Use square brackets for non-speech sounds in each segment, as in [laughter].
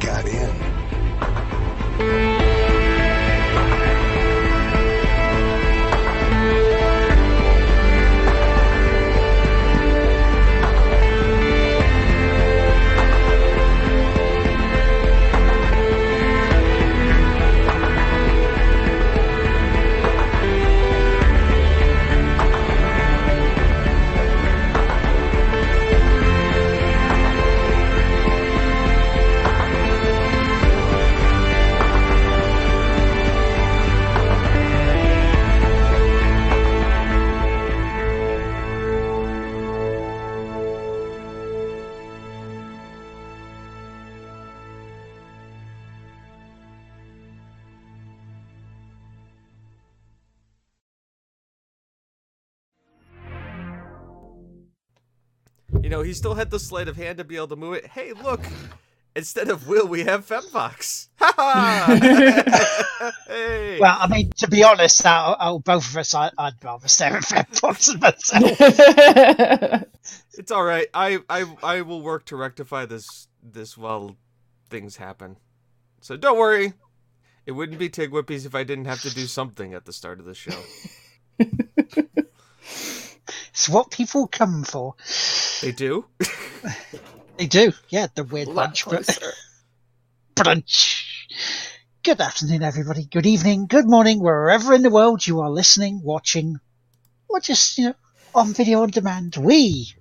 got in. Still had the sleight of hand to be able to move it. Hey, look! Instead of Will, we have FemmeFox. Ha ha! [laughs] hey. Well, I mean, to be honest, out, out both of us, I, I'd rather stare at Fred Fox myself. [laughs] It's all right. I, I I will work to rectify this this while things happen. So don't worry. It wouldn't be Tig Whippies if I didn't have to do something at the start of the show. [laughs] it's what people come for. They do. They do, yeah, the weird bunch. But... [laughs] Brunch. Good afternoon, everybody. Good evening. Good morning, wherever in the world you are listening, watching, or just you know on video on demand. We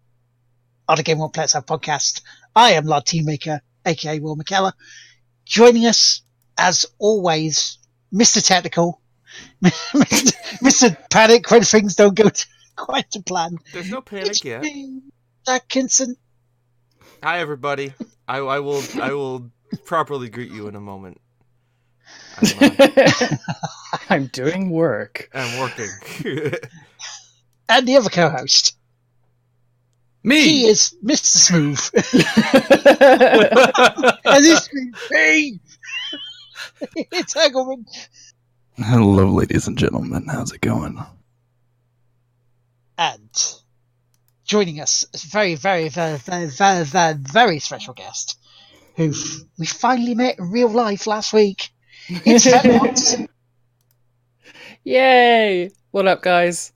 are the Game One Players Have podcast. I am Lord Teammaker, aka Will McKellar. Joining us, as always, Mr. Technical, [laughs] Mr. Mr. Panic when things don't go to, [laughs] quite to plan. There's no panic It's yet. me, Atkinson. Hi everybody. I, I will I will properly greet you in a moment. I'm, uh, [laughs] I'm doing work. I'm working. [laughs] and the other co-host. Me. He is Mr. Smooth. and this is me. it's Hagelman. Hello, ladies and gentlemen. How's it going? And joining us is a very, very, very, very, very, very, very special guest who we finally met in real life last week. It's [laughs] Yay! What up, guys?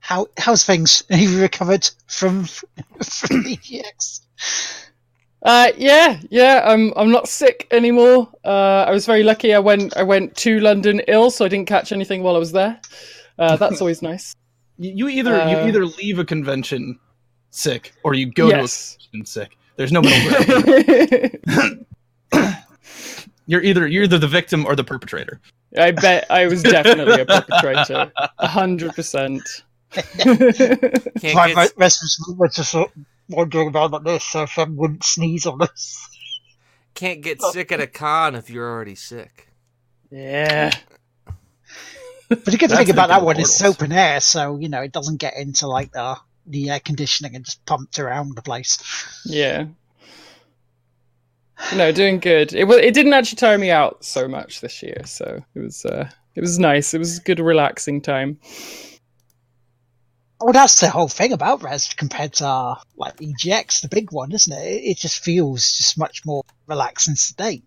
How, how's things? [laughs] Have you recovered from, from the EX? Uh, yeah, yeah. I'm I'm not sick anymore. Uh, I was very lucky. I went I went to London ill, so I didn't catch anything while I was there. Uh, that's [laughs] always nice. You, you either Uh, you either leave a convention sick or you go Yes. to a convention sick. There's no middle ground. [laughs] [coughs] you're either you're either the victim or the perpetrator. I bet I was definitely a [laughs] perpetrator. A hundred percent. My get, rest was just sort of wandering around like this so Fred wouldn't sneeze on us. can't get sick at a con if you're already sick. Yeah. But the good thing about that one is it's Immortals. open air, so you know it doesn't get into like the the air conditioning and just pumped around the place. Yeah. No, doing good. It wa it didn't actually tire me out so much this year, so it was uh it was nice. It was a good relaxing time. Well, that's the whole thing about Rezzed compared to uh, like EGX, the big one, isn't it? It it just feels just much more relaxed and sedate.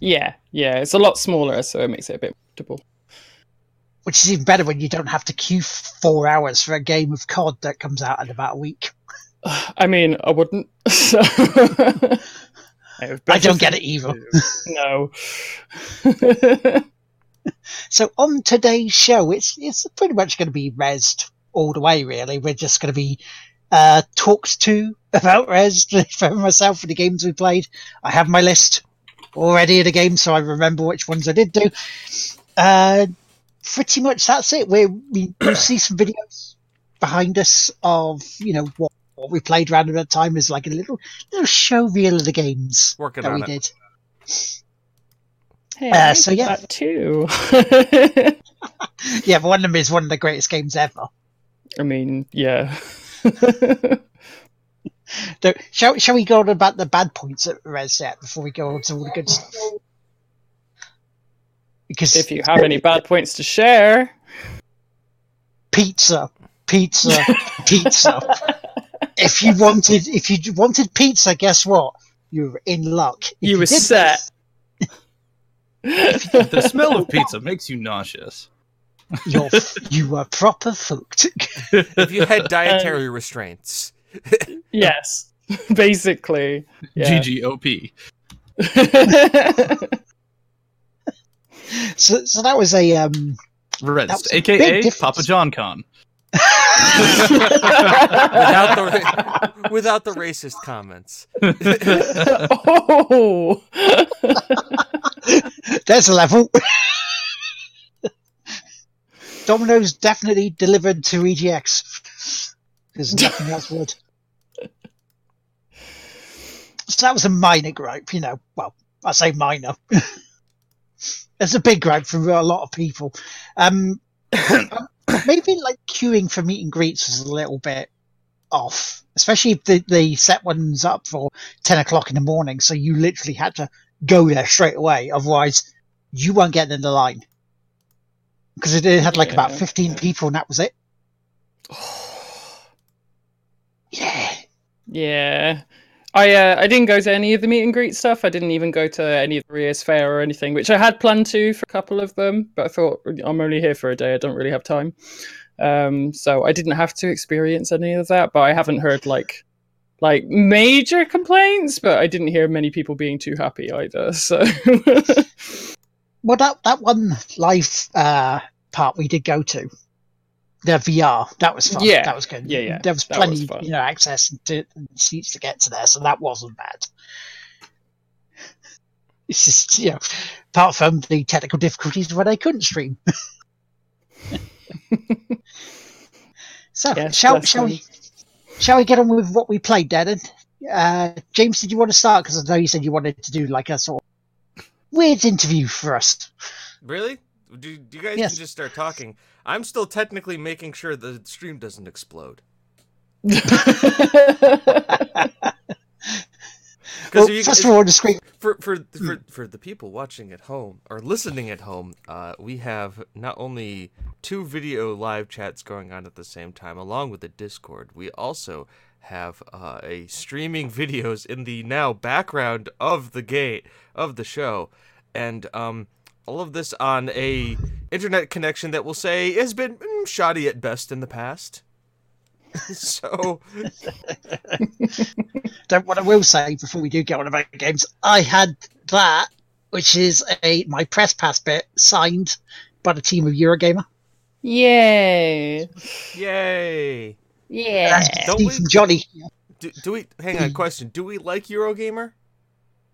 Yeah, yeah. It's a lot smaller, so it makes it a bit comfortable. Which is even better when you don't have to queue four hours for a game of COD that comes out in about a week. [sighs] I mean, I wouldn't. [laughs] So I, I don't get it either. [laughs] No. [laughs] So on today's show, it's it's pretty much going to be Rezzed all the way. Really, we're just going to be uh, talked to about Rezzed for myself for the games we played. I have my list already of the games, so I remember which ones I did do. Uh, pretty much that's it. We we you'll [coughs] see some videos behind us of you know what what we played around at that time is like a little little show reel of the games Working that on we it. did. Hey, Uh, I so did yeah. that too. [laughs] Yeah, but one of them is one of the greatest games ever. I mean, yeah. [laughs] So, shall shall we go on about the bad points at Rezzed yet before we go on to all the good stuff? Because if you have any bad points to share, pizza, pizza, pizza. [laughs] If you wanted, if you wanted pizza, guess what? You were in luck. If You were set. [laughs] the smell of pizza makes you nauseous. You're you were proper fucked. If you had [laughs] dietary restraints. yes, basically. Yeah. GGOP. So, so that was a um. Rezzed, That was a aka. Papa John Con. without the without [laughs] the racist comments. oh, [laughs] There's a level. [laughs] Domino's definitely delivered to EGX because nothing else would. So that was a minor gripe, you know. Well, I say minor. It's a big gripe for a lot of people. Um, [coughs] maybe like queuing for meet and greets was a little bit off, especially if they, they set ones up for 10 o'clock in the morning. So you literally had to go there straight away. Otherwise, you weren't getting in the line. Because it had like about Yeah. 15 people and that was it. [sighs] Yeah. yeah. I uh, I didn't go to any of the meet and greet stuff. I didn't even go to any of the Rias Fair or anything, which I had planned to for a couple of them. But I thought I'm only here for a day. I don't really have time. Um, so I didn't have to experience any of that. But I haven't heard like like major complaints. But I didn't hear many people being too happy either. So [laughs] Well, that, that one live uh, part we did go to, the VR, that was fun. Yeah. That was good. Yeah, yeah. There was That plenty, was you know, access to and seats to get to there, so that wasn't bad. It's just, you know, apart from the technical difficulties when I couldn't stream. [laughs] so, Yes, shall, shall we shall we get on with what we played, Darren? Uh, James, did you want to start? Because I know you said you wanted to do like a sort of weird interview for us. Really? Do, do you guys Yes. can just start talking? I'm still technically making sure the stream doesn't explode. [laughs] Well, you, first of all, on the screen, for for for for the people watching at home or listening at home, uh, we have not only two video live chats going on at the same time, along with the Discord. We also have uh, a streaming [laughs] videos in the now background of the gate of the show, and um, all of this on a internet connection that we'll say has been mm, shoddy at best in the past. [laughs] so don't what I will say before we do get on about games, I had that, which is a my press pass bit signed by the team of Eurogamer. Yay! yay. Yeah. That's Don't Steve we- and Johnny. Do, do we hang on? Question: Do we like Eurogamer?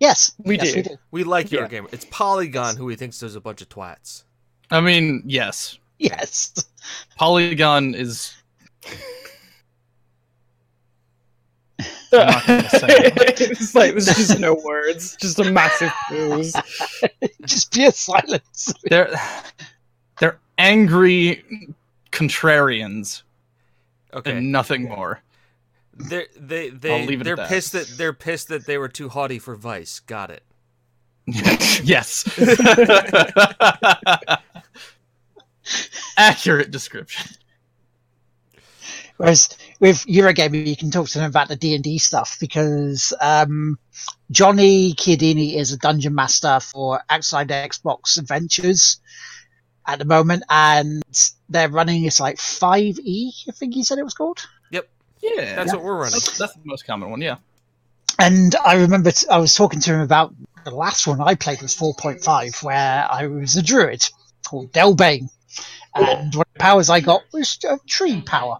Yes, We yes, do. we do. We like Yeah. Eurogamer. It's Polygon who he thinks there's a bunch of twats. I mean, yes. Yes, Polygon is. [laughs] not gonna say it's like there's just no words, just a massive pause. just pure silence. They're they're angry contrarians Okay, and nothing more. They're, they they I'll leave it they're at that. pissed that they're pissed that they were too haughty for Vice. Got it. [laughs] yes. [laughs] Accurate description. Whereas with Eurogamer, you can talk to them about the D and D stuff because um, Johnny Chiodini is a dungeon master for Outside Xbox Adventures at the moment, and they're running it's like five E. I think he said it was called. Yeah, That's what we're running. that's, that's the most common one. Yeah. And I remember t- I was talking to him about the last one I played was 4.5, where I was a druid called Delbane. And one of the powers I got was uh, tree power.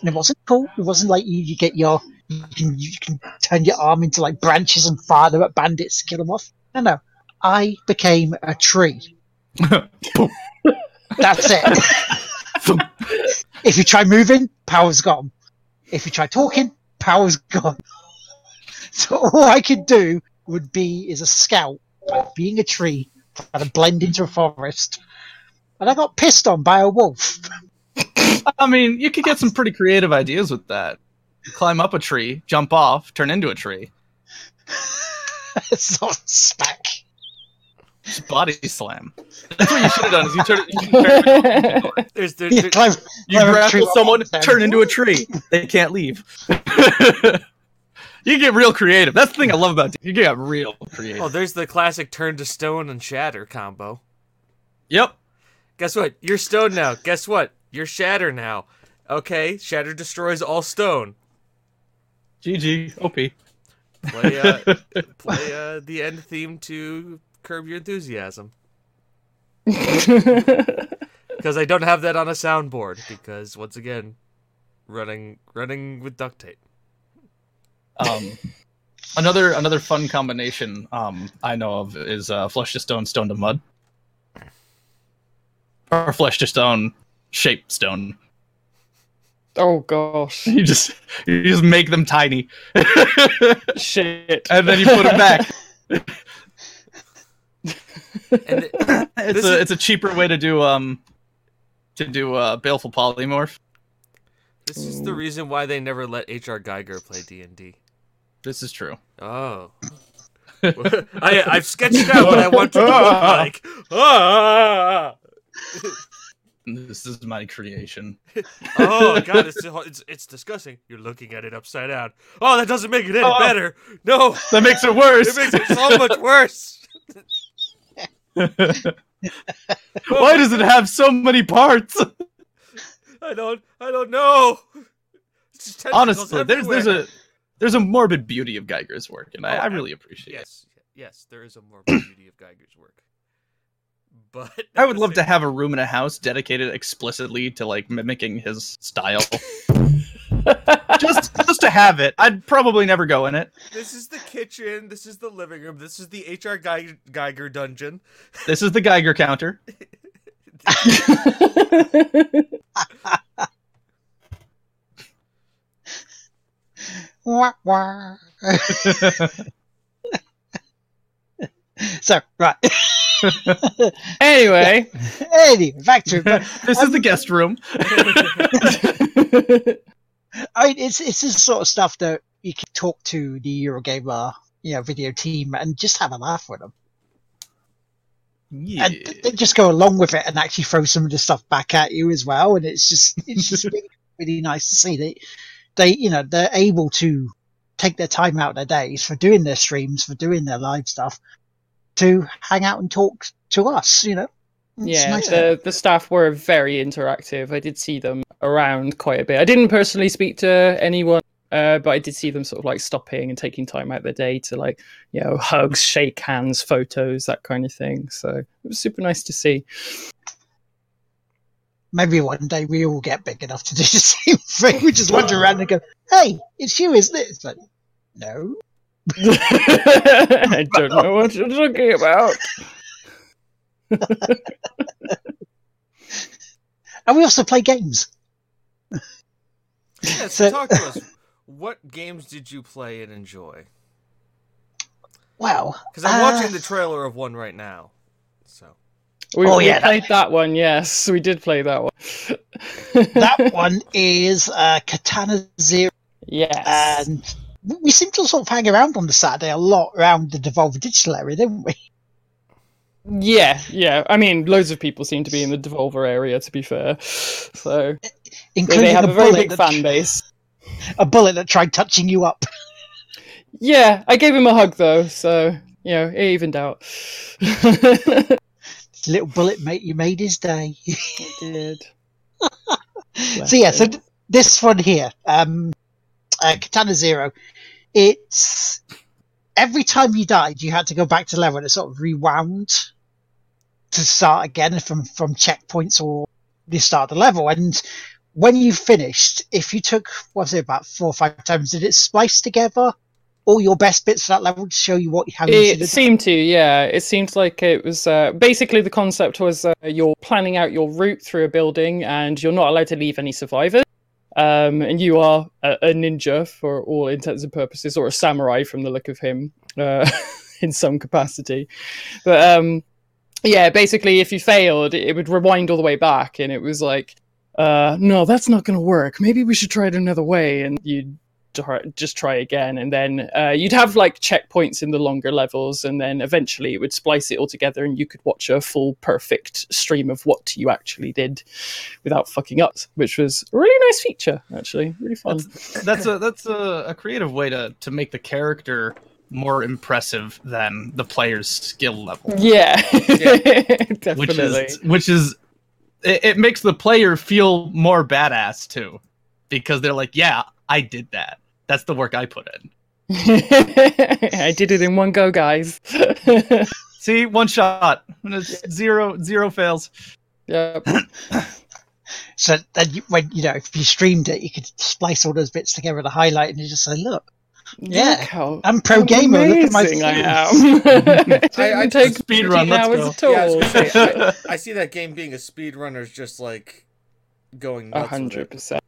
And it wasn't cool. It wasn't like you, you get your, you can, you can turn your arm into like branches and fire them at bandits to kill them off. No, no. I became a tree. [laughs] That's it. [laughs] if you try moving, power's gone. If you try talking, power's gone. [laughs] So all I could do would be as a scout, like being a tree, trying to blend into a forest. And I got pissed on by a wolf. [laughs] I mean, you could get some pretty creative ideas with that. Climb up a tree, jump off, turn into a tree. [laughs] so smack. Just body slam. That's what you should have done. Is you turn, you, turn, There's there, Yeah, climb, you climb grapple tree someone, turn into a tree. They can't leave. [laughs] you get real creative. That's the thing I love about you. You get real creative. oh, there's the classic turn to stone and shatter combo. Yep. Guess what? You're stone now. Guess what? You're shatter now. Okay, shatter destroys all stone. GG. OP. Play uh, [laughs] play uh, the end theme to Curb Your Enthusiasm. [laughs] Because I don't have that on a soundboard. Because once again, running running with duct tape. Um, another another fun combination um, I know of is uh, flesh to stone, stone to mud, or flesh to stone, shape stone. oh gosh, [laughs] You just you just make them tiny, [laughs] shit. and then you put them back. And it- [laughs] It's a is- it's a cheaper way to do um to do uh, baleful polymorph. this is the reason why they never let H.R. Geiger play D and D. This is true. Oh. [laughs] I, I've sketched out what I want to look like. Ah! [laughs] This is my creation. Oh god, it's, it's it's disgusting. You're looking at it upside down. Oh, that doesn't make it any Oh. better. No, That makes it worse. it makes it so much worse. [laughs] Why does it have so many parts? [laughs] I don't I don't know. Honestly, there's there's a there's a morbid beauty of Geiger's work, and I, Oh, I really appreciate it. yes, yes, there is a morbid [clears throat] beauty of Geiger's work. But I would love to have a room in a house dedicated explicitly to like mimicking his style. [laughs] just just to have it. I'd probably never go in it. This is the kitchen. This is the living room. This is the HR Geiger, Geiger dungeon. This is the Geiger counter. Wah, wah. so, right. [laughs] anyway, anyway, back to it. [laughs] But, This is the guest room. [laughs] I mean, it's it's this sort of stuff that you can talk to the Eurogamer, you know, video team and just have a laugh with them, Yeah. and they just go along with it and actually throw some of the stuff back at you as well. And it's just it's just really, [laughs] really nice to see that they you know they're able to take their time out of their days for doing their streams, for doing their live stuff, to hang out and talk to us. You know, yeah, nice the the staff were very interactive. I did see them around quite a bit. I didn't personally speak to anyone, uh, but I did see them sort of like stopping and taking time out of their day to like, you know, hugs, shake hands, photos, that kind of thing. So it was super nice to see. maybe one day we all get big enough to do the [laughs] same thing. We just wander around and go, "Hey, it's you, isn't it?" It's like, no. [laughs] I don't know what you're talking about. [laughs] [laughs] And we also play games. Yeah, so So- talk to us. What games did you play and enjoy? Wow. Because I'm Uh, watching the trailer of one right now. So We, Oh, we yeah, that- played that one. Yes, we did play that one. [laughs] that one is uh, Katana Zero, yes. and we seem to sort of hang around on the Saturday a lot around the Devolver Digital area, didn't we? Yeah, yeah. I mean, loads of people seem to be in the Devolver area. To be fair, so they, Including they have a, a very big that, fan base. a bullet that tried touching you up. Yeah, I gave him a hug though, so you know it evened out. [laughs] little bullet mate, you made his day. did. [laughs] so yeah, so th- this one here, um, uh, Katana Zero, it's every time you died, you had to go back to level and it sort of rewound to start again from from checkpoints or the start of the level. And when you finished, if you took what was it about four or five times, did it splice together all your best bits of that level to show you what how you It seemed to, yeah. It seemed like it was uh, basically the concept was uh, you're planning out your route through a building and you're not allowed to leave any survivors. um, and you are a, a, ninja for all intents and purposes, or a samurai from the look of him uh, [laughs] in some capacity. But um, yeah, basically, if you failed, it would rewind all the way back, and it was like, uh, no, that's not going to work. Maybe we should try it another way, and you'd just try again and then uh, you'd have like checkpoints in the longer levels and then eventually it would splice it all together and you could watch a full perfect stream of what you actually did without fucking up which was a really nice feature actually really fun that's, that's a that's a, a, creative way to to make the character more impressive than the player's skill level yeah, yeah. [laughs] definitely which is which is it, it makes the player feel more badass too because they're like yeah I did that. That's the work I put in. [laughs] I did it in one go, guys. [laughs] See, one shot, zero zero fails. Yep. so then, you, when you know, if you streamed it, you could splice all those bits together to highlight, and you just say, "Look, yeah, I'm pro gamer. Look at my I am. [laughs] I, I take speed run. Let's go. Yeah, I, say, I, [laughs] I, see that game being a speed runner is just like going nuts. hundred percent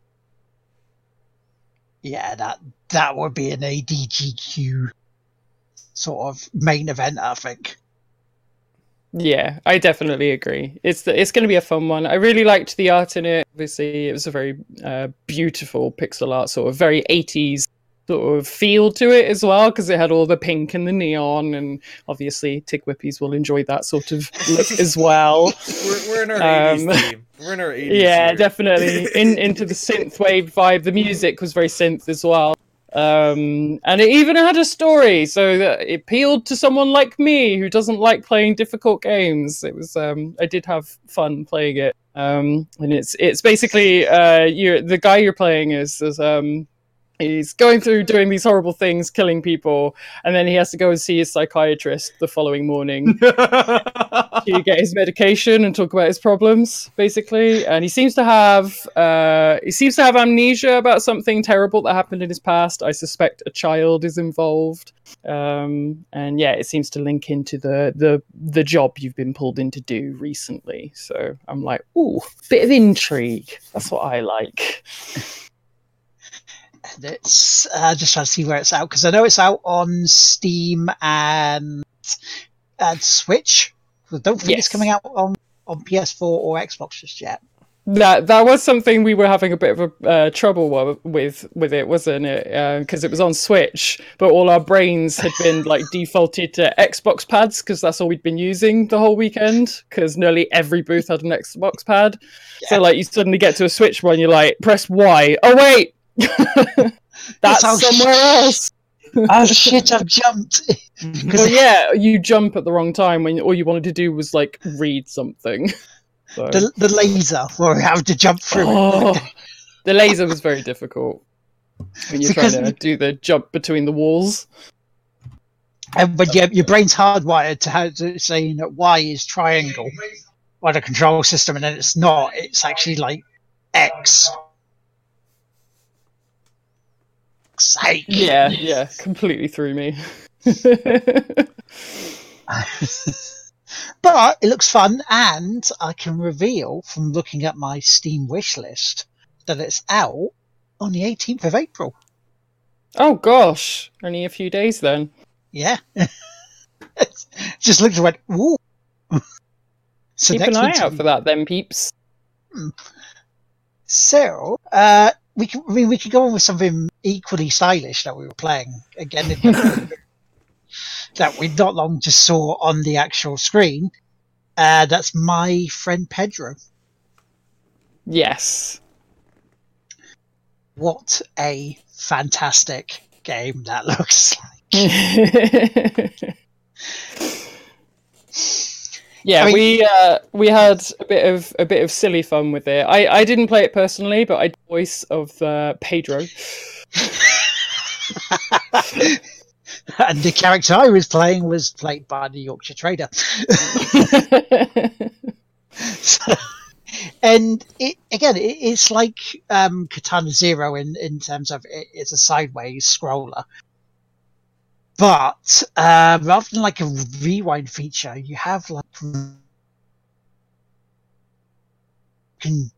yeah, that that would be an AGDQ sort of main event, I think. Yeah, I definitely agree. It's the, it's going to be a fun one. I really liked the art in it. Obviously, it was a very uh, beautiful pixel art, sort of very 80s sort of feel to it as well because it had all the pink and the neon and obviously tig whippies will enjoy that sort of look as [laughs] well. We're, we're, in our um, 80s theme. we're in our 80s [laughs] yeah here. definitely. In [laughs] into the synth wave vibe. The music was very synth as well. Um, and it even had a story so that it appealed to someone like me who doesn't like playing difficult games. It was um, i did have fun playing it. Um, and it's it's basically uh, you the guy you're playing is, is um, he's going through doing these horrible things, killing people, and then he has to go and see his psychiatrist the following morning [laughs] to get his medication and talk about his problems, basically. And he seems to have uh, he seems to have amnesia about something terrible that happened in his past. I suspect a child is involved. Um, and yeah, it seems to link into the the the job you've been pulled in to do recently. So I'm like, ooh, bit of intrigue. That's what I like. It's uh, just trying to see where it's out because I know it's out on Steam and and Switch. I don't think yes. it's coming out on on PS4 or Xbox just yet. That that was something we were having a bit of a uh, trouble with with it, wasn't it? Because uh, it was on Switch, but all our brains had been [laughs] like defaulted to Xbox pads because that's all we'd been using the whole weekend. Because nearly every booth had an Xbox pad, yeah. so like you suddenly get to a Switch one, you're like, press Y. Oh wait, [laughs] That's somewhere else. oh shit! I've jumped. Because [laughs] yeah, you jump at the wrong time when all you wanted to do was like read something. [laughs] So. The the laser where you have to jump through. Oh, the laser was very difficult when you're because trying to do the jump between the walls. And, but yeah, your brain's hardwired to, how to saying that Y is triangle by the control system, and then it's not. It's actually like X sake. Yeah, [laughs] yeah, completely threw me. [laughs] but it looks fun, and I can reveal from looking at my Steam wish list that it's out on the 18th of April. Oh gosh, only a few days then. Yeah. [laughs] Just looked and went, ooh. so Keep an eye out for that then, peeps. Hmm. So, uh, we can, I mean, we could go on with something equally stylish that we were playing again [laughs] that we not long just saw on the actual screen. Uh, that's my friend Pedro. Yes. What a fantastic game that [laughs] looks like. [laughs] Yeah, I mean, we uh, we had a bit of a bit of silly fun with it. I, I didn't play it personally, but I voice of uh, Pedro. [laughs] and the character I was playing was played by the Yorkshire Trader. [laughs] so, and it, again, it, it's like um, Katana Zero in, in terms of it, it's a sideways scroller. But uh, rather than like a rewind feature, you have like can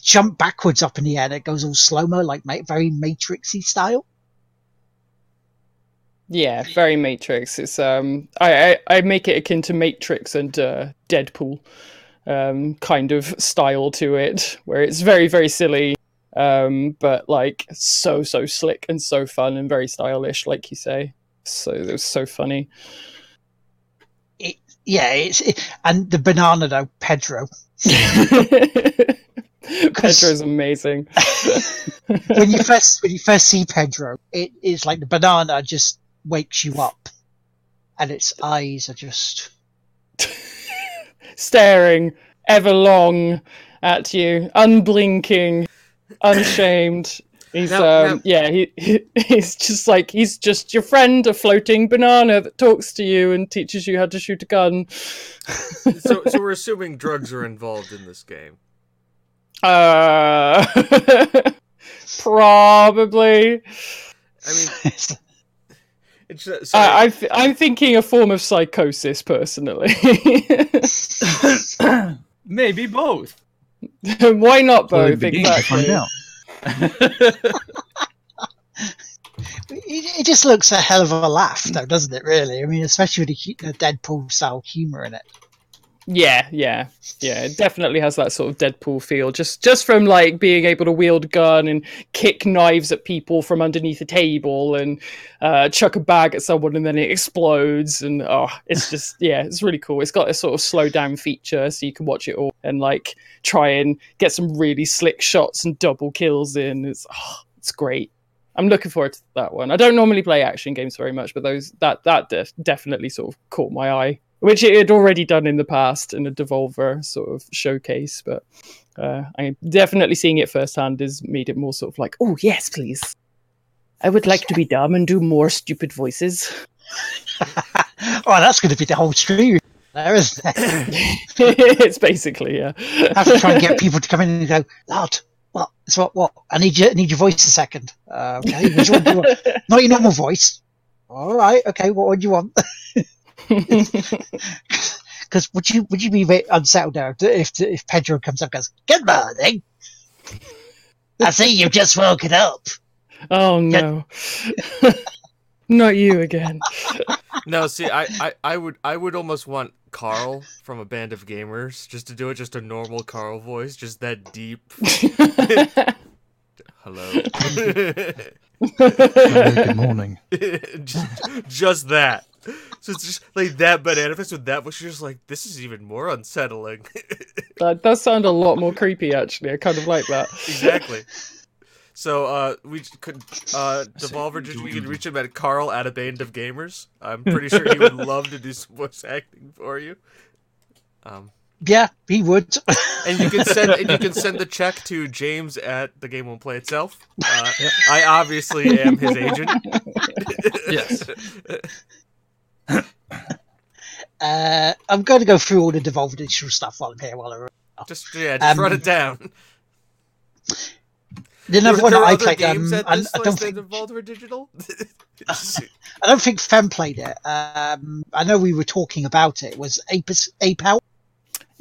jump backwards up in the air it goes all slow mo, like very Matrixy style. Yeah, very Matrix. It's um, I, I, I make it akin to Matrix and uh, Deadpool, um, kind of style to it, where it's very very silly, um, but like so so slick and so fun and very stylish, like you say. So it was so funny. It, yeah, it's it, and the banana though, Pedro. [laughs] Pedro is amazing. [laughs] when you first when you first see Pedro, it is like the banana just wakes you up, and its eyes are just [laughs] staring ever long at you, unblinking, unshamed. He's Now- um now- yeah he, he [laughs] he's just like he's just your friend, a floating banana that talks to you and teaches you how to shoot a gun. so, so [laughs] we're assuming drugs are involved in this game. Uh, [laughs] probably. I mean, it's, uh, I, I th- I'm thinking a form of psychosis personally. [coughs] [coughs] Maybe both. Why not both? the game to Exactly. It, just looks a hell of a laugh, though, doesn't it? Really, I mean, especially with the, the Deadpool style humor in it. Yeah, yeah, yeah. It definitely has that sort of Deadpool feel. Just, just from like being able to wield a gun and kick knives at people from underneath a table and uh, chuck a bag at someone and then it explodes. And oh, it's just [laughs] yeah, it's really cool. It's got a sort of slow down feature, so you can watch it all and like try and get some really slick shots and double kills in. It's oh, it's great. I'm looking forward to that one. I don't normally play action games very much, but those that that def- definitely sort of caught my eye, which it had already done in the past in a Devolver sort of showcase. But uh, I'm definitely seeing it firsthand has made it more sort of like, oh yes, please. I would like to be dumb and do more stupid voices. [laughs] oh, that's going to be the whole stream there, it? [laughs] it's basically yeah. have to try and get people to come in and go, Lord, what? It's what? What? I need you. I need your voice a second. Uh, okay, you? [laughs] Not your normal voice. All right. Okay. What would you want? Because would you would you be a unsettled now if if Pedro comes up and goes, "Good morning"? I see you've just woken up. oh no. [laughs] Not you again. no, see, I, I, I would, I would almost want Carl from a band of gamers just to do it, just a normal Carl voice, just that deep. [laughs] [laughs] Hello. Good morning. [laughs] just, just that. So it's just like that banana face with that, which you're just like, this is even more unsettling. [laughs] that does sound a lot more creepy actually. I kind of like that. exactly. So uh, we could uh, Devolver just we can reach him at Carl at a band of gamers. I'm pretty sure he would [laughs] love to do some voice acting for you. Um, Yeah, he would. [laughs] and you can send and you can send the check to James at the game won't play itself. Uh, I obviously am his agent. Yes. [laughs] Uh, I'm going to go through all the Devolver Digital stuff while I'm here. While I Just yeah, just Um, run it down. the another there, one that I played. games Um, at I, this I place don't that think involved were digital. [laughs] I don't think Fem played it. Um, I know we were talking about it. it was Ape Ape Out?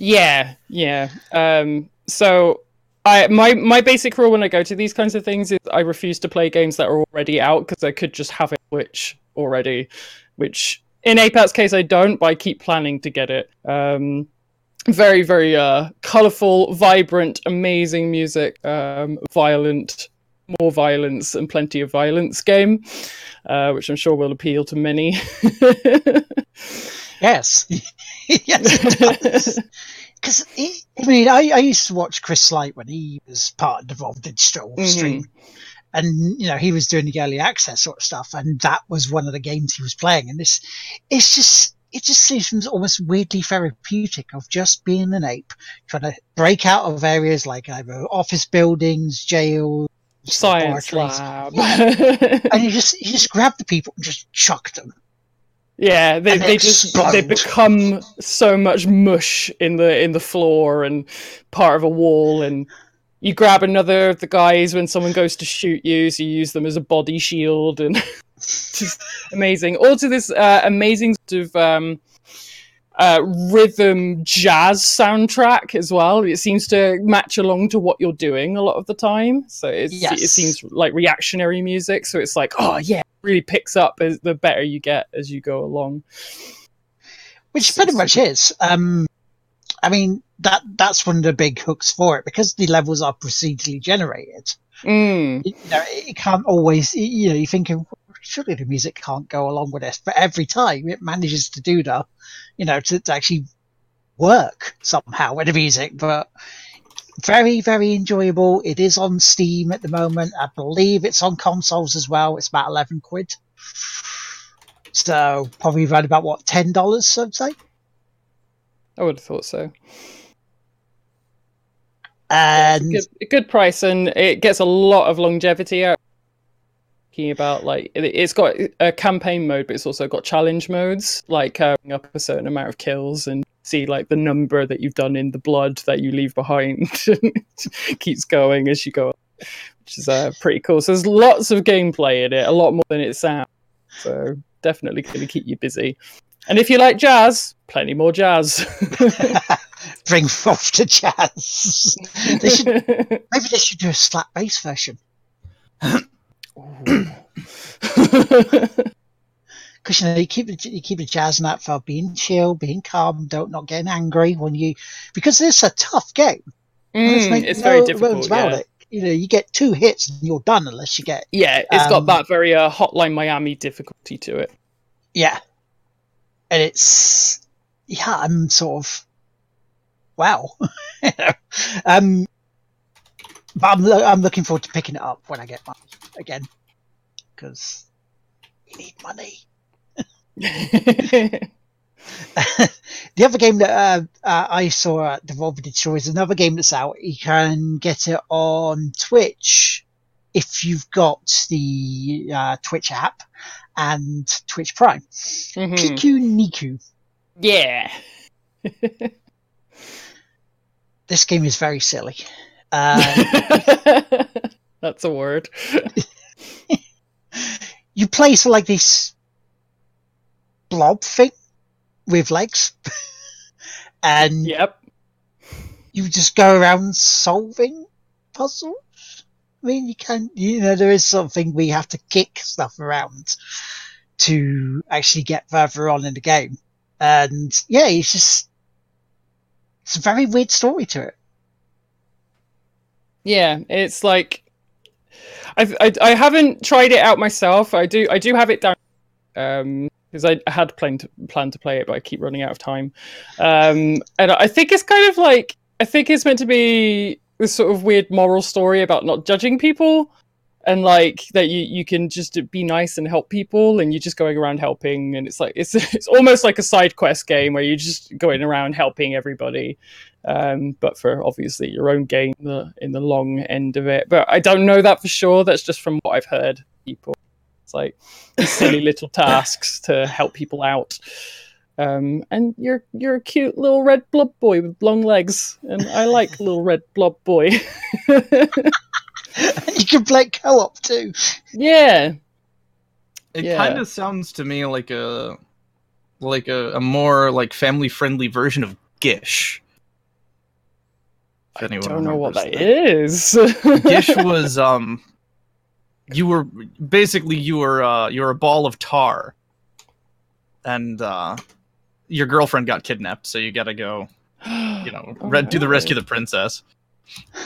Yeah, yeah. Um, so I my my basic rule when I go to these kinds of things is I refuse to play games that are already out because I could just have it which already, which in Apex case I don't, but I keep planning to get it. Um, very very uh colorful, vibrant, amazing music, um, violent, more violence and plenty of violence game, uh, which I'm sure will appeal to many. [laughs] Yes, [laughs] yes. Because [laughs] I mean, I, I used to watch Chris Light when he was part of Devolver Digital Mhm. stream, and you know he was doing the early access sort of stuff, and that was one of the games he was playing. And this, it's just it just seems almost weirdly therapeutic of just being an ape, trying to break out of areas like either office buildings, jails, Science lab. [laughs] and you just you just grab the people and just chuck them. Yeah, they, they just they become so much mush in the in the floor and part of a wall and you grab another of the guys when someone goes to shoot you, so you use them as a body shield and [laughs] just amazing. Also this uh, amazing sort of um uh, rhythm jazz soundtrack as well. It seems to match along to what you're doing a lot of the time. So it's, Yes. it seems like reactionary music. So it's like, oh yeah, really picks up as the better you get as you go along. which pretty much is. Um, I mean that that's one of the big hooks for it because the levels are procedurally generated. Mm. You know, it can't always. You know, you're thinking surely the music can't go along with this, but every time it manages to do that. You know, to, to actually work somehow with the music, but. Very, very enjoyable. It is on Steam at the moment. I believe it's on consoles as well. It's about 11 quid. So, probably around about what, $10, I'd say? I would have thought so. And good, a good price, and it gets a lot of longevity out. Talking about like it, it's got a campaign mode, but it's also got challenge modes, like carrying up a certain amount of kills and see like the number that you've done in the blood that you leave behind. [laughs] Keeps going as you go, which is uh, pretty cool. So there's lots of gameplay in it, a lot more than it sounds. So definitely going to keep you busy. And if you like jazz, plenty more jazz. [laughs] bring forth the jazz. they should, [laughs] maybe they should do a slap bass version. Because you know you keep the, you keep the jazz that for being chill, being calm, don't not getting angry when you because it's a tough game. Mm, it's no very difficult. about yeah. it. You know, you get two hits and you're done unless you get Yeah, it's Um, got that very uh, Hotline Miami difficulty to it. yeah, and it's yeah. I'm sort of wow. You [laughs] know, um, but I'm lo- I'm looking forward to picking it up when I get money again because you need money. The other game that uh, uh, I saw at Devolver Digital is another game that's out. You can get it on Twitch if you've got the uh, Twitch app and Twitch Prime. Mhm. Pikuniku. Yeah. [laughs] This game is very silly. Uh, [laughs] That's a word. [laughs] you play so like this blob thing with legs, [laughs] and Yep. you just go around solving puzzles. I mean, you can, you know, there is something we have to kick stuff around to actually get further on in the game. And yeah, it's just, it's a very weird story to it. Yeah, it's like I, I I haven't tried it out myself. I do I do have it down um because I had planned to, planned to play it, but I keep running out of time. Um, and I think it's kind of like I think it's meant to be this sort of weird moral story about not judging people and like that you you can just be nice and help people and you're just going around helping and it's like it's [laughs] it's almost like a side quest game where you're just going around helping everybody um, but for obviously your own gain the, in the long end of it. But I don't know that for sure. That's just from what I've heard. People, it's like silly little tasks to help people out. Um, and you're you're a cute little red blob boy with long legs, and I like little red blob boy. and [laughs] you can play co-op too. yeah, It Yeah. kind of sounds to me like a like a, a more like family friendly version of Gish. If I don't know what that remembers is. [laughs] Gish was um you were basically you were uh you were a ball of tar. And uh your girlfriend got kidnapped, so you gotta go, you know, [gasps] Oh, red, do the rescue of the princess.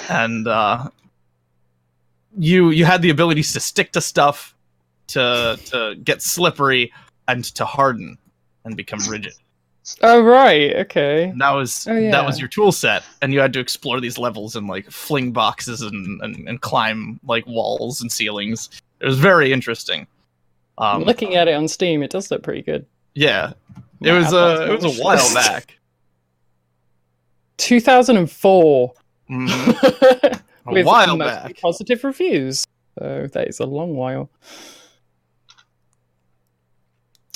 And uh you you had the abilities to stick to stuff, to to get slippery, and to harden and become rigid. Oh right, okay. And that was Oh, that was your tool set, and you had to explore these levels and like fling boxes and, and, and climb like walls and ceilings. It was very interesting. Um, Looking at it on Steam, it does look pretty good. yeah, it was a to it was a while back. 2004. Mhm. [laughs] A with while back. positive reviews. So that is a long while.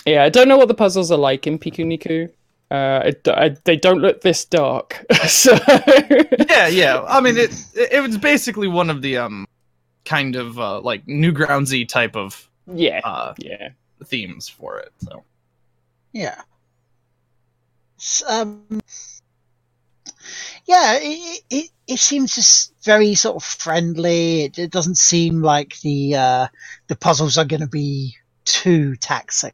Yeah, I don't know what the puzzles are like in Pikuniku. Uh, I d- I- they don't look this dark. [laughs] so Yeah, yeah. I mean, it, it it was basically one of the um kind of uh, like Newgroundsy type of yeah, uh yeah. themes for it. So Yeah. it's um, yeah, it, it it seems just very sort of friendly. It, it doesn't seem like the uh, the puzzles are going to be too taxing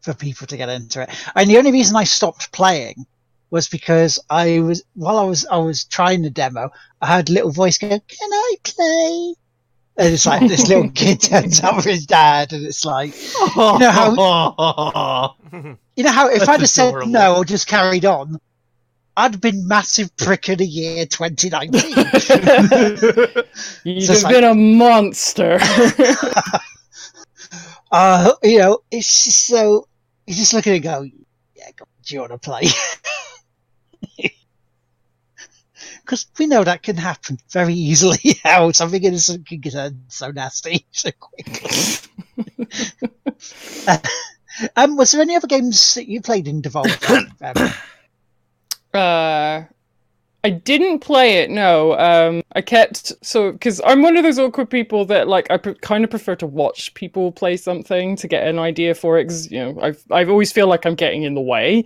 for people to get into it. And the only reason I stopped playing was because I was while I was I was trying the demo, I heard a little voice go, "Can I play?" And it's like this little kid [laughs] turns up with his dad, and it's like, you know how- [laughs] you know how if That's I'd have said no or just carried on, I'd have been massive prick of the year 2019. [laughs] You'd Just have like- been a monster. uh, you know, it's just so you just look at it and go, yeah, go, do you want to play? [laughs] Because we know that can happen very easily. [laughs] How something innocent can get so nasty [laughs] so quickly. Uh, um, was there any other games that you played in Devolver? um, [coughs] Uh, I didn't play it. No, um, I kept so because I'm one of those awkward people that like I pre- kind of prefer to watch people play something to get an idea for it. Because you know, I've I always feel like I'm getting in the way,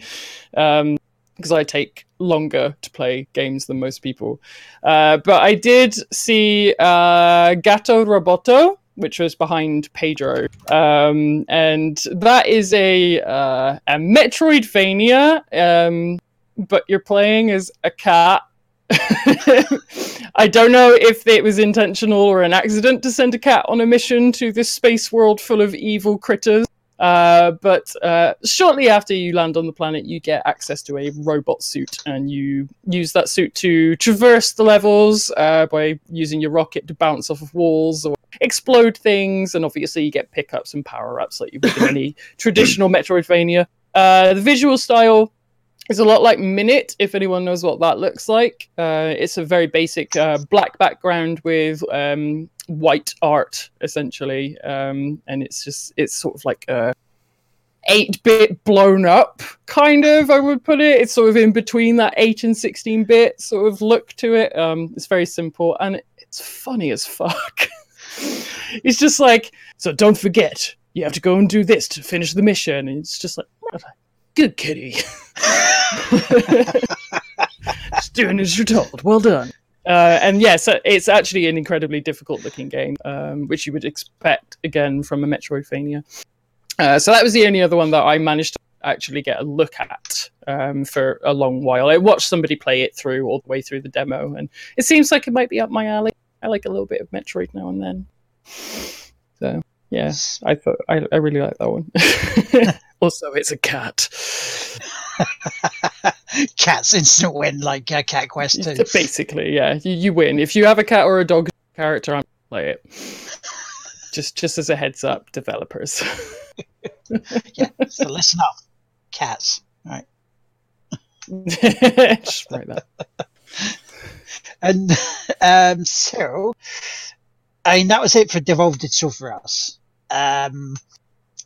um, because I take longer to play games than most people. Uh, but I did see uh, Gato Roboto. Which was behind Pedro, um, and that is a uh, a Metroidvania, um, but you're playing as a cat. [laughs] I don't know if it was intentional or an accident to send a cat on a mission to this space world full of evil critters. Uh, but uh, shortly after you land on the planet, you get access to a robot suit, and you use that suit to traverse the levels uh, by using your rocket to bounce off of walls or explode things. And obviously, you get pickups and power ups like you would in any [coughs] traditional Metroidvania. Uh, the visual style it's a lot like Minit, if anyone knows what that looks like. Uh, it's a very basic uh, black background with um, white art, essentially, um, and it's just it's sort of like a eight bit blown up kind of. I would put it. It's sort of in between that eight and sixteen bit sort of look to it. Um, it's very simple and it's funny as fuck. [laughs] it's just like so. Don't forget, you have to go and do this to finish the mission. And it's just like good kitty. Just doing as you're told. Well done. Uh, and yes, it's actually an incredibly difficult looking game, um, which you would expect again from a Metroidvania. Uh, so that was the only other one that I managed to actually get a look at um, for a long while. I watched somebody play it through all the way through the demo, and it seems like it might be up my alley. I like a little bit of Metroid now and then. So yeah, I thought I, I really like that one. [laughs] also, it's a cat. [laughs] Cat's instant win, like uh, Cat Quest 2. [laughs] Basically, yeah, you, you win if you have a cat or a dog character. I'm gonna play it. Just just as a heads up, developers. [laughs] yeah, so listen up, cats. Right. just write that. And um, so, I mean, that was it for Devolver Digital for us. Um,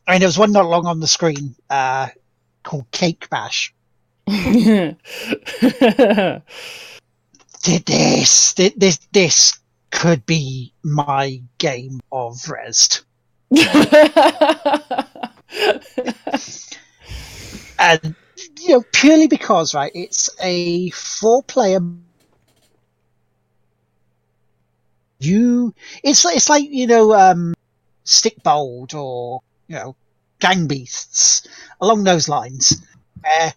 I mean, there was one not long on the screen uh, called Cake Bash. [laughs] Did this, this, this could be my game of Rezzed. [laughs] and you know purely because right it's a four player you it's it's like you know um stick bold or you know gang beasts along those lines where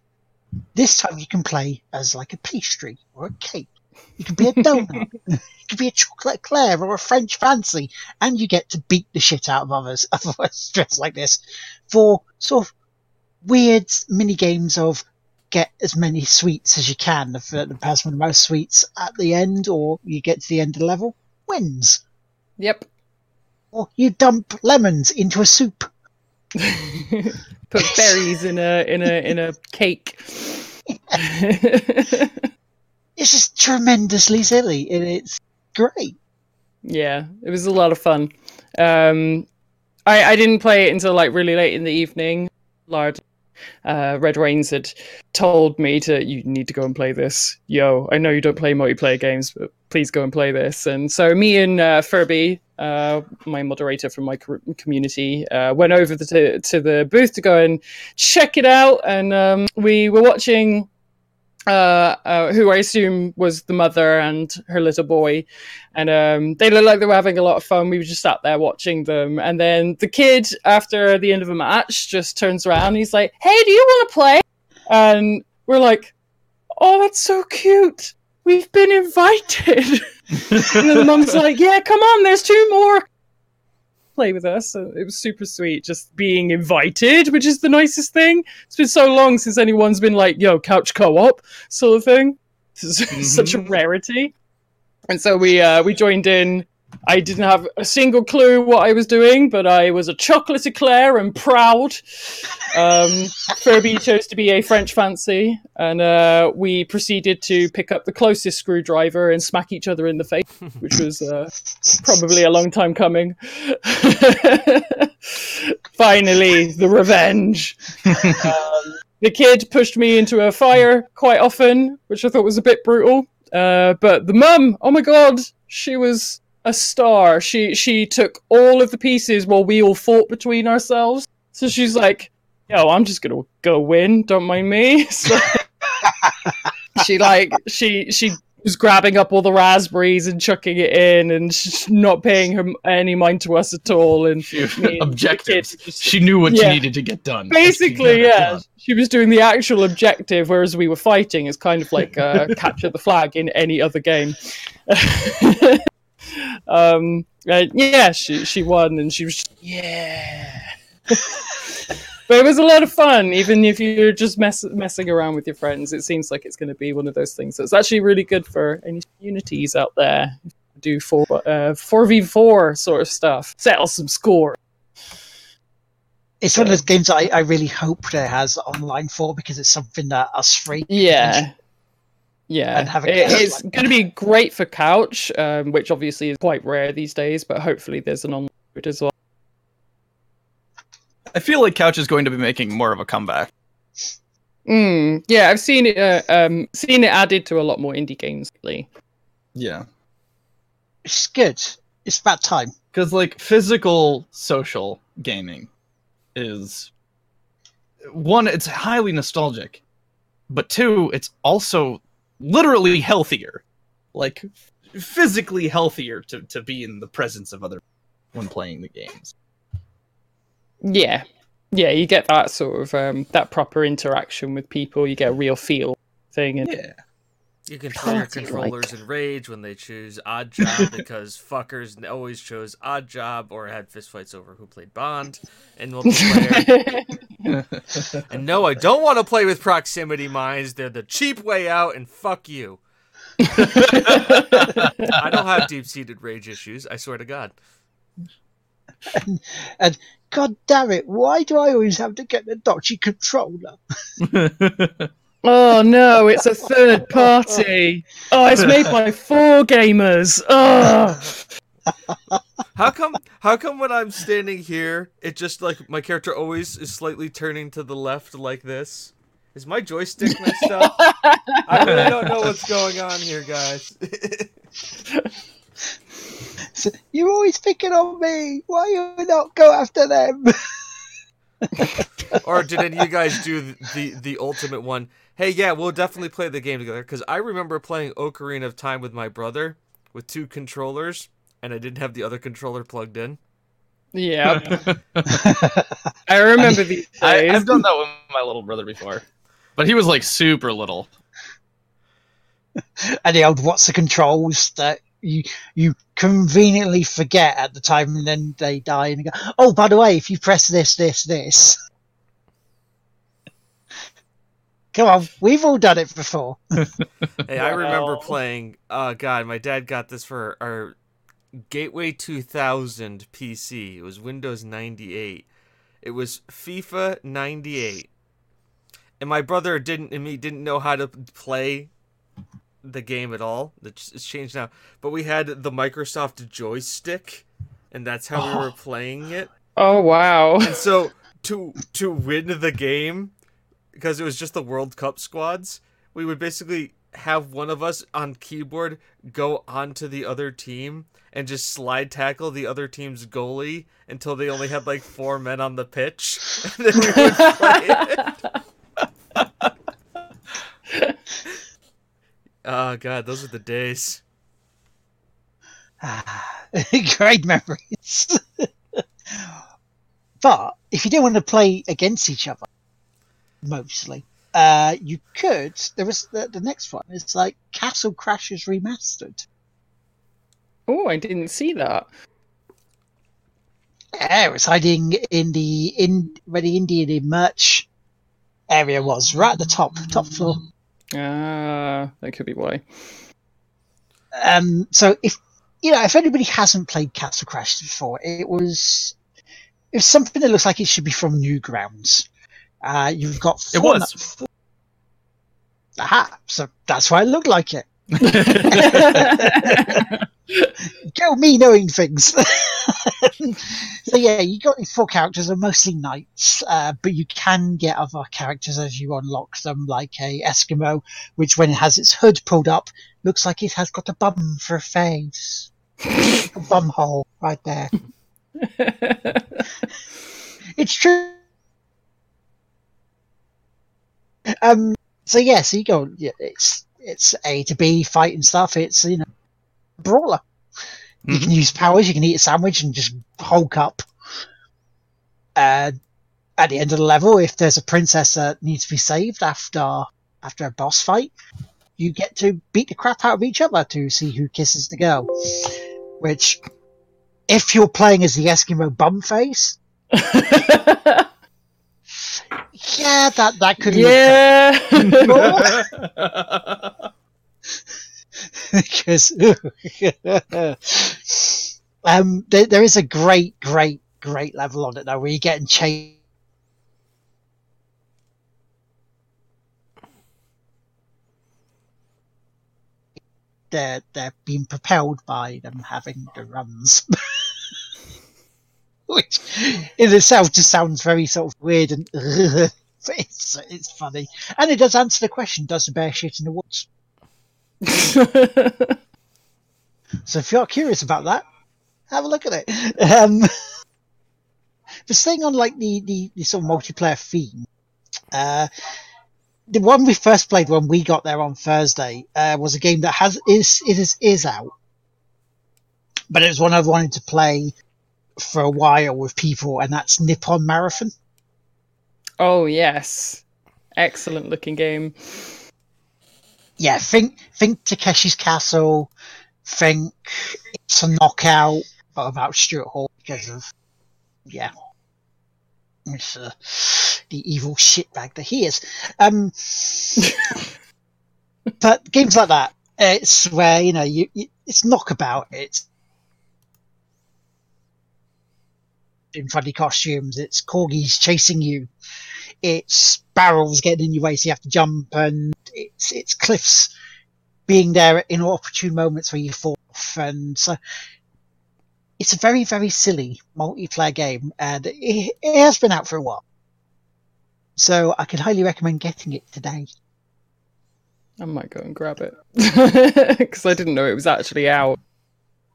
this time you can play as like a pastry or a cake you can be a donut [laughs] you can be a chocolate eclair or a french fancy and you get to beat the shit out of others [laughs] otherwise dressed like this for sort of weird mini games of get as many sweets as you can. Uh, the person with the most sweets at the end, or you get to the end of the level, wins. yep. Or you dump lemons into a soup. [laughs] Put berries in a in a in a cake. [laughs] It's just tremendously silly, and it's great. yeah, it was a lot of fun. Um, I I didn't play it until like really late in the evening. Large. uh, Red Rains had told me to, you need to go and play this. Yo, I know you don't play multiplayer games, but please go and play this. And so me and uh, Furby, uh, my moderator from my community, uh, went over the, to, to the booth to go and check it out. And um, we were watching uh, uh, who I assume was the mother and her little boy. And um, they looked like they were having a lot of fun. We were just sat there watching them. And then the kid, after the end of a match, just turns around he's like, Hey, do you want to play? And we're like, Oh, that's so cute. We've been invited. and the mum's like, Yeah, come on, there's two more play with us. So it was super sweet just being invited, which is the nicest thing. It's been so long since anyone's been like, yo, couch co op sort of thing. [laughs] Mm-hmm. Such a rarity. And so we uh, we joined in. I didn't have a single clue what I was doing, but I was a chocolate eclair and proud. Um, Furby chose to be a French fancy, and uh, we proceeded to pick up the closest screwdriver and smack each other in the face, [laughs] which was uh, probably a long time coming. [laughs] Finally, the revenge. Um, the kid pushed me into a fire quite often, which I thought was a bit brutal. Uh, but the mum, oh my god, she was a star. She she took all of the pieces while we all fought between ourselves. So she's like, "Yo, I'm just gonna go win. Don't mind me." [laughs] So [laughs] she like she she was grabbing up all the raspberries and chucking it in, and not paying her any mind to us at all. And objective. She knew what yeah. she needed to get done. Basically, yeah, she was doing the actual objective, whereas we were fighting. It's kind of like uh, [laughs] capture the flag in any other game. Um, yeah, she she won, and she was just, yeah. [laughs] but it was a lot of fun, even if you're just mess- messing around with your friends. It seems like it's going to be one of those things that's actually really good for any communities out there. Do four uh, four v four sort of stuff, settle some score. It's one of those games I, I really hope it has online for because it's something that us free yeah yeah, and have a it, it's like going to be great for couch, um, which obviously is quite rare these days. But hopefully, there's an online as well. I feel like couch is going to be making more of a comeback. Mm, yeah, I've seen it. Uh, um, seen it added to a lot more indie games lately. Yeah, it's good. It's about time because like physical social gaming is one. It's highly nostalgic, but two, it's also literally healthier, like physically healthier to to be in the presence of other when playing the games. Yeah, yeah, you get that sort of um, that proper interaction with people. You get a real feel thing, and yeah. You control your controllers in Rage when they choose Odd [laughs] Job because fuckers always chose Odd Job or had fistfights over who played Bond in multiplayer. [laughs] and no, I don't want to play with proximity mines. They're the cheap way out, and fuck you. I don't have deep seated rage issues, I swear to God. And, and God damn it, why do I always have to get the dodgy controller? [laughs] Oh no, it's a third party. Oh, it's made by four gamers. Oh. How come how come when I'm standing here, it just like my character always is slightly turning to the left like this? Is my joystick messed up? I really don't know what's going on here, guys. so, you're always picking on me. Why you not go after them? or did any of you guys do the, the, the ultimate one? Hey, yeah, we'll definitely play the game together because I remember playing Ocarina of Time with my brother with two controllers, and I didn't have the other controller plugged in. Yeah, [laughs] I remember these. [laughs] I, I've done that with my little brother before, but he was like super little. [laughs] and the old what's the controls that you you conveniently forget at the time, and then they die, and you go, oh, by the way, if you press this, this, this. Come on, we've all done it before. [laughs] hey, I remember playing. Oh God, my dad got this for our Gateway 2000 PC. It was Windows 98. It was FIFA 98, and my brother didn't and me didn't know how to play the game at all. It's changed now, but we had the Microsoft joystick, and that's how oh. we were playing it. Oh wow! And so to to win the game because it was just the World Cup squads. We would basically have one of us on keyboard go onto the other team and just slide tackle the other team's goalie until they only had like four men on the pitch, [laughs] and then we would play it. oh [laughs] god, those are the days. Ah, [sighs] Great memories. [laughs] but if you didn't want to play against each other, mostly, uh, you could. There was the, the next one. It's like Castle Crashers Remastered. Oh, I didn't see that. Yeah, it was hiding in the in where the Indian merch area was, right at the top, top floor. Ah, that could be why. Um, so if you know, if anybody hasn't played Castle Crashers before, it was it's something that looks like it should be from Newgrounds. Uh, you've got four. It four was. nu- Aha! So that's why it looked like it. [laughs] Go me knowing things. [laughs] so yeah, you got these four characters are mostly knights, uh, but you can get other characters as you unlock them, like a Eskimo, which when it has its hood pulled up, looks like it has got a bum for a face. [laughs] a bum hole right there. It's true. Um. So yeah, so you go. Yeah, it's it's A to B fighting stuff. It's you know, brawler. You can use powers. You can eat a sandwich and just hulk up. Uh, at the end of the level, if there's a princess that needs to be saved after after a boss fight, you get to beat the crap out of each other to see who kisses the girl. Which, if you're playing as the Eskimo bum face, [laughs] yeah, that that could yeah. [laughs] because [laughs] um, there, there is a great, great, great level on it now where you're getting chased. They're they're being propelled by them having the runs, [laughs] which in itself just sounds very sort of weird and. [laughs] it's it's funny, and it does answer the question: Does the bear shit in the woods? [laughs] So if you're curious about that, have a look at it. Um, [laughs] but staying on like the, the, the sort of multiplayer theme, uh, the one we first played when we got there on Thursday uh, was a game that has is it is is out, but it was one I've wanted to play for a while with people, and that's Nippon Marathon. oh yes, excellent looking game. yeah, think think Takeshi's Castle, think it's a knockout, but about Stuart Hall because of yeah, it's uh, the evil shitbag that he is. Um, [laughs] but games like that, it's where you know you, you it's knockabout. It's in funny costumes. It's corgis chasing you. It's barrels getting in your way, so you have to jump, and it's it's cliffs being there in opportune moments where you fall off, and so it's a very very silly multiplayer game, and it, it has been out for a while. So I could highly recommend getting it today. I might go and grab it [laughs] because I didn't know it was actually out.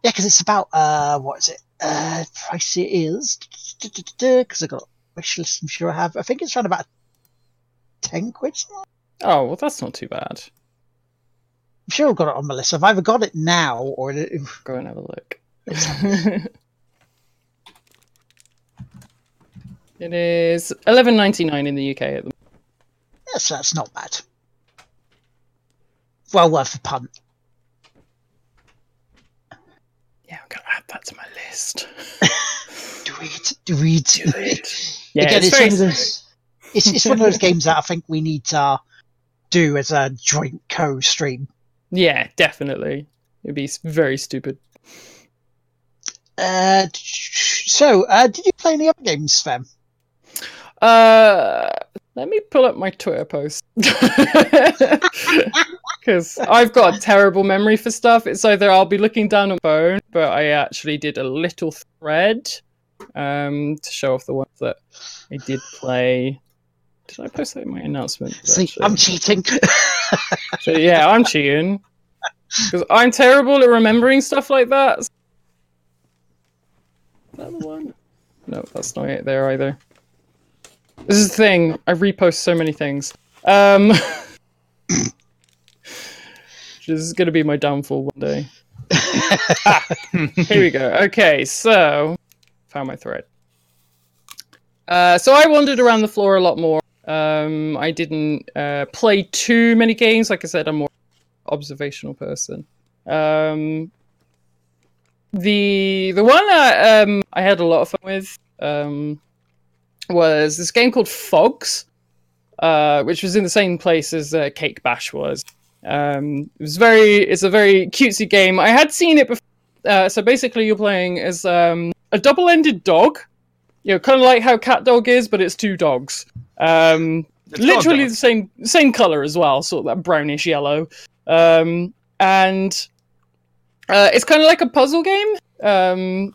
Yeah, because it's about uh, what is it? Uh, price it is because I got wish list. I'm sure I have. I think it's around about ten quid. Oh well, that's not too bad. I'm sure I've got it on my list. I've either got it now or Go and have a look. it is eleven ninety nine in the UK at the yes, that's not bad. Well worth a punt. Yeah, I'm gonna add that to my list. [laughs] Do it. Do it. Do it. Yeah, Again, it's it's, very one of those. It's, it's one of those games that I think we need to do as a joint co-stream. Yeah, definitely. It'd be very stupid. Uh, so, uh, did you play any other games, Fem? Uh, let me pull up my Twitter post [laughs] [laughs] because I've got a terrible memory for stuff. It's either I'll be looking down on phone, but I actually did a little thread um, to show off the ones that I did play. Did I post that in my announcement? See, actually? I'm cheating. [laughs] So, yeah, I'm cheating because I'm terrible at remembering stuff like that. Is that the one? No, that's not it there either. This is the thing. I repost so many things. Um, [laughs] which is going to be my downfall one day. [laughs] [laughs] Here we go. Okay, so found my thread. Uh, so I wandered around the floor a lot more. Um, I didn't uh, play too many games. Like I said, I'm more observational person. Um, the the one I, um, I had a lot of fun with um, was this game called Phogs, uh, which was in the same place as uh, Cake Bash was. Um, it was very it's a very cutesy game. I had seen it before. Uh, so basically, you're playing as um, a double-ended dog. You know, kind of like how Cat Dog is, but it's two dogs. Um, It's literally Dog. the same same color as well, sort of that brownish yellow. Um, and uh, it's kind of like a puzzle game. Um,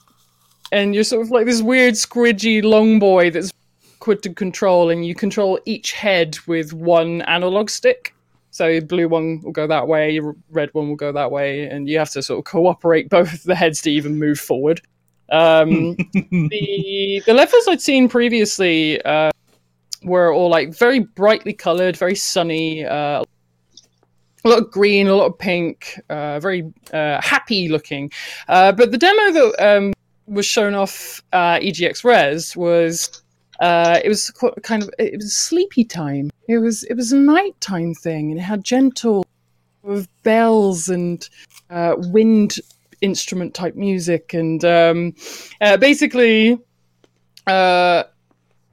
and you're sort of like this weird squidgy long boy that's awkward to control, and you control each head with one analog stick. So blue one will go that way, red one will go that way, and you have to sort of cooperate [laughs] both the heads to even move forward. Um, [laughs] the the levels I'd seen previously uh, were all like very brightly coloured, very sunny, uh, a lot of green, a lot of pink, uh, very uh, happy looking. Uh, but the demo that um, was shown off uh, EGX Rezzed was uh, it was kind of it was sleepy time. It was it was a nighttime thing, and it had gentle of bells and uh, wind instrument type music, and um, uh, basically. Uh,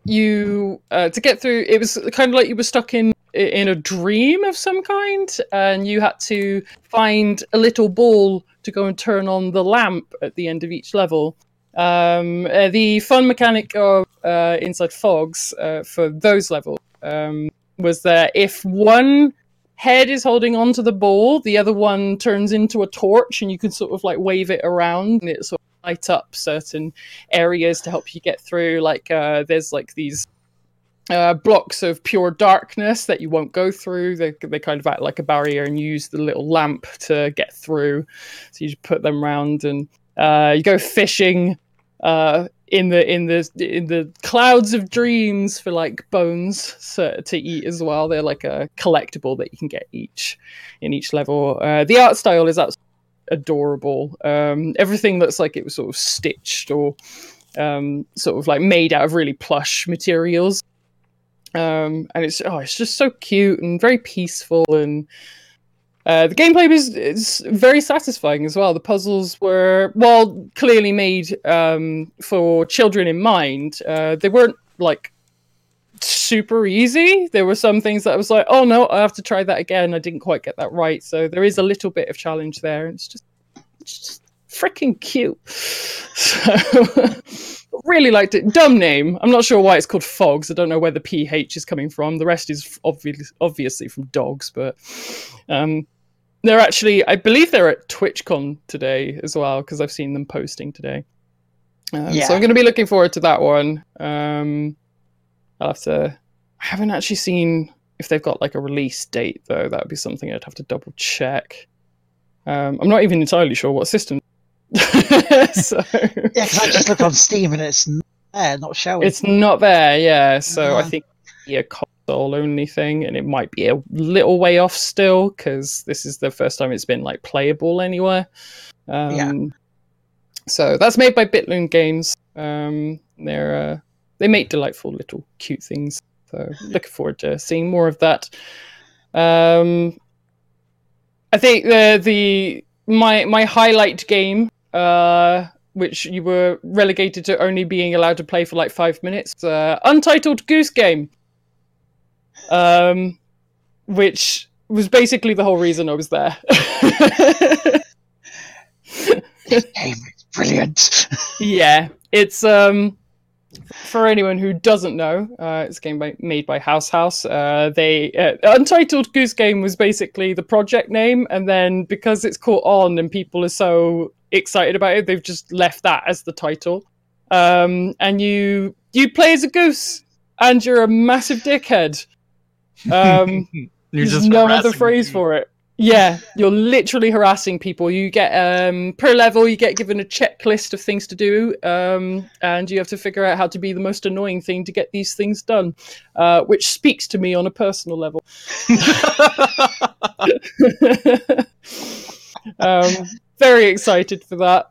you uh, to get through it was kind of like you were stuck in in a dream of some kind and you had to find a little ball to go and turn on the lamp at the end of each level um, uh, the fun mechanic of uh, inside Phogs uh, for those levels um, was that if one head is holding onto the ball the other one turns into a torch and you can sort of like wave it around and it sort of light up certain areas to help you get through. Like uh, there's like these uh, blocks of pure darkness that you won't go through. They they kind of act like a barrier, and you use the little lamp to get through. So you just put them round, and uh, you go fishing uh, in the in the in the clouds of dreams for like bones so, to eat as well. They're like a collectible that you can get each in each level. Uh, the art style is absolutely adorable. Um, everything looks like it was sort of stitched or um, sort of like made out of really plush materials. Um, and it's oh, it's just so cute and very peaceful, and uh, the gameplay was is very satisfying as well. The puzzles were well clearly made um, for children in mind. Uh, they weren't like super easy. There were some things that I was like, oh no, I have to try that again. I didn't quite get that right. So there is a little bit of challenge there. and It's just, it's just freaking cute. [laughs] So [laughs] really liked it. Dumb name. I'm not sure why it's called Phogs. I don't know where the PH is coming from. The rest is obviously obviously from dogs, but um, they're actually, I believe they're at TwitchCon today as well because I've seen them posting today. Um, Yeah. So I'm going to be looking forward to that one. Um, I'll have to. I haven't actually seen if they've got like a release date though. That would be something I'd have to double check. Um, I'm not even entirely sure what system. [laughs] so Yeah, because I just looked on Steam and it's not there, not showing. it's not there, yeah. So I think it'll be a console only thing, and it might be a little way off still because this is the first time it's been like playable anywhere. Um, Yeah. So that's made by Bit Loom Games. Um, they're uh, they make delightful little cute things. So [laughs] looking forward to seeing more of that. Um, I think the the my my highlight game, uh, which you were relegated to only being allowed to play for like five minutes, uh, Untitled Goose Game, um, which was basically the whole reason I was there. This game is brilliant. yeah, it's um for anyone who doesn't know, uh, it's a game by, made by House House. Uh, they uh, Untitled Goose Game was basically the project name, and then because it's caught on and people are so excited about it, they've just left that as the title. Um, and you you play as a goose, and you're a massive dickhead. Um, [laughs] there's no other phrase me. for it. Yeah, you're literally harassing people. You get um, per level, you get given a checklist of things to do, um, and you have to figure out how to be the most annoying thing to get these things done, uh, which speaks to me on a personal level. um, very excited for that.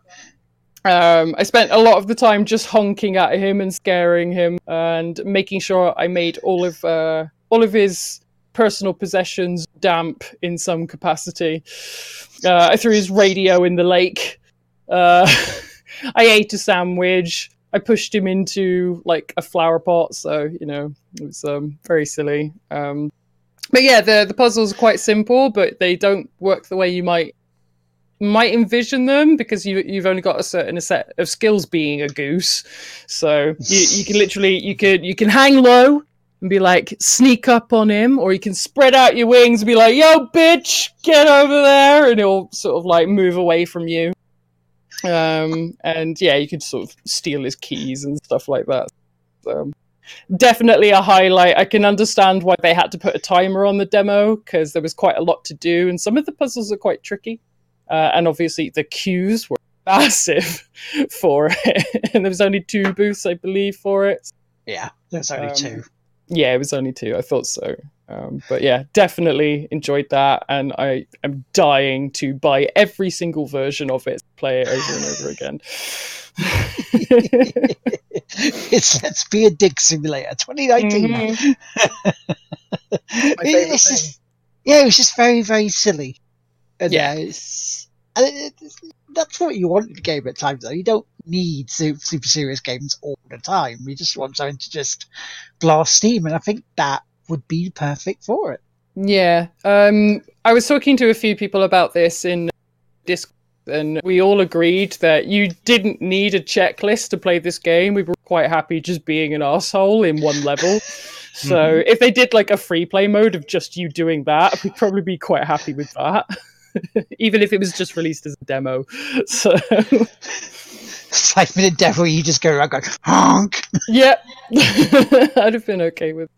Um, I spent a lot of the time just honking at him and scaring him, and making sure I made all of uh, all of his personal possessions damp in some capacity. Uh, I threw his radio in the lake. Uh, [laughs] I ate a sandwich. I pushed him into like a flower pot, so you know it was um, very silly. Um, but yeah, the the puzzles are quite simple, but they don't work the way you might might envision them because you you've only got a certain set of skills being a goose. So you, you can literally you could you can hang low and be like sneak up on him, or you can spread out your wings and be like, "Yo, bitch, get over there," and he'll sort of like move away from you. Um, and yeah, you could sort of steal his keys and stuff like that. So, definitely a highlight. I can understand why they had to put a timer on the demo because there was quite a lot to do, and some of the puzzles are quite tricky. Uh, and obviously, the queues were [laughs] massive for it, [laughs] and there was only two booths, I believe, for it. Yeah, there's only Um, two. Yeah, it was only two. I thought so. Um, but yeah, definitely enjoyed that, and I am dying to buy every single version of it, play it over and over again. it's Let's Be a Dig Simulator 2019. Mhm. It- favorite it's just, yeah, it was just very, very silly. And, Yeah. uh, it's, and it, it's, that's what you want in a game at times, though. You don't need super, serious games all the time. We just want something to just blast steam, and I think that would be perfect for it. Yeah. Um, I was talking to a few people about this in Discord, and we all agreed that you didn't need a checklist to play this game. We were quite happy just being an asshole in one level. [laughs] So if they did like a free play mode of just you doing that, we'd probably be quite happy with that. [laughs] Even if it was just released as a demo. [laughs] So It's like in a devil, you just go around going, honk! yeah, [laughs] I'd have been okay with.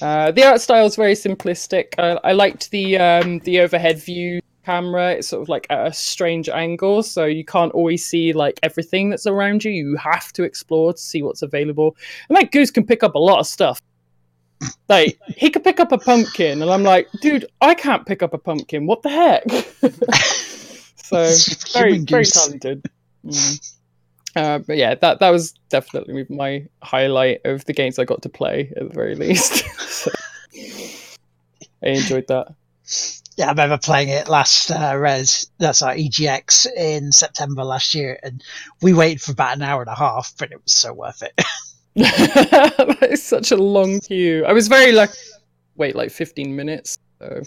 Uh, the art style is very simplistic. I, I liked the um, the overhead view camera. It's sort of like at a strange angle, so you can't always see like everything that's around you. You have to explore to see what's available. And that goose can pick up a lot of stuff. Like he could pick up a pumpkin, and I'm like, dude, I can't pick up a pumpkin. What the heck? [laughs] so very very talented. Mm. Uh, but yeah, that that was definitely my highlight of the games I got to play at the very least. [laughs] so, I enjoyed that. Yeah, I remember playing it last uh, Rezzed, that's our EGX in September last year, and we waited for about an hour and a half, but it was so worth it. [laughs] [laughs] that is such a long queue. I was very lucky. Wait, like 15 minutes. So,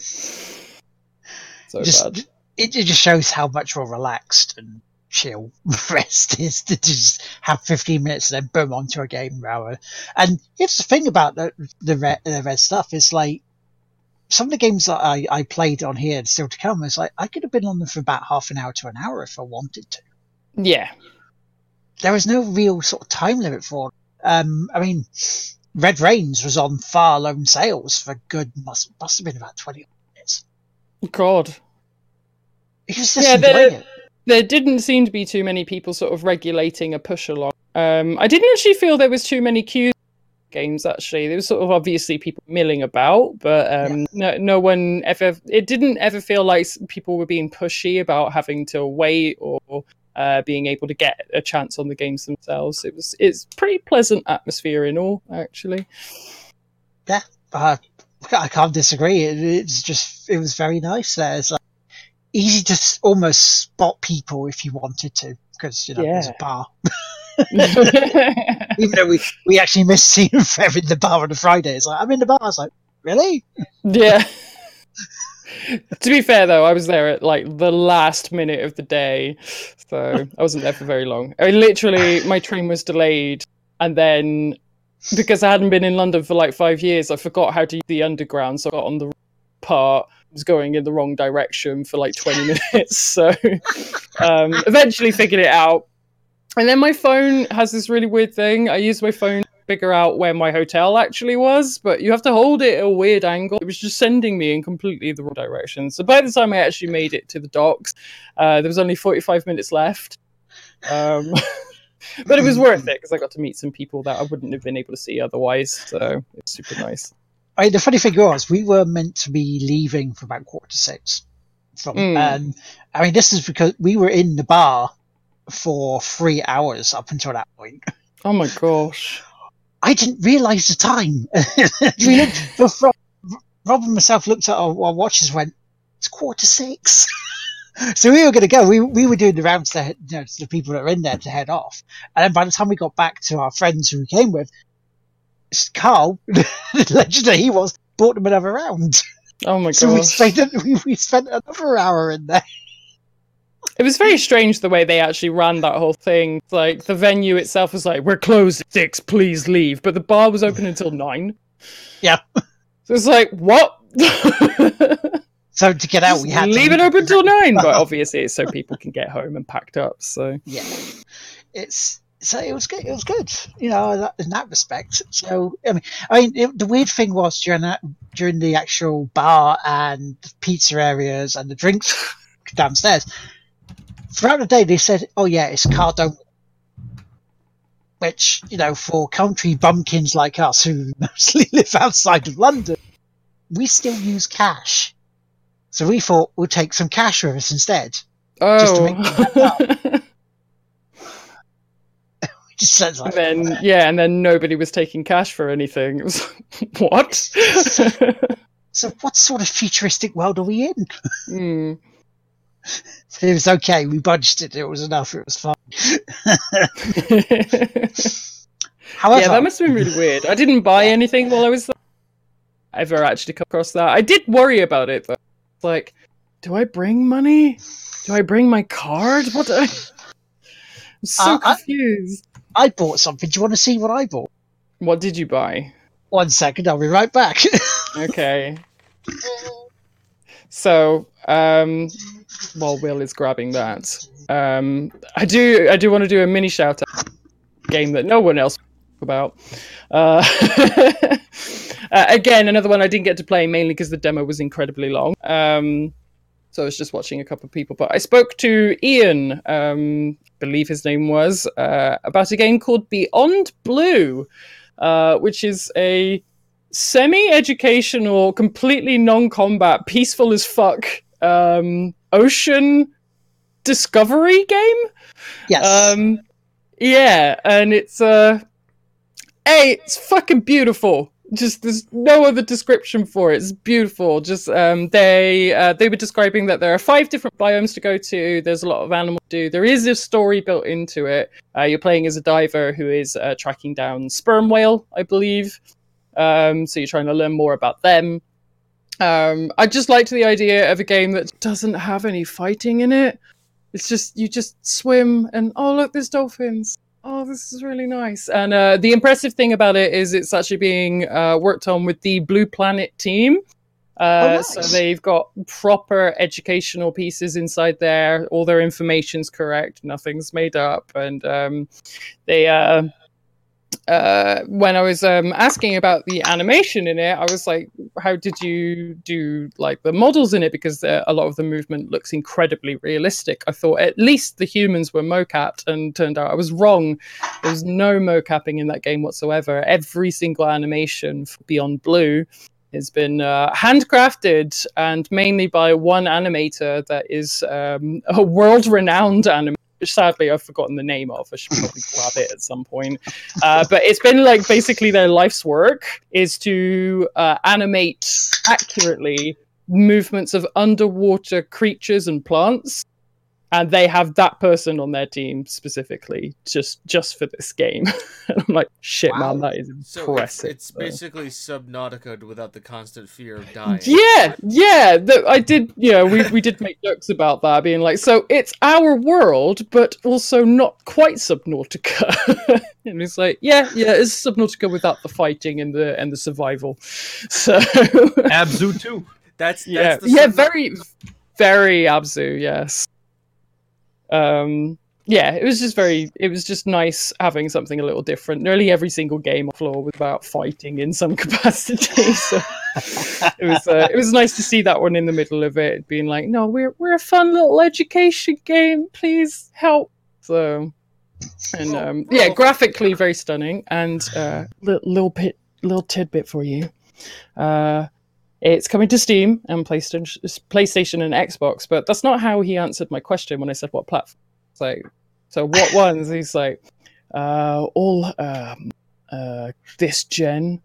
so just bad. it, it just shows how much more relaxed and chill [laughs] Rezzed is to just have 15 minutes and then boom onto a game hour. And here's the thing about the the red, the red stuff is like some of the games that I, I played on here and still to come is like I could have been on them for about half an hour to an hour if I wanted to. Yeah. There was no real sort of time limit for. Um, I mean, Red Rains was on Far: Lone Sails for good must must have been about 20 minutes. God. He was just Yeah, enjoying it. There didn't seem to be too many people sort of regulating a push along. Um, I didn't actually feel there was too many queues games actually there was sort of obviously people milling about but um no, no one ever it didn't ever feel like people were being pushy about having to wait or uh, being able to get a chance on the games themselves it was it's pretty pleasant atmosphere in all actually uh, I can't disagree. It, it's just it was very nice. There, easy to almost spot people if you wanted to, because you know there's a bar. [laughs] [laughs] Even though we we actually missed [laughs] seeing Fev in the bar on a Friday. It's like I'm in the bar. I was like, really? Yeah. to be fair, though, I was there at like the last minute of the day, so I wasn't there for very long. I mean, literally, my train was delayed, and then because I hadn't been in London for like five years, I forgot how to use the underground, so I got on the part. Was going in the wrong direction for like twenty [laughs] minutes, so um, eventually figured it out. And then my phone has this really weird thing. I use my phone to figure out where my hotel actually was, but you have to hold it at a weird angle. It was just sending me in completely the wrong direction. So by the time I actually made it to the docks, uh, there was only 45 minutes left. Um, [laughs] but it was worth it because I got to meet some people that I wouldn't have been able to see otherwise. So it's super nice. I the funny thing was, we were meant to be leaving for about quarter to six. From, Mm. and I mean, this is because we were in the bar for three hours up until that point. Oh my gosh. I didn't realise the time. [laughs] we looked, [laughs] Rob and myself looked at our, our watches, went, "It's quarter six. [laughs] so we were going to go. We we were doing the rounds to, you know, to the people that are in there to head off. And then by the time we got back to our friends who we came with, Carl, [laughs] the legend that he was, bought them another round. Oh my god! So we spent we, [laughs] we spent another hour in there. It was very strange the way they actually ran that whole thing. Like the venue itself was like, "We're closed at six, please leave," but the bar was open until nine. Yeah. So it's like, what? [laughs] So to get out, Just we had to leave to it open till nine. But obviously, it's so people can get home and packed up. So yeah, it's so it was good. It was good, you know, in that respect. So I mean, I mean, it, the weird thing was during that during the actual bar and pizza areas and the drinks [laughs] downstairs. Throughout the day, they said, "Oh yeah, it's card only," which you know, for country bumpkins like us who [laughs] mostly live outside of London, we still use cash. So we thought we'll take some cash with us instead. Just to oh. [laughs] Just sounds like And then yeah, and then nobody was taking cash for anything. It was [laughs] what? So, what sort of futuristic world are we in? Hmm. [laughs] It was okay. We budgeted. It it was enough. It was fine. However, [laughs] yeah, that must have been really weird. I didn't buy anything while I was there. Ever actually come across that? I did worry about it though. Like, do I bring money? Do I bring my card? What? Do I... I'm so Uh, confused. I bought something. Do you want to see what I bought? What did you buy? One second. I'll be right back. [laughs] Okay. So, um, while Will is grabbing that, um, I do I do want to do a mini shout out game that no one else about. Uh, [laughs] uh, again, another one I didn't get to play mainly because the demo was incredibly long. Um, so I was just watching a couple of people, but I spoke to Ian, um, believe his name was, uh, about a game called Beyond Blue, uh, which is a semi-educational, completely non-combat, peaceful as fuck um, ocean discovery game. yes. Um, yeah, and it's uh, hey, it's fucking beautiful. Just there's no other description for it. It's beautiful. Just um, they uh, they were describing that there are five different biomes to go to. There's a lot of animals to do. There is a story built into it. Uh, you're playing as a diver who is uh, tracking down sperm whale, I believe. Um, so you're trying to learn more about them. Um, I just liked the idea of a game that doesn't have any fighting in it. It's just you just swim and oh look, there's dolphins. Oh, this is really nice. And uh, the impressive thing about it is it's actually being uh, worked on with the Blue Planet team. Uh, Oh, So they've got proper educational pieces inside there. All their information's correct. Nothing's made up. And um, they, uh, when I was um, asking about the animation in it, I was like, "How did you do like the models in it?" Because uh, a lot of the movement looks incredibly realistic. I thought at least the humans were mocapped, and turned out I was wrong. There's no mocapping in that game whatsoever. Every single animation for Beyond Blue has been uh, handcrafted and mainly by one animator that is um, a world-renowned animator. Sadly I've forgotten the name of. I should probably grab it at some point. Uh, but it's been like basically their life's work is to uh, animate accurately movements of underwater creatures and plants and they have that person on their team specifically just just for this game [laughs] and i'm like shit man Wow. that is So it's, impressive it's So- basically Subnautica without the constant fear of dying. yeah, yeah. The, I did. You know, we we did make [laughs] jokes about that, being like, so it's our world, but also not quite Subnautica. [laughs] and it's like, yeah, yeah, it's Subnautica without the fighting and the and the survival. So Abzu too. That's, that's yeah, the yeah, very, very Abzu. Yes. Um. yeah, it was just very. It was just nice having something a little different. Nearly every single game on floor was about fighting in some [laughs] capacity. So it was. Uh, it was nice to see that one in the middle of it, being like, "No, we're we're a fun little education game. Please help." So, and um, yeah, graphically very stunning, and uh, little, little bit, little tidbit for you. Uh, it's coming to Steam and PlayStation, PlayStation and Xbox, but that's not how he answered my question when I said what platform. Like, so what [laughs] ones? He's like, uh, all um, uh, this gen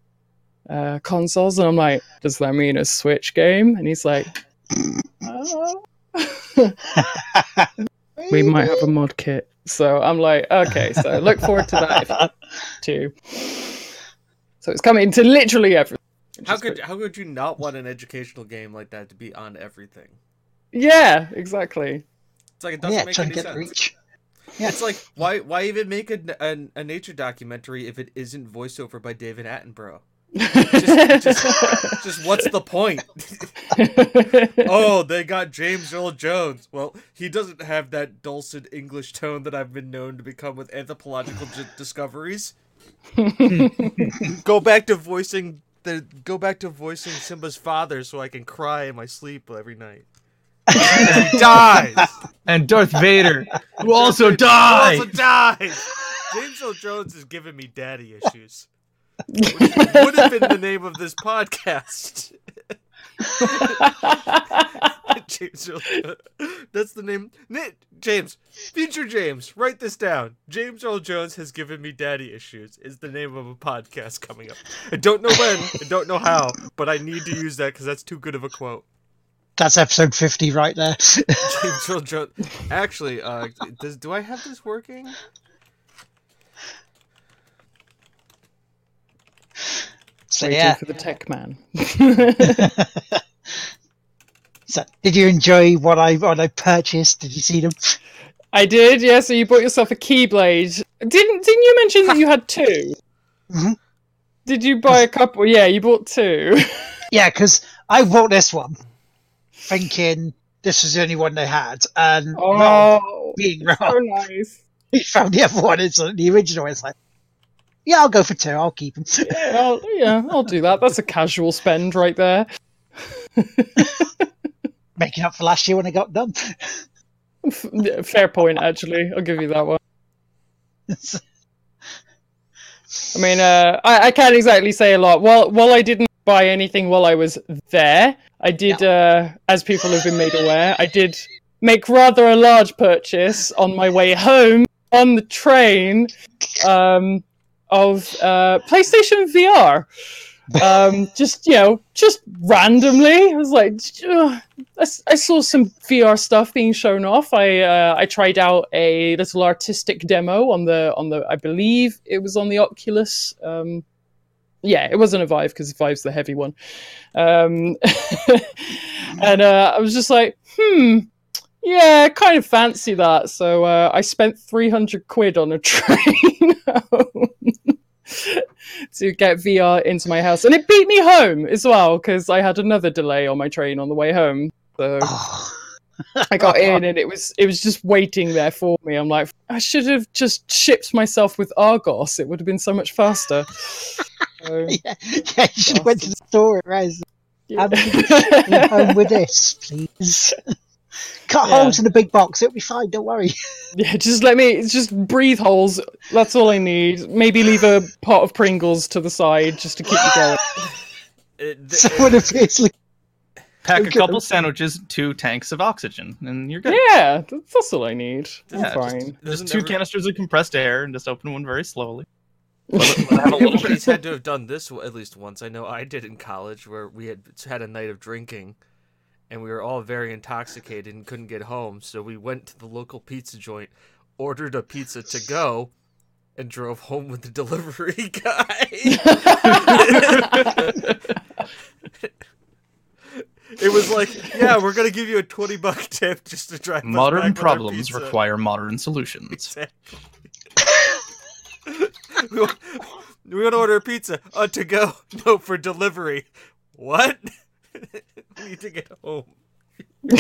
uh, consoles, and I'm like, does that mean a Switch game? And he's like, "Uh, [laughs] we might have a mod kit. So I'm like, okay, so look forward to that too. [laughs] So it's coming to literally everything. Which How is could how could you not want an educational game like that to be on everything? Yeah, exactly. It's like it oh, doesn't yeah, make any get sense. reach. Yeah. It's like why why even make a, a, a nature documentary if it isn't voiceover by David Attenborough? Just, just, just what's the point? [laughs] oh, they got James Earl Jones. Well, he doesn't have that dulcet English tone that I've been known to become with anthropological j- discoveries. [laughs] go back to voicing the go back to voicing Simba's father so I can cry in my sleep every night. he dies. [laughs] And Darth Vader, who also Who died. Also dies. James Earl Jones is giving me daddy issues. [laughs] Which would have been the name of this podcast. [laughs] [laughs] James Earl Jones. That's the name. James, future James, write this down. James Earl Jones has given me daddy issues. Is the name of a podcast coming up? I don't know when. I don't know how, but I need to use that because that's too good of a quote. That's episode 50 right there. [laughs] James Earl Jones. Actually, uh, does do I have this working? so Waiting yeah. for the tech man. [laughs] So, did you enjoy what I what I purchased? Did you see them? I did, yeah. So you bought yourself a keyblade. Didn't didn't you mention that you had 2 Mhm. Did you buy a couple? Yeah, you bought two. [laughs] Yeah, because I bought this one thinking this was the only one they had, and Oh, being so wrong, nice. [laughs] he found the other one. It's the original. It's like, yeah, I'll go for two. I'll keep them. Yeah, I'll, yeah, I'll do that. That's a casual spend right there. [laughs] Making up for last year when I got done. [laughs] Fair point, actually. I'll give you that one. I mean, uh, I, I can't exactly say a lot. While while I didn't buy anything while I was there, I did, uh, as people have been made aware, I did make rather a large purchase on my way home on the train um, of uh, PlayStation VR. Um, just you know, just randomly, I was like, I I, I saw some VR stuff being shown off. I uh, I tried out a little artistic demo on the on the I believe it was on the Oculus. Um, yeah, it wasn't a Vive because Vive's the heavy one. Um, [laughs] and uh, I was just like, hmm, yeah, kind of fancy that. So uh, I spent three hundred quid on a [laughs] train [laughs] to get VR into my house, and it beat me home as well because I had another delay on my train on the way home. So Oh, I got in, [laughs] and it was it was just waiting there for me. I'm like, I should have just shipped myself with Argos. It would have been so much faster. [laughs] So, yeah, yeah. You should have went to the store Res. yeah. Be home with this, please. Cut Yeah. holes in the big box. It'll be fine. Don't worry. [laughs] Yeah, just let me just breathe holes. That's all I need. Maybe leave a pot of Pringles to the side just to keep you going. [laughs] Uh, uh, it, So it- what it's like, Pack a Okay. couple sandwiches, two tanks of oxygen, and you're good. Yeah, th- that's all I need. Yeah, That's just- fine. Just Doesn't two every- canisters of compressed air, and just open one very slowly. Let it- let it have a little [laughs] Everybody's had to have done this at least once. I know I did in college, where we had had a night of drinking, and we were all very intoxicated and couldn't get home. So we went to the local pizza joint, ordered a pizza to go, and drove home with the delivery [laughs] guy. [laughs] it was like, yeah, we're gonna give you a twenty buck tip just to drive. Modern problems pizza." require modern solutions. Exactly. [laughs] we, want, we want to order a pizza. Uh, to go. No, for delivery. What? [laughs] we need to get home. [laughs]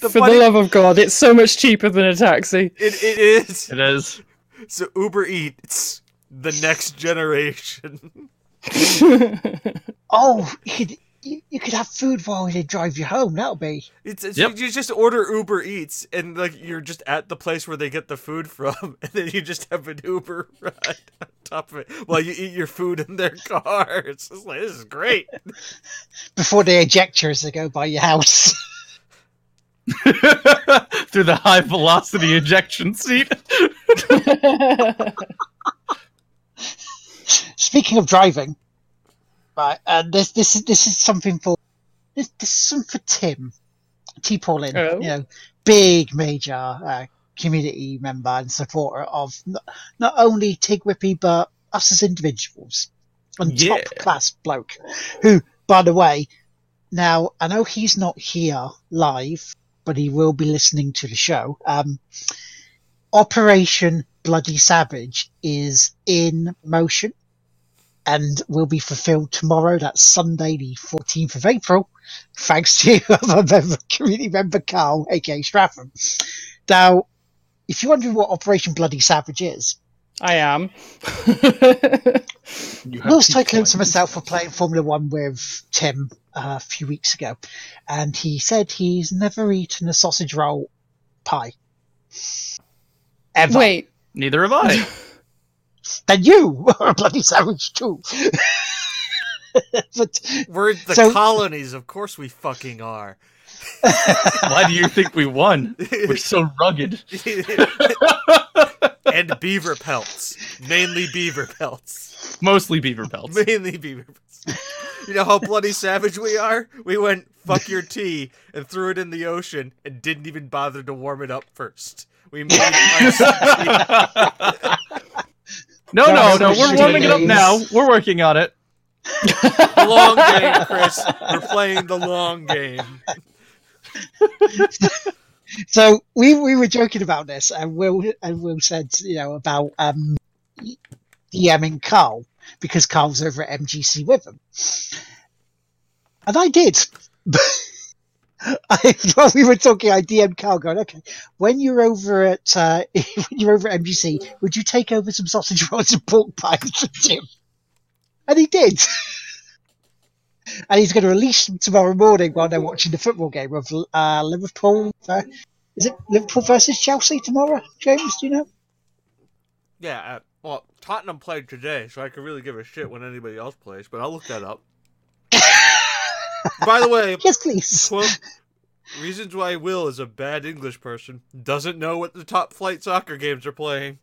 The For funny? the love of God, it's so much cheaper than a taxi. It, it is. It is. So Uber Eats, the next generation. [laughs] Oh, you could you, you could have food while they drive you home. That'll be. It's, it's Yep. you just order Uber Eats and like you're just at the place where they get the food from, [laughs] and then you just have an Uber [laughs] ride on top of it while you eat your food in their car. [laughs] It's just like this is great. Before they eject you as they go by your house. Through the high velocity ejection seat. Speaking of driving, right, and this this is this is something for this, this is something for Tim, T. Paulin, Oh. you know, big major uh, community member and supporter of not, not only Tig Whippy but us as individuals, and Yeah. top class bloke, who, by the way, now I know he's not here live, but he will be listening to the show. Um, Operation Bloody Savage is in motion and will be fulfilled tomorrow. That's Sunday, the 14th of April, thanks to [laughs] other member, community member Carl, aka Stratham. Now, if you're wondering what Operation Bloody Savage is, I am. [laughs] You have Lewis two Cyclones points. myself were playing Formula One with Tim uh, a few weeks ago, and he said he's never eaten a sausage roll pie. Ever. Wait, Neither have I. [laughs] Then you are [laughs] a oh, bloody savage too. [laughs] but We're the So- colonies, of course we fucking are. [laughs] Why do you think we won? We're so rugged. and beaver pelts, mainly beaver pelts, Mostly beaver pelts. mainly beaver pelts. You know how bloody savage we are? We went fuck your tea and threw it in the ocean and didn't even bother to warm it up first. We made ice tea. No, no, no. We're warming it up now. We're working on it. the long game, Chris. We're playing the long game. [laughs] so we we were joking about this, and Will and Will said, you know, about um DMing Carl because Carl's over at MGC with him, and I did. [laughs] [laughs] I, while we were talking, I DM'd Carl going, okay, when you're over at uh, [laughs] when you're over at MGC, would you take over some sausage [laughs] rolls and pork pies for Tim? And he did. and he's going to release them tomorrow morning while they're watching the football game of uh, Liverpool. Uh, is it Liverpool versus Chelsea tomorrow, James? Do you know? Yeah, uh, well, Tottenham played today, so I could really give a shit when anybody else plays, but I'll look that up. By the way, [laughs] Yes, please. quote reasons why Will is a bad English person doesn't know what the top flight soccer games are playing.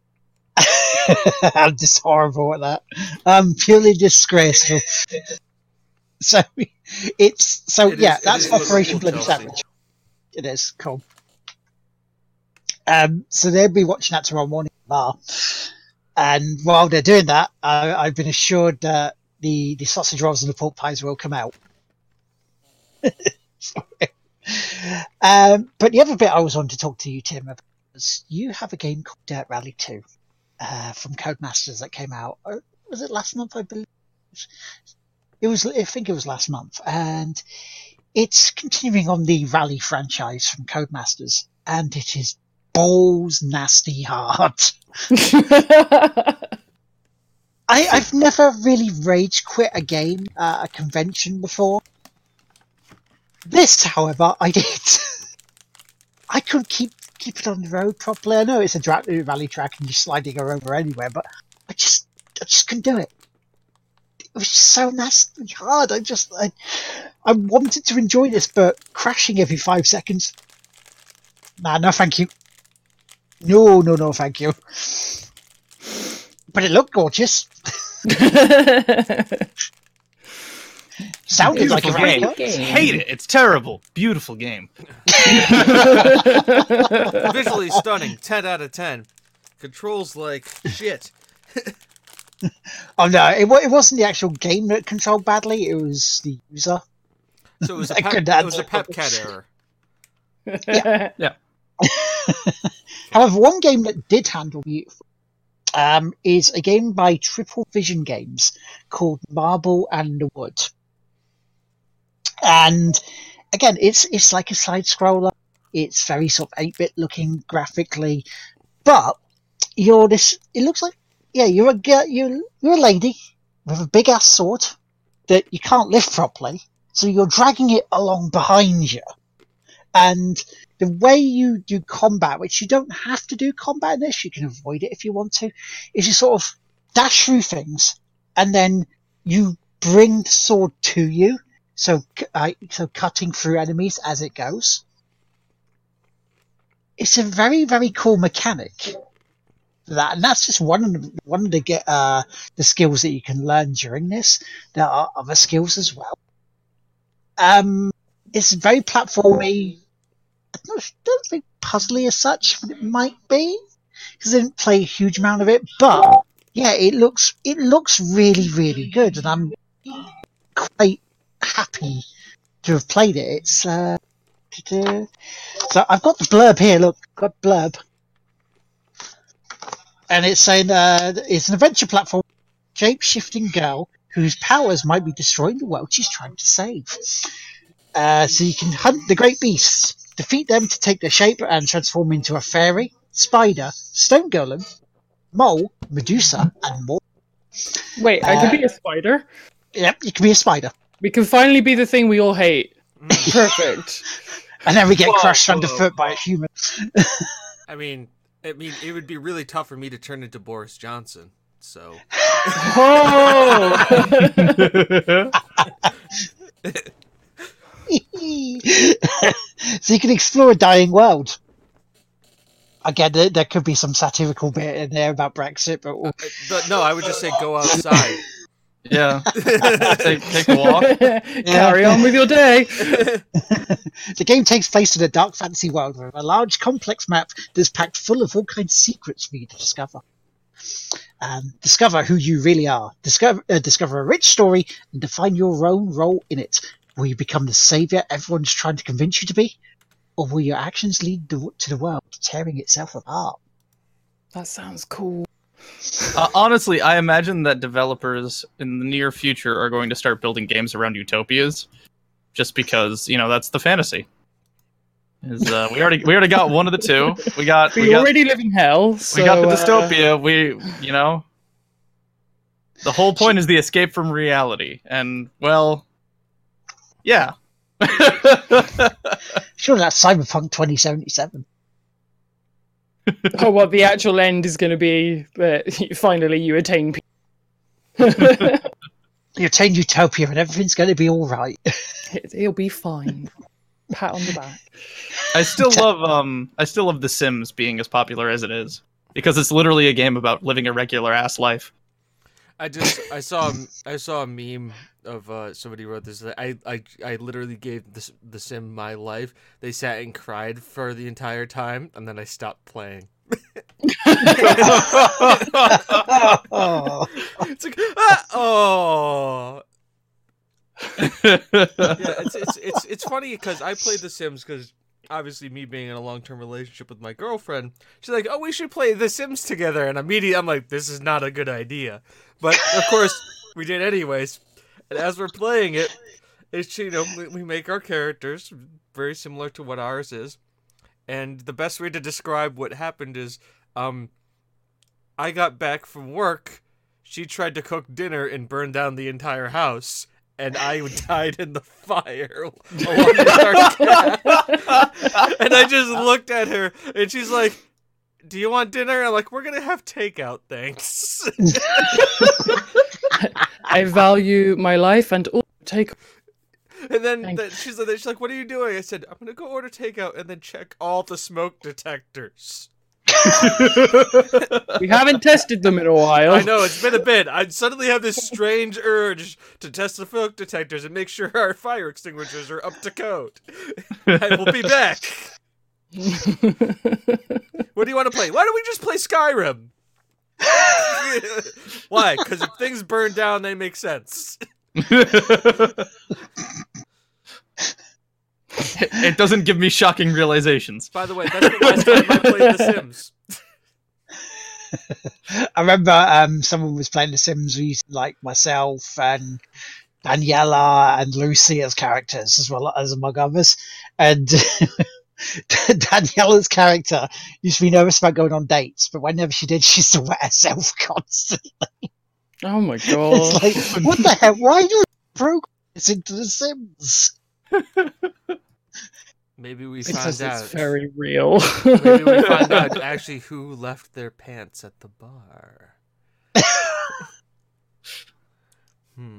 [laughs] I'm just horrible at that. I'm purely disgraceful. [laughs] So it's so It is- yeah, it that's Operation Bloody. Savage. It is cool. Um, so they'll be watching that tomorrow morning bar, and while they're doing that, I, I've been assured that the the sausage rolls and the pork pies will come out. Sorry. [laughs] Um, but the other bit I was on to talk to you, Tim, about was you have a game called Dirt Rally 2 uh, from Codemasters that came out. uh, Was it last month? I believe it was. I think it was last month, and it's continuing on the Rally franchise from Codemasters, and it is balls nasty hard. [laughs] I, I've never really rage quit a game at a convention before. This, however, I did. [laughs] I couldn't keep keep it on the road properly. I know it's a dra- rally track and you're sliding her over anywhere, but I just I just couldn't do it. It was so nasty hard. I just I, I wanted to enjoy this, but crashing every five seconds. Nah, no, thank you. No, no, no, thank you. But it looked gorgeous. [laughs] [laughs] Sounded like a Beautiful rally game. Hate it. It's terrible. Beautiful game. [laughs] Visually stunning, 10 out of 10. Controls like shit. [laughs] Oh no, it, it wasn't the actual game that controlled badly. It was the user. So it was a [laughs] I pep, could it was a handle it. PEBCAK error. Yeah. However, one game that did handle beautiful um, is a game by Triple Vision Games called Mable and the Wood. And again, it's it's like a side scroller. It's very sort of 8 bit looking graphically. But you're this, it looks like, yeah, you're a, girl- you're, you're a lady with a big ass sword that you can't lift properly. So you're dragging it along behind you. And the way you do combat, which you don't have to do combat in this, you can avoid it if you want to, is you sort of dash through things and then you bring the sword to you. So, so cutting through enemies as it goes. It's a very, very cool mechanic. That and that's just one one of the get uh, the skills that you can learn during this. There are other skills as well. Um, it's very platformy. I don't, don't think puzzly as such, but it might be because I didn't play a huge amount of it. But yeah, it looks it looks really really good, and I'm quite happy to have played it. It's uh, so I've got the blurb here. Look, got blurb, and it's saying uh, it's an adventure platform, shape shifting girl whose powers might be destroying the world she's trying to save. Uh, so you can hunt the great beasts, defeat them to take their shape and transform into a fairy, spider, stone golem, mole, medusa, and more. Wait, I Uh, could be a spider. Yep, you can be a spider. We can finally be the thing we all hate. Mm. Perfect. [laughs] And then we get Whoa, crushed whoa, underfoot by a human. [laughs] I mean, I mean, it would be really tough for me to turn into Boris Johnson. So Oh! [laughs] so you can explore a dying world. Again, there, there could be some satirical bit in there about Brexit, but we'll- Uh, but no, I would just say go outside. Yeah. [laughs] Take, take a walk. [laughs] Carry on with your day. [laughs] the game takes place in a dark fantasy world with a large, complex map that's packed full of all kinds of secrets for you to discover. Um, discover who you really are. Discover, uh, discover a rich story and define your own role in it. Will you become the savior everyone's trying to convince you to be? Or will your actions lead the, to the world tearing itself apart? That sounds cool. [laughs] Uh, honestly, I imagine that developers in the near future are going to start building games around utopias, just because you know that's the fantasy. Is uh, we already we already got one of the two. We got We, we got already live in hell. So, we got the uh, dystopia. We you know the whole point is the escape from reality, and well, yeah. [laughs] Sure, that's Cyberpunk 2077. Oh, well, the actual end is going to be that [laughs] finally you attain peace. [laughs] You attain utopia and everything's going to be all right. [laughs] It- It'll be fine. Pat on the back. I still love um I still love The Sims being as popular as it is because it's literally a game about living a regular ass life. I just I saw a- I saw a meme of uh, somebody wrote this. I I I literally gave this the sim my life. They sat and cried for the entire time, and then I stopped playing. [laughs] It's like ah, oh yeah. It's it's it's it's funny because I played The Sims because obviously me being in a long term relationship with my girlfriend, she's like, oh, we should play The Sims together, and immediately I'm like, this is not a good idea. But of course we did anyways. And as we're playing it, it's you know we, we make our characters very similar to what ours is, and the best way to describe what happened is, um, I got back from work. She tried to cook dinner and burn down the entire house, and I [laughs] died in the fire [laughs] and I just looked at her, and she's like, "Do you want dinner?" I'm like, "We're gonna have takeout, thanks." [laughs] I value my life and all take. And then the, she's like, she's like, "What are you doing?" I said, "I'm gonna go order takeout and then check all the smoke detectors." [laughs] We haven't tested them in a while. I know it's been a bit. I suddenly have this strange urge to test the smoke detectors and make sure our fire extinguishers are up to code. I will be back. [laughs] What do you want to play? Why don't we just play Skyrim? [laughs] Why? Because if things burn down, they make sense. [laughs] it doesn't give me shocking realizations. By the way, that's the last time I played The Sims. [laughs] I remember um, someone was playing The Sims using like myself and Daniela and Lucy as characters, as well as among others. And [laughs] Daniela's character used to be nervous about going on dates, but whenever she did, she used to wet herself [laughs] constantly. Oh my god! [laughs] It's god. like, what the hell? Why do you program this into The Sims? Maybe we because find it's out. very real. Maybe we find out actually who left their pants at the bar. hmm.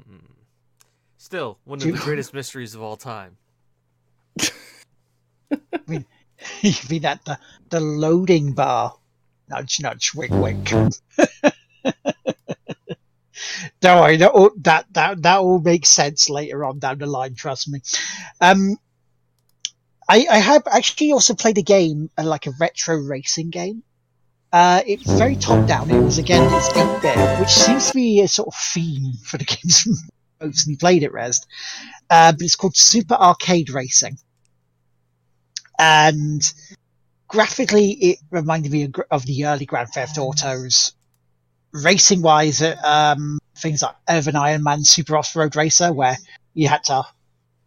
Still, one of the greatest mysteries of all time. [laughs] [laughs] you mean at the, the loading bar? Nudge, nudge, wink, wink. [laughs] Don't worry, that, all- that that that all makes sense later on down the line. Trust me. Um, I I have actually also played a game, uh, like a retro racing game. Uh, it's very top down. It was again it's eight bit, which seems to be a sort of theme for the games mostly played at Res. Uh, but it's called Super Arcade Racing, and graphically it reminded me of, the early Grand Theft Autos. Racing wise, um, things like Ivan Iron Man Super Off Road Racer, where you had to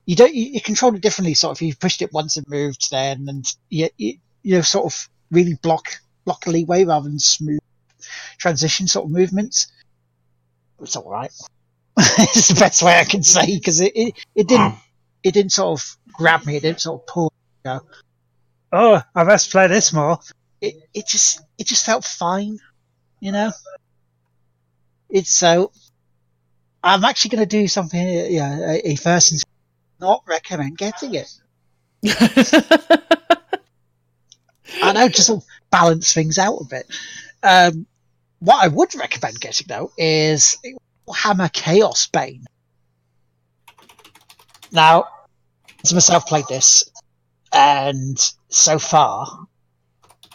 you don't you, you controlled it differently. Sort of, you pushed it once, it moved, then, and you you, you know, sort of really block block a leeway rather than smooth transition sort of movements. It's all right. [laughs] it's the best way I can say because it, it it didn't it didn't sort of grab me. It didn't sort of pull. Go, oh, I must play this more. It it just it just felt fine, you know. It's so. I'm actually going to do something. Yeah, a, a first and not recommend getting it. [laughs] I know, just sort of balance things out a bit. Um, what I would recommend getting though is Hammer Chaosbane. Now, as myself played this, and so far,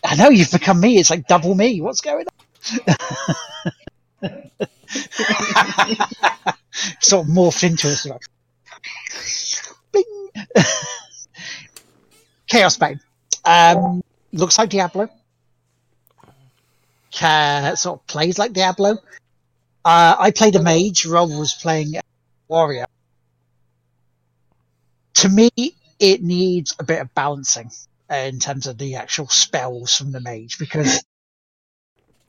I know you've become me. It's like double me. What's going on? [laughs] sort of morphed into us. Like, bing. Chaosbane. Um, looks like Diablo. Ca sort of plays like Diablo. Uh, I played a mage. Rob was playing a warrior. To me, it needs a bit of balancing in terms of the actual spells from the mage because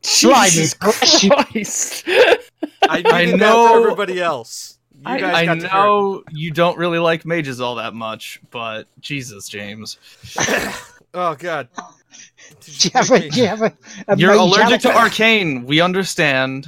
Jesus bless. Christ. [laughs] I, I needed know- everybody else. You I- guys I got to hear it. know you don't really like mages all that much, but Jesus, James. [laughs] Oh god. do you have a, do you have a, a You're allergic to arcane. We understand.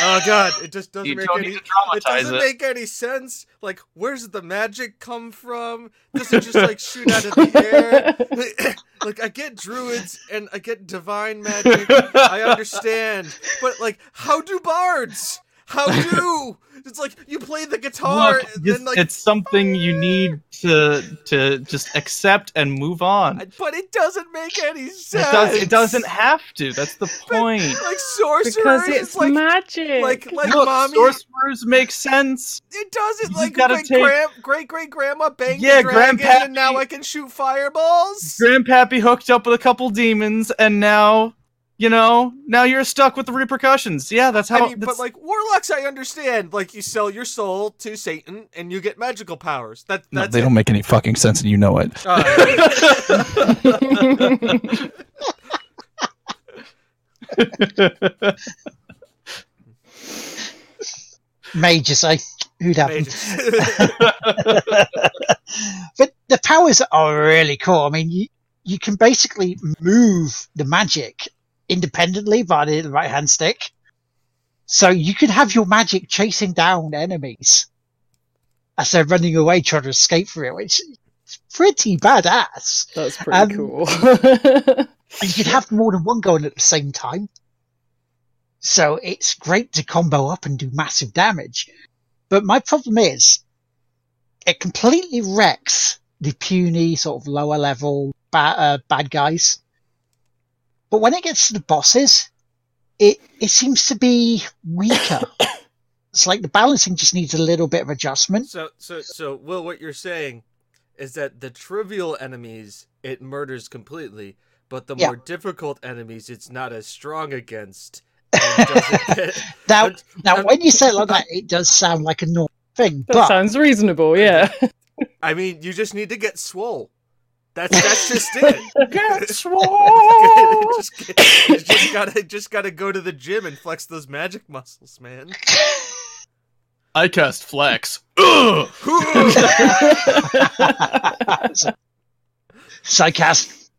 Oh god, it just doesn't make any it doesn't it. make any sense. Like where's the magic come from? Does it just like shoot out of the air? [laughs] like I get druids and I get divine magic. I understand. But like how do bards? How [laughs] do? It's like you play the guitar Look, and then like it's something you need to to just accept and move on. But it doesn't make any It, sense. does, it doesn't have to. That's the [laughs] point. like sorcerers because is it's like magic. like like Look, mommy sorcerers make sense. It doesn't You like gotta my take- grand great great grandma banged Yeah, a dragon Grandpappy- and now I can shoot fireballs. Grandpappy hooked up with a couple demons, and now, you know, now you're stuck with the repercussions. Yeah, that's how. I mean, but like warlocks, I understand. Like you sell your soul to Satan and you get magical powers. That No, they it. don't make any fucking sense, and you know it. Uh, [laughs] Mages, I who'd have them? mages. [laughs] but the powers are really cool. I mean, you you can basically move the magic independently by the right hand stick. So you could have your magic chasing down enemies as they're running away trying to escape from it, which is pretty badass. That's pretty Um, cool. [laughs] And you could have more than one going at the same time. So it's great to combo up and do massive damage. But my problem is, it completely wrecks the puny, sort of lower level ba- uh, bad guys. But when it gets to the bosses, it, it seems to be weaker. [coughs] it's like the balancing just needs a little bit of adjustment. so so so Will, what you're saying is that the trivial enemies it murders completely, but the Yeah. more difficult enemies it's not as strong against. and doesn't [laughs] get- Now, and- now and- when you say it like that, [laughs] it does sound like a normal thing. that but sounds reasonable, yeah. I mean, you just need to get swole. That's that's just it. [laughs] Get [laughs] just, you just gotta just gotta go to the gym and flex those magic muscles, man. I cast flex. [laughs] Ugh! Psychast.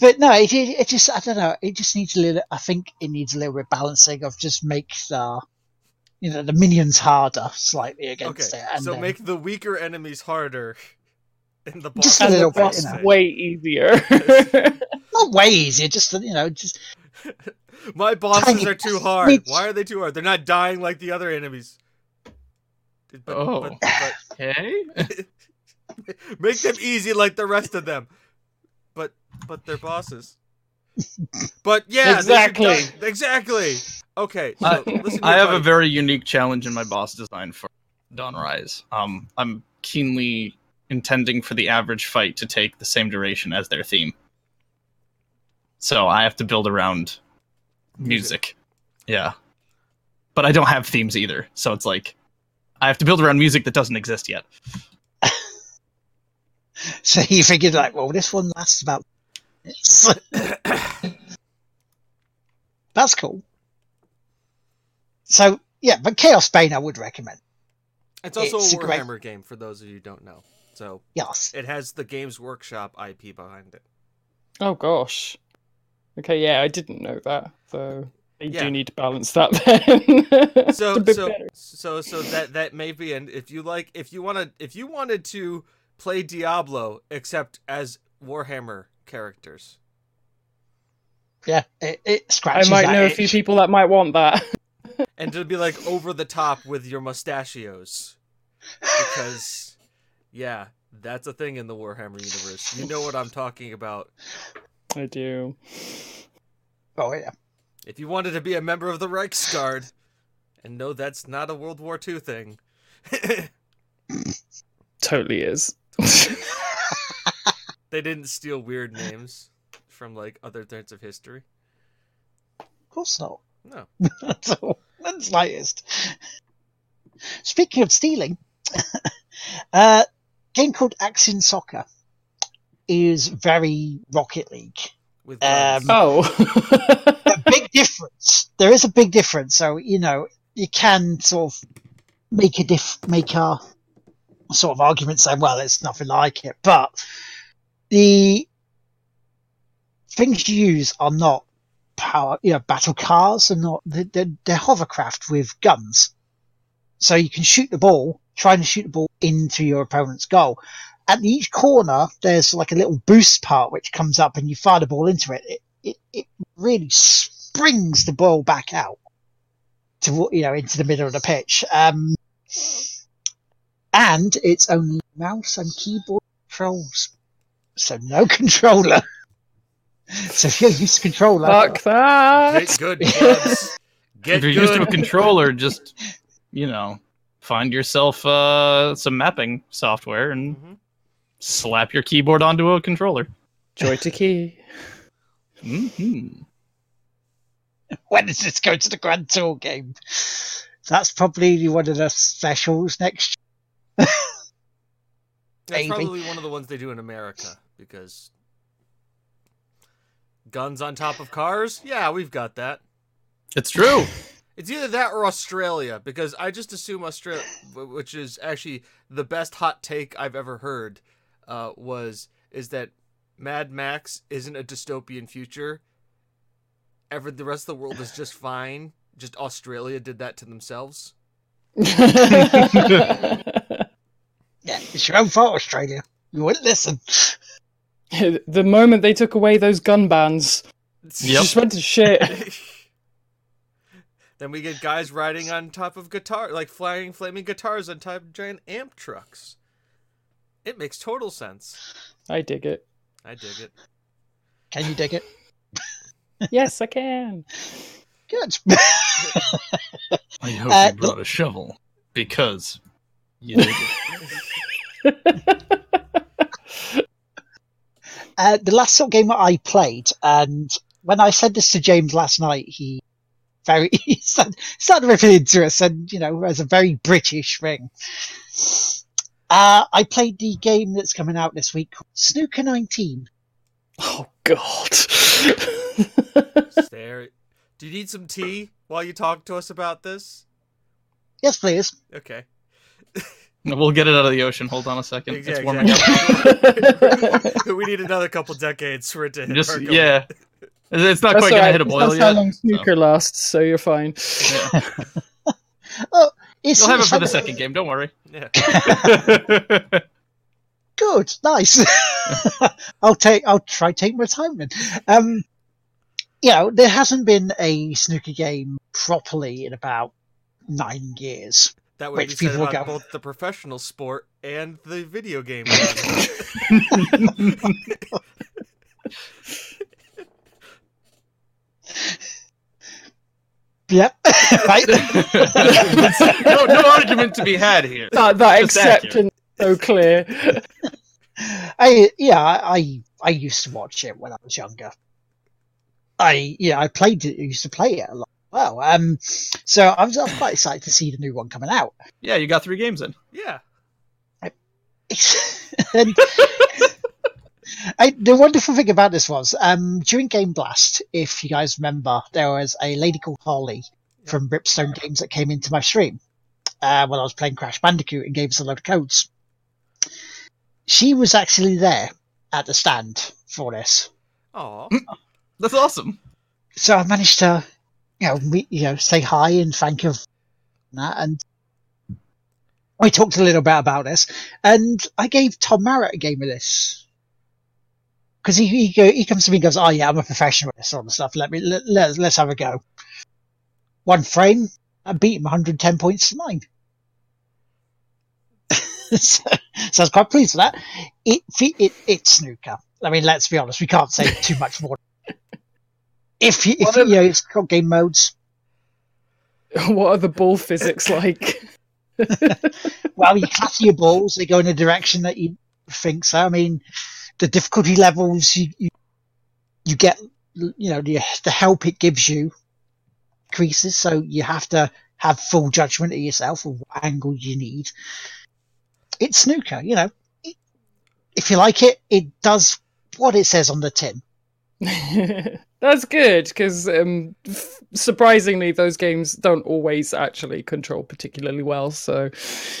but no, it, it it just I don't know. It just needs a little. I think it needs a little bit balancing of just make the you know the minions harder slightly against Okay, it, and so then make the weaker enemies harder, In the Just boss a little bit, you know. way easier. [laughs] not way easier. Just you know, just [laughs] My bosses Tiny are too hard. Which- Why are they too hard? They're not dying like the other enemies. But, Oh. but, [laughs] but Okay. make them easy like the rest of them. But but they're bosses. But yeah, they Exactly. die- exactly. Okay, so I- listen to I your have a very unique challenge in my boss design for Dawn Rise. Um, I'm keenly intending for the average fight to take the same duration as their theme. So I have to build around music. Yeah. But I don't have themes either. So it's like I have to build around music that doesn't exist yet. [laughs] so you figured like, well, this one lasts about. [coughs] [laughs] That's cool. So yeah, but Chaosbane I would recommend. It's also it's a a great- Warhammer game for those of you who don't know. So Yes. it has the Games Workshop IP behind it. oh gosh. Okay, yeah, I didn't know that. So they Yeah. do need to balance that [laughs] then. So so better. so so that that may be and if you like if you want to if you wanted to play Diablo except as Warhammer characters. Yeah, it, it scratches. I might that know a few people that might want that. [laughs] and to be like over the top with your mustachios because yeah that's a thing in the warhammer universe you know what i'm talking about I do. Oh yeah. if you wanted to be a member of the Reiksguard and no that's not a world war ii thing Totally is. [laughs] they didn't steal weird names from like other threads of history Of course not. No [laughs] That's all. Not the slightest. Speaking of stealing, [laughs] a game called Action Soccer is very Rocket League. with guns. Um, Oh. [laughs] A big difference. There is a big difference. So you know you can sort of make a diff, make a sort of argument saying, well, it's nothing like it, but the things you use are not power, you know, battle cars and not they're, they're, hovercraft with guns. So you can shoot the ball, trying to shoot the ball into your opponent's goal. At each corner, there's like a little boost part which comes up, and you fire the ball into it. It it, it really springs the ball back out to you know into the middle of the pitch. Um, and it's only mouse and keyboard controls, so no [laughs] controller. [laughs] So [laughs] if you're used to controller, Fuck that. get good clubs get if you're good used to a controller, just you know, find yourself uh, some mapping software and Mhm. slap your keyboard onto a controller. JoyToKey. [laughs] hmm when does this go to the Grand Tour game? That's probably one of the specials next. that's maybe. probably one of the ones they do in america because guns on top of cars yeah we've got that It's true. [laughs] It's either that or Australia because I just assume Australia, which is actually the best hot take I've ever heard, uh, was is that Mad Max isn't a dystopian future. Ever the rest of the world is just fine. Just Australia did that to themselves. [laughs] Yeah, it's your own fault, Australia. You wouldn't listen. [laughs] the moment they took away those gun bans, it Yep. just went to shit. [laughs] then we get guys riding on top of guitar, like flying flaming guitars on top of giant amp trucks. It makes total sense. I dig it. I dig it. Can you dig it? [laughs] Yes, I can. Good. I hope Uh, you brought a shovel because you did it. Uh, the last sort of game that I played, and when I said this to James last night, he very [laughs] he started, started ripping into us, and you know, as a very British thing. Uh, I played the game that's coming out this week called Snooker 19. Oh God. [laughs] There. Do you need some tea while you talk to us about this? Yes, please. Okay. [laughs] [laughs] We'll get it out of the ocean. Hold on a second. Yeah, it's warming up. [laughs] we need another couple decades for it to hit. Just yeah. It's not That's quite gonna hit a boil That's yet. how long snooker lasts, so you're fine. so, yeah. [laughs] Oh, it's, You'll have it for the second game. Don't worry. Yeah. Good, nice. I'll take. I'll try take my time then. Um, you know, there hasn't been a snooker game properly in about nine years. That would Which be said about go- both the professional sport and the video game. [laughs] Yep. [laughs] right. [laughs] no, no argument to be had here. That, that Just accurate. so clear. I yeah, I I- I used to watch it when I was younger. I yeah, I played it. used to play it a lot. Well, um, so I'm, I was quite excited to see the new one coming out. Yeah, you got three games in. yeah. [laughs] and I, the wonderful thing about this was um, during GameBlast, if you guys remember, there was a lady called Holly from Ripstone Games that came into my stream uh, when I was playing Crash Bandicoot and gave us a load of codes. She was actually there at the stand for this, Aw. [clears throat] That's awesome. so I managed to, you know, meet, you know, say hi and thank you for that, and we talked a little bit about this, and I gave Tom Marrett a game of this because he he, he comes to me and goes, "Oh yeah, I'm a professional at this sort of stuff. Let me let, let's let's have a go." One frame, I beat him 110 points to nine. [laughs] so, so I was quite pleased with that. It, it it's snooker. I mean, let's be honest, we can't say too much more. If you, if you, if- you know, it's got game modes. [laughs] what are the ball physics like? [laughs] Well, you clatter your balls; they go in a direction that you think so. I mean, the difficulty levels you you, you get, you know, the the help it gives you increases, so you have to have full judgment of yourself of what angle you need. It's snooker, you know. It- If you like it, it does what it says on the tin. [laughs] That's good because um, f- surprisingly, those games don't always actually control particularly well. So,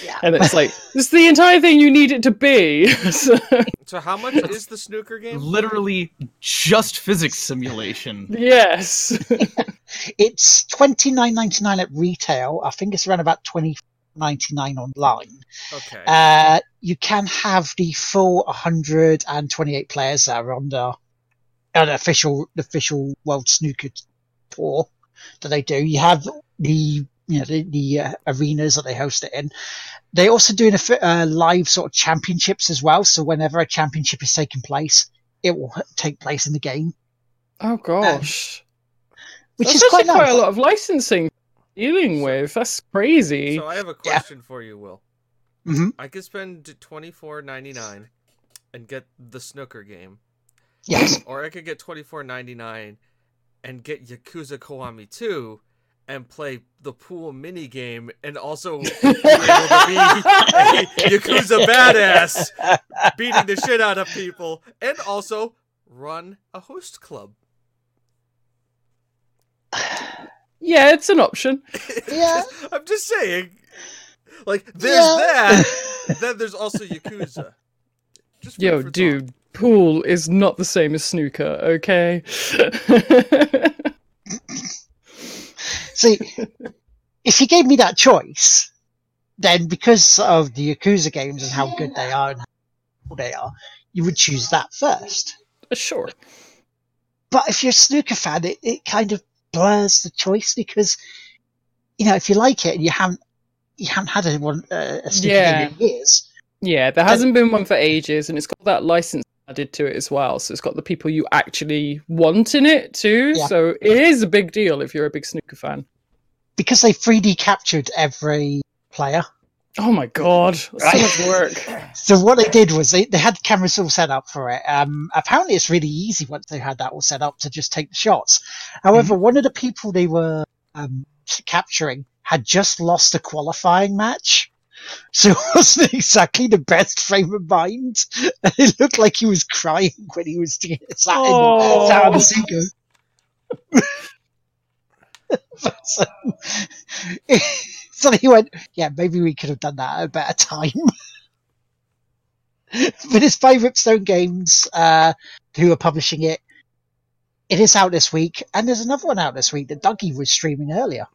Yeah. and it's like [laughs] it's the entire thing you need it to be. [laughs] so, So how much is the snooker game? Literally just physics simulation. yes, [laughs] It's twenty nine ninety nine at retail. I think it's around about twenty ninety nine online. Okay. Uh, you can have the full 128 players that are on the, on the official official World Snooker Tour that they do. You have the you know the, the uh, arenas that they host it in. They're also doing a uh, live sort of championships as well. So whenever a championship is taking place, it will take place in the game, oh gosh, which That's is quite actually quite a lot of licensing dealing with. That's crazy. So I have a question for you, Will. Mhm. I could spend twenty four ninety nine and get the snooker game, Yes. [clears throat] or I could get twenty four ninety nine and get Yakuza Kiwami two and play the pool mini game and also [laughs] be able to be a Yakuza badass beating the shit out of people and also run a host club. [sighs] yeah, it's an option. [laughs] Yeah. I'm just saying. Like, there's Yeah. that. [laughs] Then there's also Yakuza. Just Yo, for dude, pool is not the same as snooker. Okay. [laughs] See, if you gave me that choice, then because of the Yakuza games and how good they are and how cool they are, you would choose that first. sure. But if you're a snooker fan, it, it kind of blurs the choice because, you know, if you like it and you haven't you haven't had a one uh, a snooker Yeah. game in years, Yeah, there hasn't been one for ages, and it's got that license added to it as well. So it's got the people you actually want in it too. Yeah. So it is a big deal if you're a big snooker fan. because they 3D captured every player. Oh my god, Right. so much work. [laughs] So what they did was they, they had cameras all set up for it. Um, apparently it's really easy once they had that all set up to just take the shots. However, one of the people they were um, capturing had just lost a qualifying match. [laughs] So it wasn't exactly the best frame of mind. [laughs] It looked like he was crying when he was sat, in, Oh. sat on the so, [laughs] so he went, yeah, maybe we could have done that at a better time. but it's by Ripstone Games, uh, who are publishing it. It is out this week, and there's another one out this week that Dougie was streaming earlier.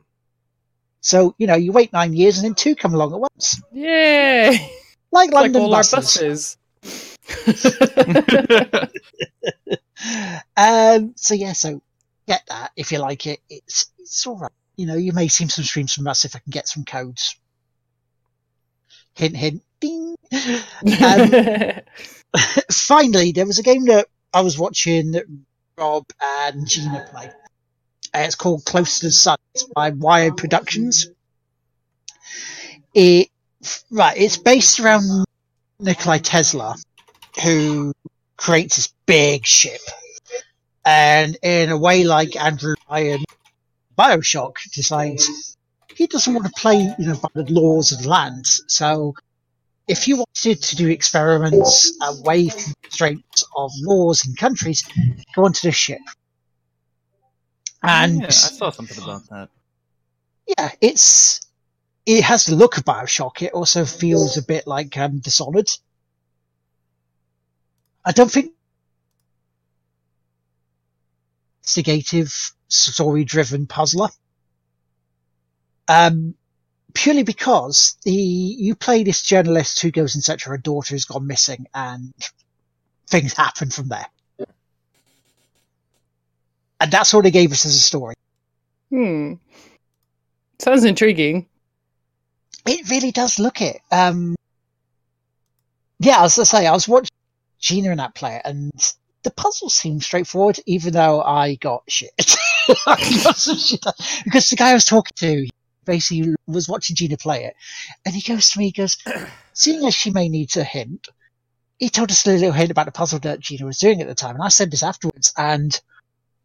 So, you know, you wait nine years and then two come along at once. Yay! Like like London all buses. our buses. [laughs] Um, so yeah, so get that if you like it. It's it's all right. You know, you may see some streams from us if I can get some codes. Hint, hint, ding. Um, [laughs] [laughs] finally, there was a game that I was watching that Rob and Gina play. Uh, it's called Close to the Sun. It's by Wired Productions. It right. It's based around Nikolai Tesla, who creates this big ship, and in a way like Andrew Ryan, Bioshock decides he doesn't want to play, you know, by the laws of the land. So if you wanted to do experiments away from the constraints of laws and countries, go onto this ship. And yeah, I saw something about that. yeah, it's it has the look of Bioshock. It also feels a bit like um, Dishonored. I don't think investigative, story-driven puzzler. Um, purely because the you play this journalist who goes in search of her daughter who's gone missing, and things happen from there. And that's all they gave us as a story. hmm. Sounds intriguing. It really does look it. Um, yeah, as I say, I was watching Gina and that player, and the puzzle seemed straightforward, even though I got shit. [laughs] I got some shit because the guy I was talking to basically was watching Gina play it, and he goes to me, he goes, [clears throat] seeing as she may need a hint, he told us a little hint about the puzzle that Gina was doing at the time, and I said this afterwards, and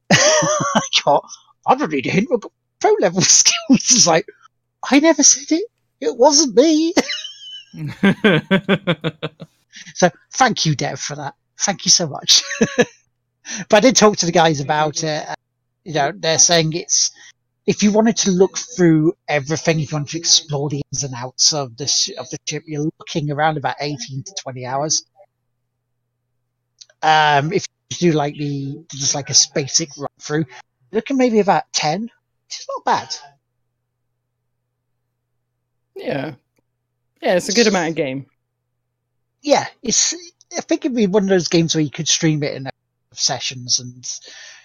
[laughs] I got, I don't need a hint, I've got pro level [laughs] skills. It's like, I never said it. It wasn't me. [laughs] So thank you, Dev, for that. Thank you so much. but I did talk to the guys about it. and, You know, they're saying it's if you wanted to look through everything, if you wanted to explore the ins and outs of the sh- of the ship, you're looking around about eighteen to twenty hours. Um, if you do like the just like a basic run through, looking maybe about ten, which is not bad. Yeah. Yeah, it's a good amount of game. Yeah, it's. I think it'd be one of those games where you could stream it in sessions and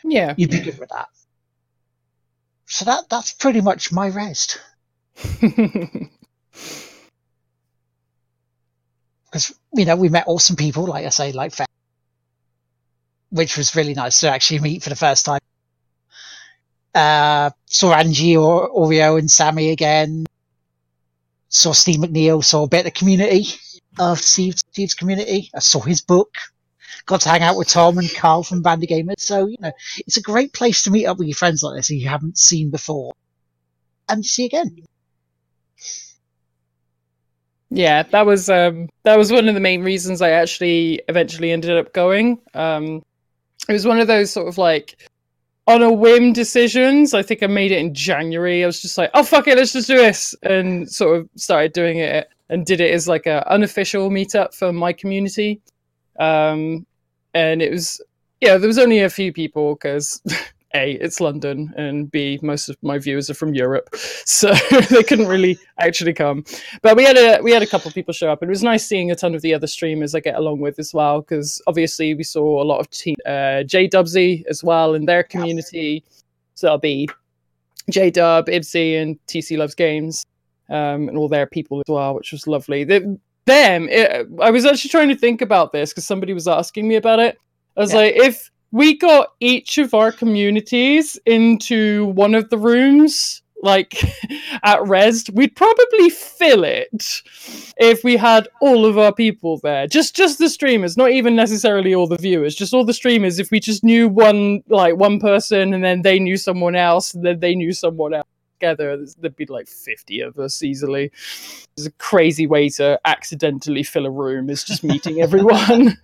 Yeah. you'd be good with that. So that that's pretty much my rest. [laughs] Because you know we met awesome people, like I say, like Fe- which was really nice to actually meet for the first time. Uh, saw Angie or Oreo and Sammy again. Saw Steve McNeil. Saw a bit of community of Steve's, Steve's community. I saw his book. Got to hang out with Tom and Carl from Bandy Gamers. So you know it's a great place to meet up with your friends like this who you haven't seen before, and see again. Yeah, that was um that was one of the main reasons I actually eventually ended up going. Um it was one of those sort of like on a whim decisions. I think I made it in January. I was just like, "Oh fuck it, let's just do this." And sort of started doing it and did it as like a unofficial meetup for my community. Um and it was yeah, there was only a few people cuz [laughs] A, it's London, and B, most of my viewers are from Europe, [laughs] so [laughs] they couldn't really actually come. But we had a we had a couple of people show up and it was nice seeing a ton of the other streamers i get along with as well because obviously we saw a lot of team uh j dubsy as well in their community. So that'll be j dub ibsy and tc loves games um and all their people as well which was lovely. The, them it, i was actually trying to think about this because somebody was asking me about it. I was Yeah. like if we got each of our communities into one of the rooms like [laughs] at Rezzed, we'd probably fill it if we had all of our people there. Just just the streamers, not even necessarily all the viewers, just all the streamers. If we just knew one like one person and then they knew someone else, and then they knew someone else. together, there'd be like 50 of us easily. It's a crazy way to accidentally fill a room, is just meeting [laughs] everyone.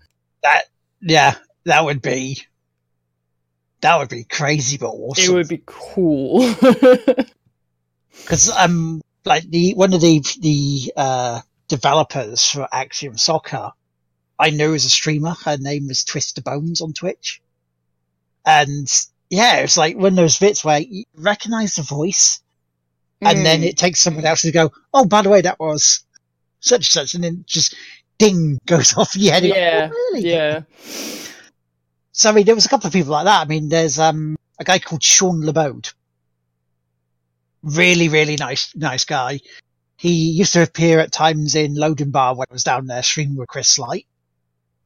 That yeah, that would be that would be crazy but awesome. it would be cool. [laughs] because um like the one of the the uh developers for Axiom Soccer, I know as a streamer. Her name was Twister Bones on Twitch, and yeah, it's like one of those bits where you recognize the voice, and then Mm. it takes someone else to go, oh, by the way, that was such and such, and then just ding goes [laughs] off your head. Yeah, "Oh, really? yeah. So I mean, there was a couple of people like that. I mean, there's um a guy called Sean LeBode. Really, really nice, nice guy. He used to appear at times in Loading Bar when I was down there streaming with Chris Light.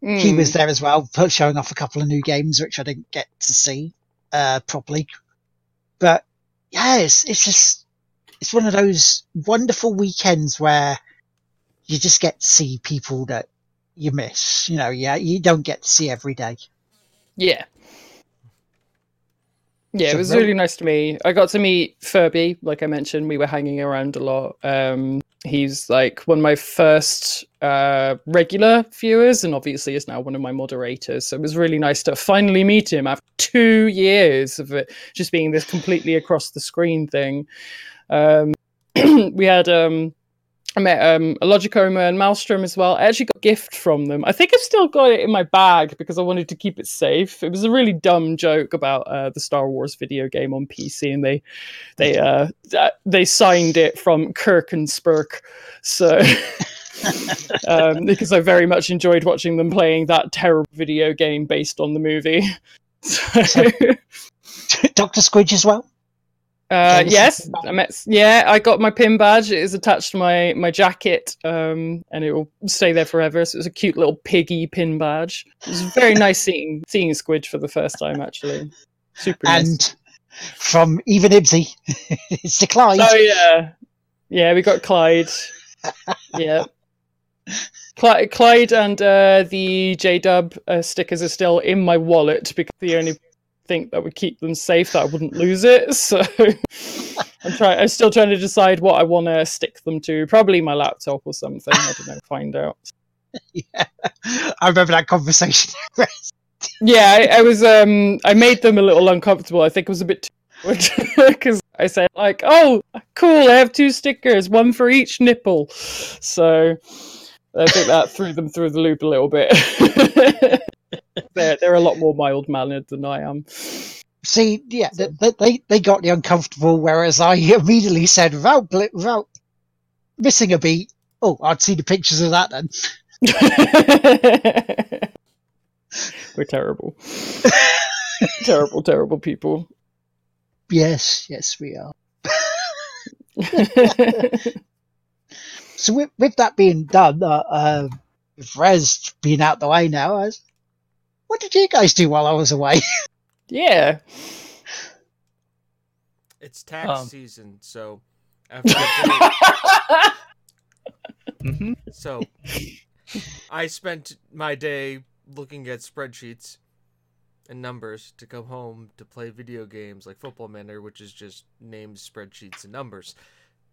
He Mm. was there as well, showing off a couple of new games which I didn't get to see uh, properly. But yeah, it's it's just it's one of those wonderful weekends where you just get to see people that you miss. You know, yeah, you don't get to see every day. Yeah. Yeah, it was really nice to me. I got to meet Furby, like I mentioned. We were hanging around a lot. Um, he's like one of my first uh, regular viewers, and obviously is now one of my moderators. So it was really nice to finally meet him after two years of it just being this completely across the screen thing. Um, [clears throat] we had um, I met um, Logicoma and Maelstrom as well. I actually got a gift from them. I think I've still got it in my bag because I wanted to keep it safe. It was a really dumb joke about uh, the Star Wars video game on PC, and they they uh, uh, they signed it from Kirk and Spurk. So [laughs] um, because I very much enjoyed watching them playing that terrible video game based on the movie. [laughs] So, [laughs] Doctor Squidge as well. Uh, yes. I met, yeah, I got my pin badge. It is attached to my my jacket, um, and it will stay there forever. So it's a cute little piggy pin badge. It was [laughs] very nice seeing seeing Squidge for the first time, actually. Super nice. And from even Ibsy, [laughs] it's to Clyde. Oh yeah, yeah, we got Clyde. yeah, Clyde, Clyde and uh, the J Dub uh, stickers are still in my wallet because the only thing that would keep them safe that I wouldn't lose it. [laughs] So I'm trying. I'm still trying to decide what I want to stick them to. Probably my laptop or something. I don't know. Find out. [laughs] yeah. I remember that conversation. [laughs] Yeah, I, I was. Um, I made them a little uncomfortable. I think it was a bit too because I said like, "Oh, cool! I have two stickers, one for each nipple." So I think that threw them through the loop a little bit. They're they're a lot more mild mannered than I am. See, yeah, they, they they got the uncomfortable, whereas I immediately said, without without missing a beat, oh, I'd see the pictures of that then. [laughs] We're terrible, [laughs] terrible, terrible people. Yes, yes, we are. [laughs] So with, with that being done, uh, uh, with Rez being out the way now, I was, what did you guys do while I was away? [laughs] yeah. It's tax Um. season, so after [laughs] hmm so I spent my day looking at spreadsheets and numbers to come home to play video games like Football Manager, which is just named spreadsheets and numbers.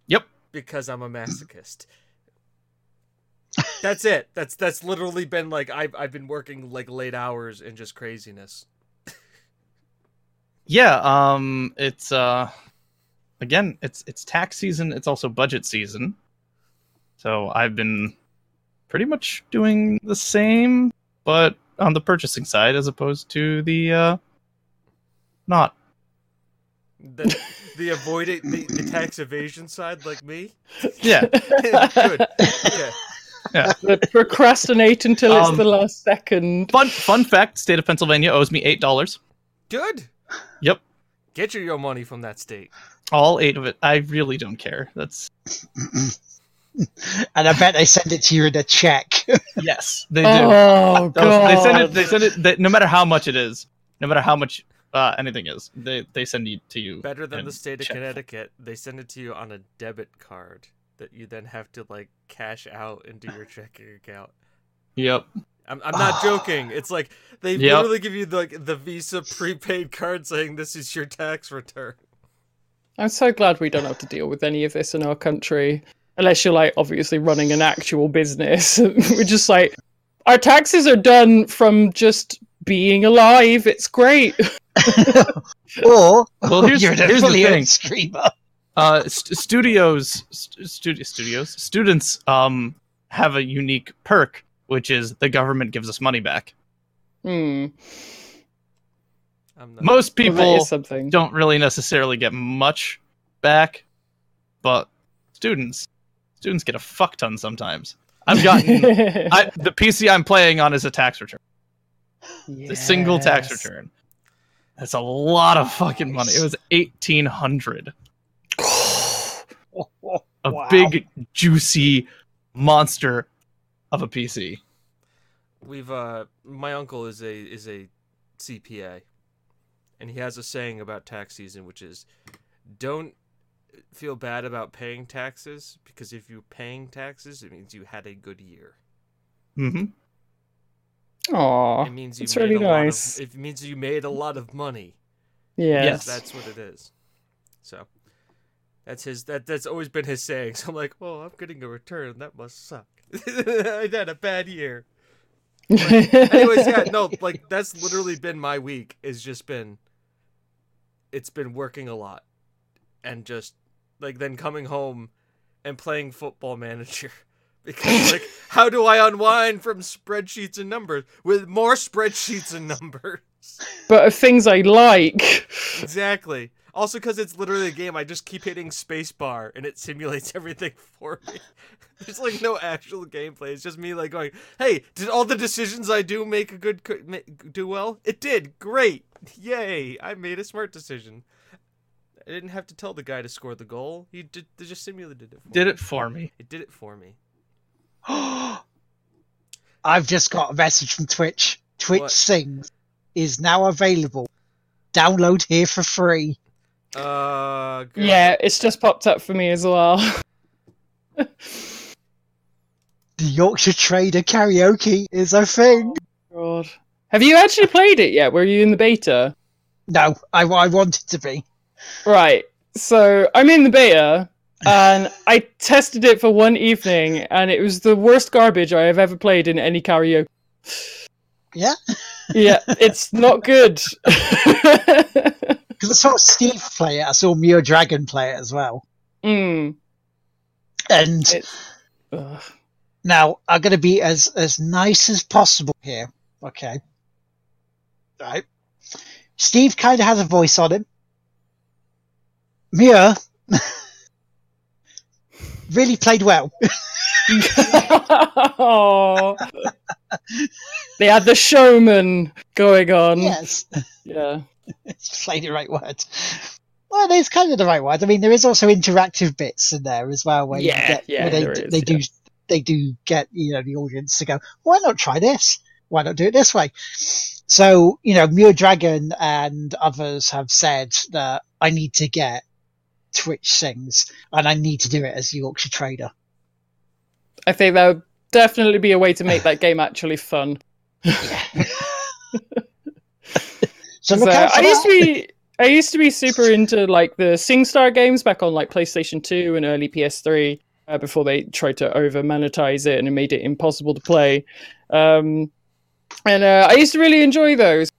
Yep. Because I'm a masochist. That's it. That's that's literally been like I've I've been working like late hours and just craziness. [laughs] Yeah, um it's uh again, it's it's tax season, it's also budget season. So I've been pretty much doing the same but on the purchasing side as opposed to the uh not. The the avoiding the, the tax evasion side like me. Yeah. [laughs] Good. Okay. The procrastinate until it's Um, the last second. Fun fun fact, state of Pennsylvania owes me $8. Good. Yep. Get your, your money from that state. All 8 of it. I really don't care. That's [laughs] and I bet they send it to you in a check. [laughs] yes, they do. Oh Those- god! They send it. They send it. They, no matter how much it is, no matter how much uh, anything is, they they send it to you. Better than the state of check. Connecticut. They send it to you on a debit card that you then have to like cash out into your [sighs] checking account. Yep. I'm, I'm not [sighs] joking. It's like they Yep. literally give you like the Visa prepaid card saying this is your tax return. I'm so glad we don't have to deal with any of this in our country. Unless you're like obviously running an actual business. [laughs] We're just like our taxes are done from just being alive. It's great. [laughs] [laughs] or Well, here's- you're an here's the affiliate thing. streamer. Uh, st- studios, st- studio, studios, students um have a unique perk, which is the government gives us money back. Hmm. I'm not, Most people is something. don't really necessarily get much back, but students, students get a fuck ton sometimes. I've gotten [laughs] I, the PC I'm playing on is a tax return, a single tax return. That's a lot of fucking money. It was eighteen hundred. A Wow. big juicy monster of a PC. we've uh, my uncle is a is a CPA, and he has a saying about tax season, which is, "Don't feel bad about paying taxes because if you're paying taxes, it means you had a good year. hmm Aw, It means you made really a lot nice. of. It means you made a lot of money. yes. That's what it is. So that's his that that's always been his saying. [laughs] So I'm like, oh, I'm getting a return. That must suck. [laughs] I had a bad year. Anyways, yeah, no, [laughs] like that's literally been my week. Is just been. It's been working a lot, and just like then coming home, and playing Football Manager. Because like, how do I unwind from spreadsheets and numbers with more spreadsheets and numbers? but of things I like. Exactly. Also, because it's literally a game, I just keep hitting spacebar and it simulates [laughs] everything for me. [laughs] There's like no actual gameplay. It's just me like going, "Hey, did all the decisions I do make a good do well? It did. Great. Yay! I made a smart decision. I didn't have to tell the guy to score the goal. He did. They just simulated it. For Did me. it for me. It did it for me. [gasps] I've just got a message from Twitch. Twitch What? Sings is now available. Download here for free. Uh. good. yeah, it's just popped up for me as well. The Yorkshire Trader karaoke is a thing. God. Have you actually played it yet? Were you in the beta? No, I, I wanted to be. Right. So I'm in the beta, and I tested it for one evening, and it was the worst garbage I have ever played in any karaoke. Yeah, Yeah, it's not good. [laughs] [laughs] because I saw Steve play it. I saw Mio Dragon play it as well. mm, And now I'm going to be as as nice as possible here. Okay, right. Steve kind of has a voice on him. Mia [laughs] really played well. [laughs] Aw. [laughs] they had the showman going on. yes. Yeah. [laughs] it's played the right word. Well, it's kind of the right word. I mean, there is also interactive bits in there as well, where Yeah, you get, yeah, where they, is, they do they do get you know the audience to go, why not try this? Why not do it this way? So you know, Mule Dragon and others have said that I need to get Twitch sings, and I need to do it as Yorkshire Trader. I think that would definitely be a way to make that game actually fun. [laughs] [laughs] So 'Cause, look uh, out for I used to be I used to be super into like the SingStar games back on like PlayStation 2 and early PS3 uh, before they tried to over monetize it and it made it impossible to play. Um, and uh, I used to really enjoy those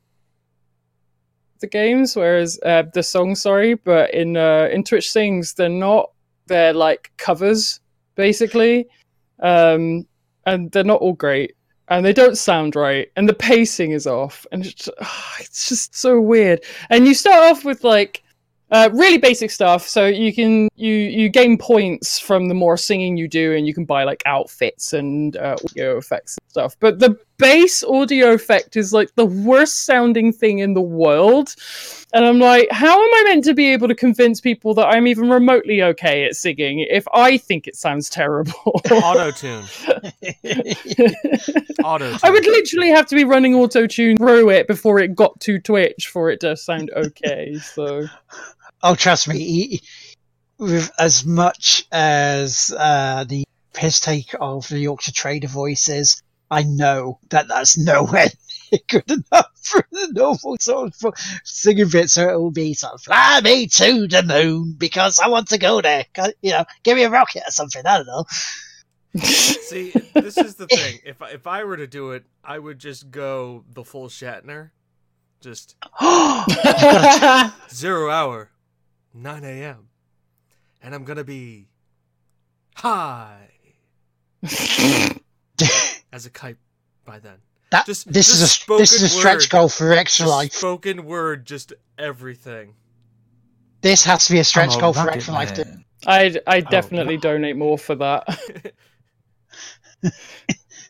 the games, whereas uh, the songs, sorry, but in uh, in Twitch Sings they're not. They're like covers basically, um, and they're not all great and they don't sound right and the pacing is off and it's just, it's just so weird. And you start off with like uh, really basic stuff. So you can you you gain points from the more singing you do and you can buy like outfits and uh, audio effects and stuff. But the bass audio effect is like the worst sounding thing in the world and i'm like how am i meant to be able to convince people that i'm even remotely okay at singing if i think it sounds terrible [laughs] [laughs] Auto tune. [laughs] Auto tune. I would literally have to be running auto tune through it before it got to Twitch for it to sound okay. So Oh, trust me, with as much as uh, the piss take of the Yorkshire Trader voice is, I know that that's nowhere [laughs] near good enough. for the normal sort of singing bit, so it will be sort of fly me to the moon because I want to go there. You know, give me a rocket or something. I don't know. [laughs] See, this is the thing. [laughs] If I, if I were to do it, I would just go the full Shatner. Just [gasps] zero hour, 9 a.m. And I'm gonna be high as a kite by then. That, Just- this just is a this is a stretch word. goal for extra Just life. Spoken word, just everything. This has to be a stretch I'm a goal for extra life. to- man. I I definitely donate more for that. [laughs] [laughs]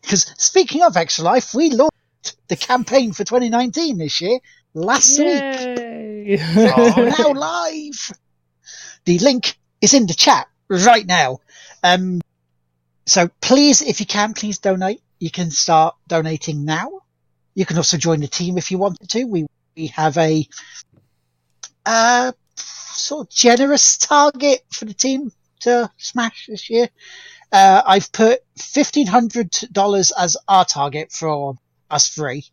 Because speaking of extra life, we launched the campaign for 2019 this year last week. [laughs] Yay! We're now live. The link is in the chat right now. Um, so please, if you can, please donate. You can start donating now. You can also join the team if you wanted to. We we have a uh, sort of generous target for the team to smash this year. Uh, I've put fifteen hundred dollars as our target for us three.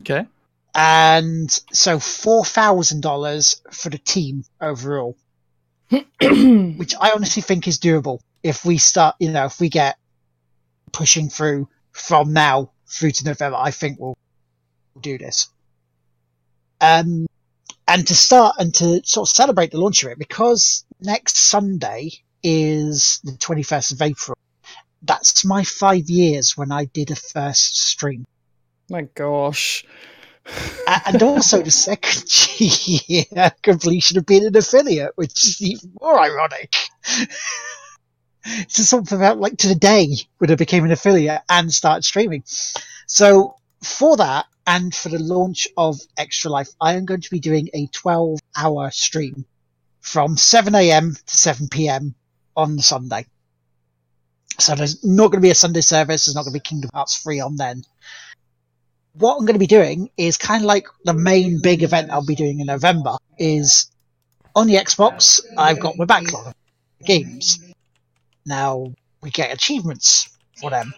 Okay. and so four thousand dollars for the team overall, [clears throat] which I honestly think is doable if we start. You know, if we get pushing through from now through to November, I think we'll do this. Um, and to start and to sort of celebrate the launch of it, because next Sunday is the twenty first of April. That's my five years when I did a first stream. My gosh. And also the second [laughs] year completion of being an affiliate, which is even more ironic. [laughs] it's something about like to the day when I became an affiliate and started streaming. So for that and for the launch of Extra Life, I am going to be doing a 12 hour stream from 7 a.m. to 7 p.m. on Sunday. So there's not going to be a Sunday service. There's not going to be Kingdom Hearts 3 on then what I'm going to be doing is kind of like the main big event I'll be doing in November is on the Xbox, I've got my backlog of games. Now, we get achievements for them.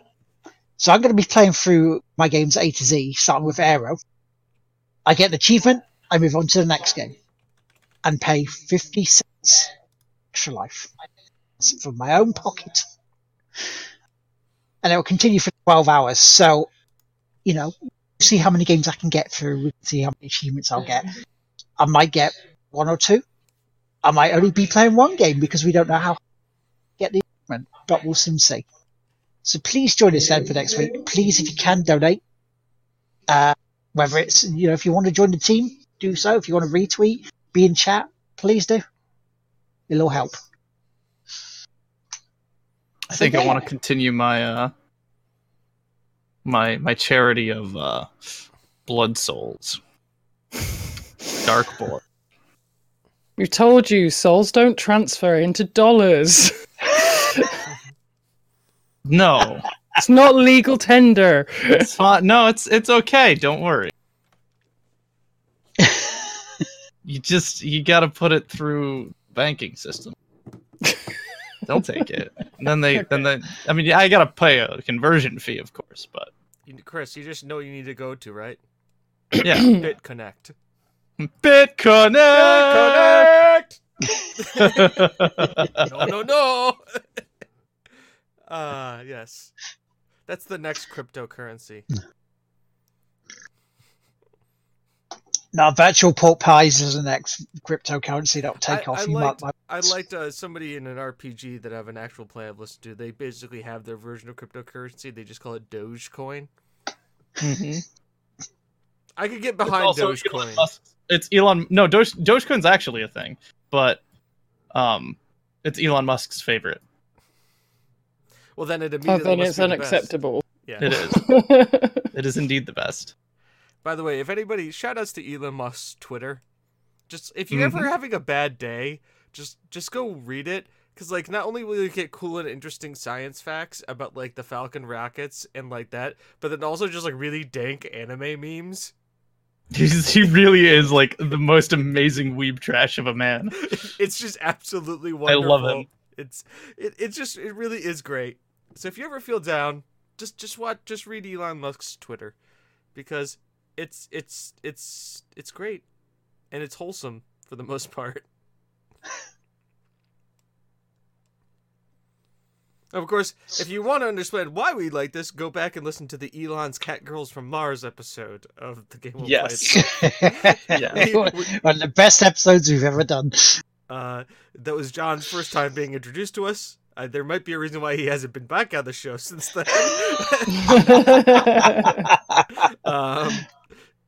So I'm going to be playing through my games A to Z, starting with Aaero. I get an achievement, I move on to the next game. And pay 50 cents extra life. From my own pocket. And it will continue for 12 hours. So, you know, see how many games I can get through, see how many achievements I'll get. I might get one or two. I might only be playing one game because we don't know how to get the achievement, but we'll soon see. So please join us then for next week. Please, if you can, donate. Uh, whether it's, you know, if you want to join the team, do so. If you want to retweet, be in chat, please do. It'll help. I think I want to continue my uh my my charity of uh blood souls. [laughs] Dark blood. We told you souls don't transfer into dollars. [laughs] [laughs] No. It's not legal tender. It's fine. No, it's it's okay. Don't worry. [laughs] you just you got to put it through banking system. They'll take it. And then they [laughs] then they I mean I got to pay a conversion fee of course, but Chris, you just know you need to go to right. yeah. [clears throat] BitConnect. BitConnect. BitConnect. No, no, no. [laughs] Ah, yes. That's the next cryptocurrency. Now, virtual pork pies is the next cryptocurrency that'll take I- off. I you liked- might, I liked uh, somebody in an RPG that I have an actual play I've listened to. They basically have their version of cryptocurrency. They just call it Dogecoin. Mhm. I could get behind also Elon Dogecoin. Musk's- It's Elon. No, Doge, Dogecoin's actually a thing, but um, it's Elon Musk's favorite. Well, then it Oh, immediately then must it's be the best. unacceptable. Yeah. It is. [laughs] it is indeed the best. By the way, if anybody shout outs to Elon Musk's Twitter. Just if you're Mm-hmm. ever having a bad day, just just go read it cuz like not only will you get cool and interesting science facts about like the Falcon rockets and like that, but then also just like really dank anime memes. He's, he really is like the most amazing weeb trash of a man. [laughs] it's just absolutely wonderful. I love him. It's it, it just it really is great. So if you ever feel down, just just watch just read Elon Musk's Twitter because it's it's it's it's great, and it's wholesome for the most part. [laughs] Of course, if you want to understand why we like this, go back and listen to the Elon's Cat Girls from Mars episode of the game. We'll Yes. Play. [laughs] Yeah. We- One of the best episodes we've ever done. Uh, that was John's first time being introduced to us. Uh, there might be a reason why he hasn't been back on the show since then. [laughs] um,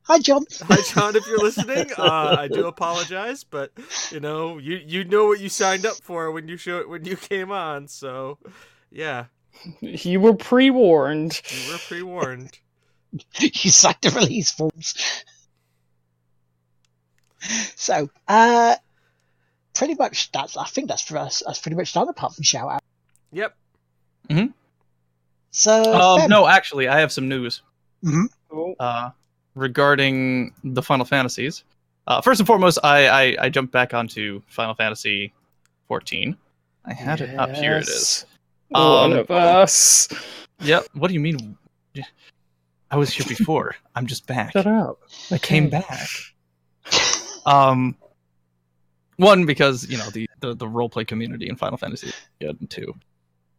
Hi, John. hi, John, if you're listening. Uh, I do apologize, but you know, you you know what you signed up for when you show when you came on. So, yeah, [laughs] you were pre-warned. you were pre-warned. [laughs] you signed the release forms. So, uh, pretty much that's. I think that's for us. That's pretty much done. Apart from shout out. Yep. Hmm. So, Um, no, actually, I have some news Oh, uh, regarding the Final Fantasies. Uh, first and foremost, I, I I jumped back onto Final Fantasy 14. I had it up. Here it is. One Um, of us. Yep. What do you mean? I was here before. I'm just back. Shut up. I came back. Um, one because you know the the, the roleplay community in Final Fantasy is good, and two,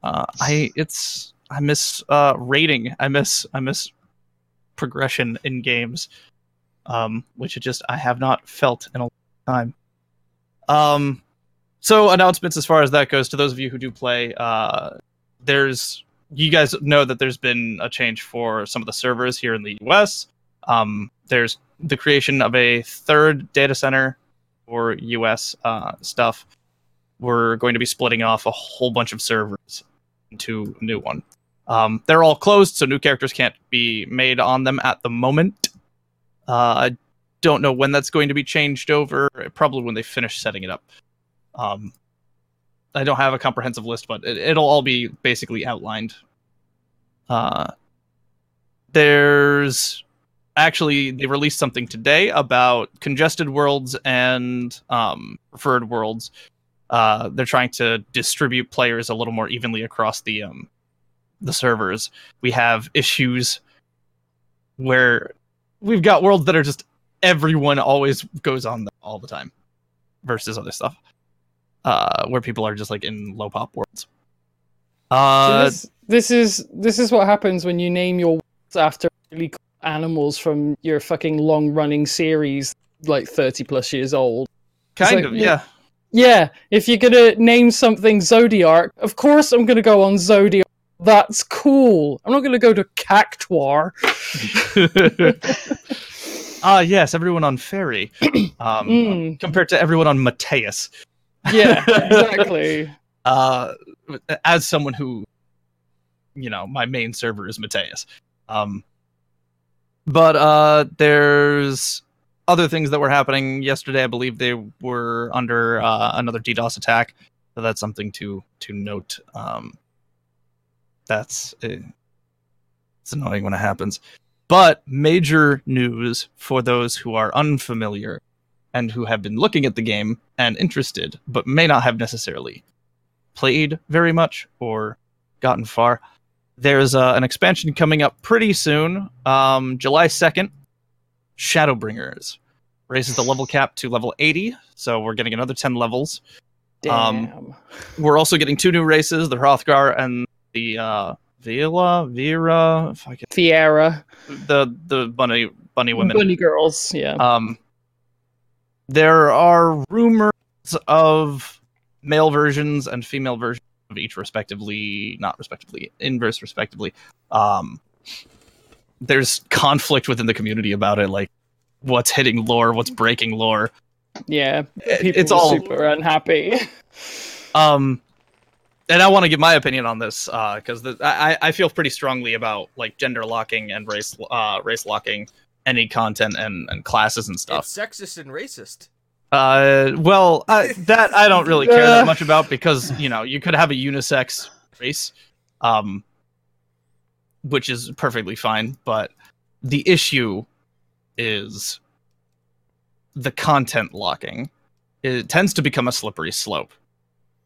uh, I it's I miss uh raiding. I miss I miss progression in games, um, which it just I have not felt in a long time. Um, so announcements as far as that goes to those of you who do play, uh, there's you guys know that there's been a change for some of the servers here in the US. Um, there's the creation of a third data center for US uh, stuff. We're going to be splitting off a whole bunch of servers into a new one. Um, they're all closed, so new characters can't be made on them at the moment. Uh, I don't know when that's going to be changed over. Probably when they finish setting it up. Um, I don't have a comprehensive list, but it, it'll all be basically outlined. Uh, there's actually they released something today about congested worlds and um, preferred worlds. Uh, they're trying to distribute players a little more evenly across the um, the servers. We have issues where we've got worlds that are just everyone always goes on all the time, versus other stuff uh, where people are just like in low pop worlds. So Uh, this, this is this is what happens when you name your worlds after really cool animals from your fucking long running series, like thirty plus years old. kind like- of, yeah. Yeah, if you're gonna name something Zodiark, of course I'm gonna go on Zodiark. That's cool. I'm not gonna go to Cactuar. [laughs] Ah, yes, everyone on Faerie, [clears throat] um, Mm. compared to everyone on Mateus. Yeah, [laughs] exactly. Uh, as someone who, you know, my main server is Mateus. Um, but uh, there's other things that were happening yesterday. I believe they were under uh, another DDoS attack. So that's something to to note. Um, that's uh, it's annoying when it happens. But major news for those who are unfamiliar and who have been looking at the game and interested, but may not have necessarily played very much or gotten far. There's uh, an expansion coming up pretty soon, um, July 2nd. Shadowbringers raises the level cap to level 80, so we're getting another 10 levels. Damn. Um, We're also getting two new races, the Hrothgar and the uh, Vila, Vera, if I can, Fiera. the the bunny bunny women. Bunny girls, yeah. Um, there are rumors of male versions and female versions of each, respectively, not respectively, inverse, respectively. Um, there's conflict within the community about it, like what's hitting lore, what's breaking lore. yeah. People it's all super unhappy. [laughs] um, and I want to give my opinion on this because I I feel pretty strongly about like gender locking and race uh race locking any content and and classes and stuff. It's sexist and racist. Uh, well, uh, that I don't really care that [laughs] much about because you know you could have a unisex race, um, which is perfectly fine. But the issue is the content locking. It tends to become a slippery slope.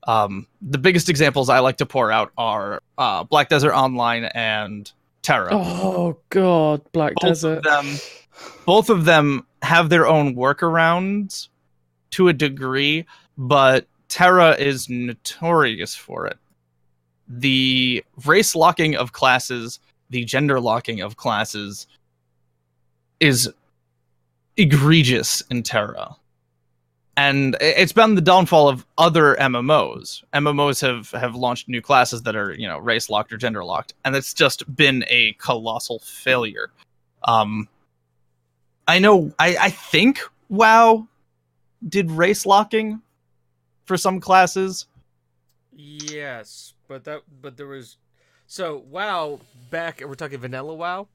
Um, the biggest examples I like to pour out are uh, Black Desert Online and TERA oh god, Black both Desert. of them both of them have their own workarounds to a degree, but TERA is notorious for it. The race locking of classes, the gender locking of classes is egregious in TERA. And it's been the downfall of other MMOs. MMOs have have launched new classes that are, you know, race locked or gender locked, and it's just been a colossal failure. Um I know I, I think WoW did race locking for some classes. Yes, but that but there was so WoW back. We're talking vanilla WoW.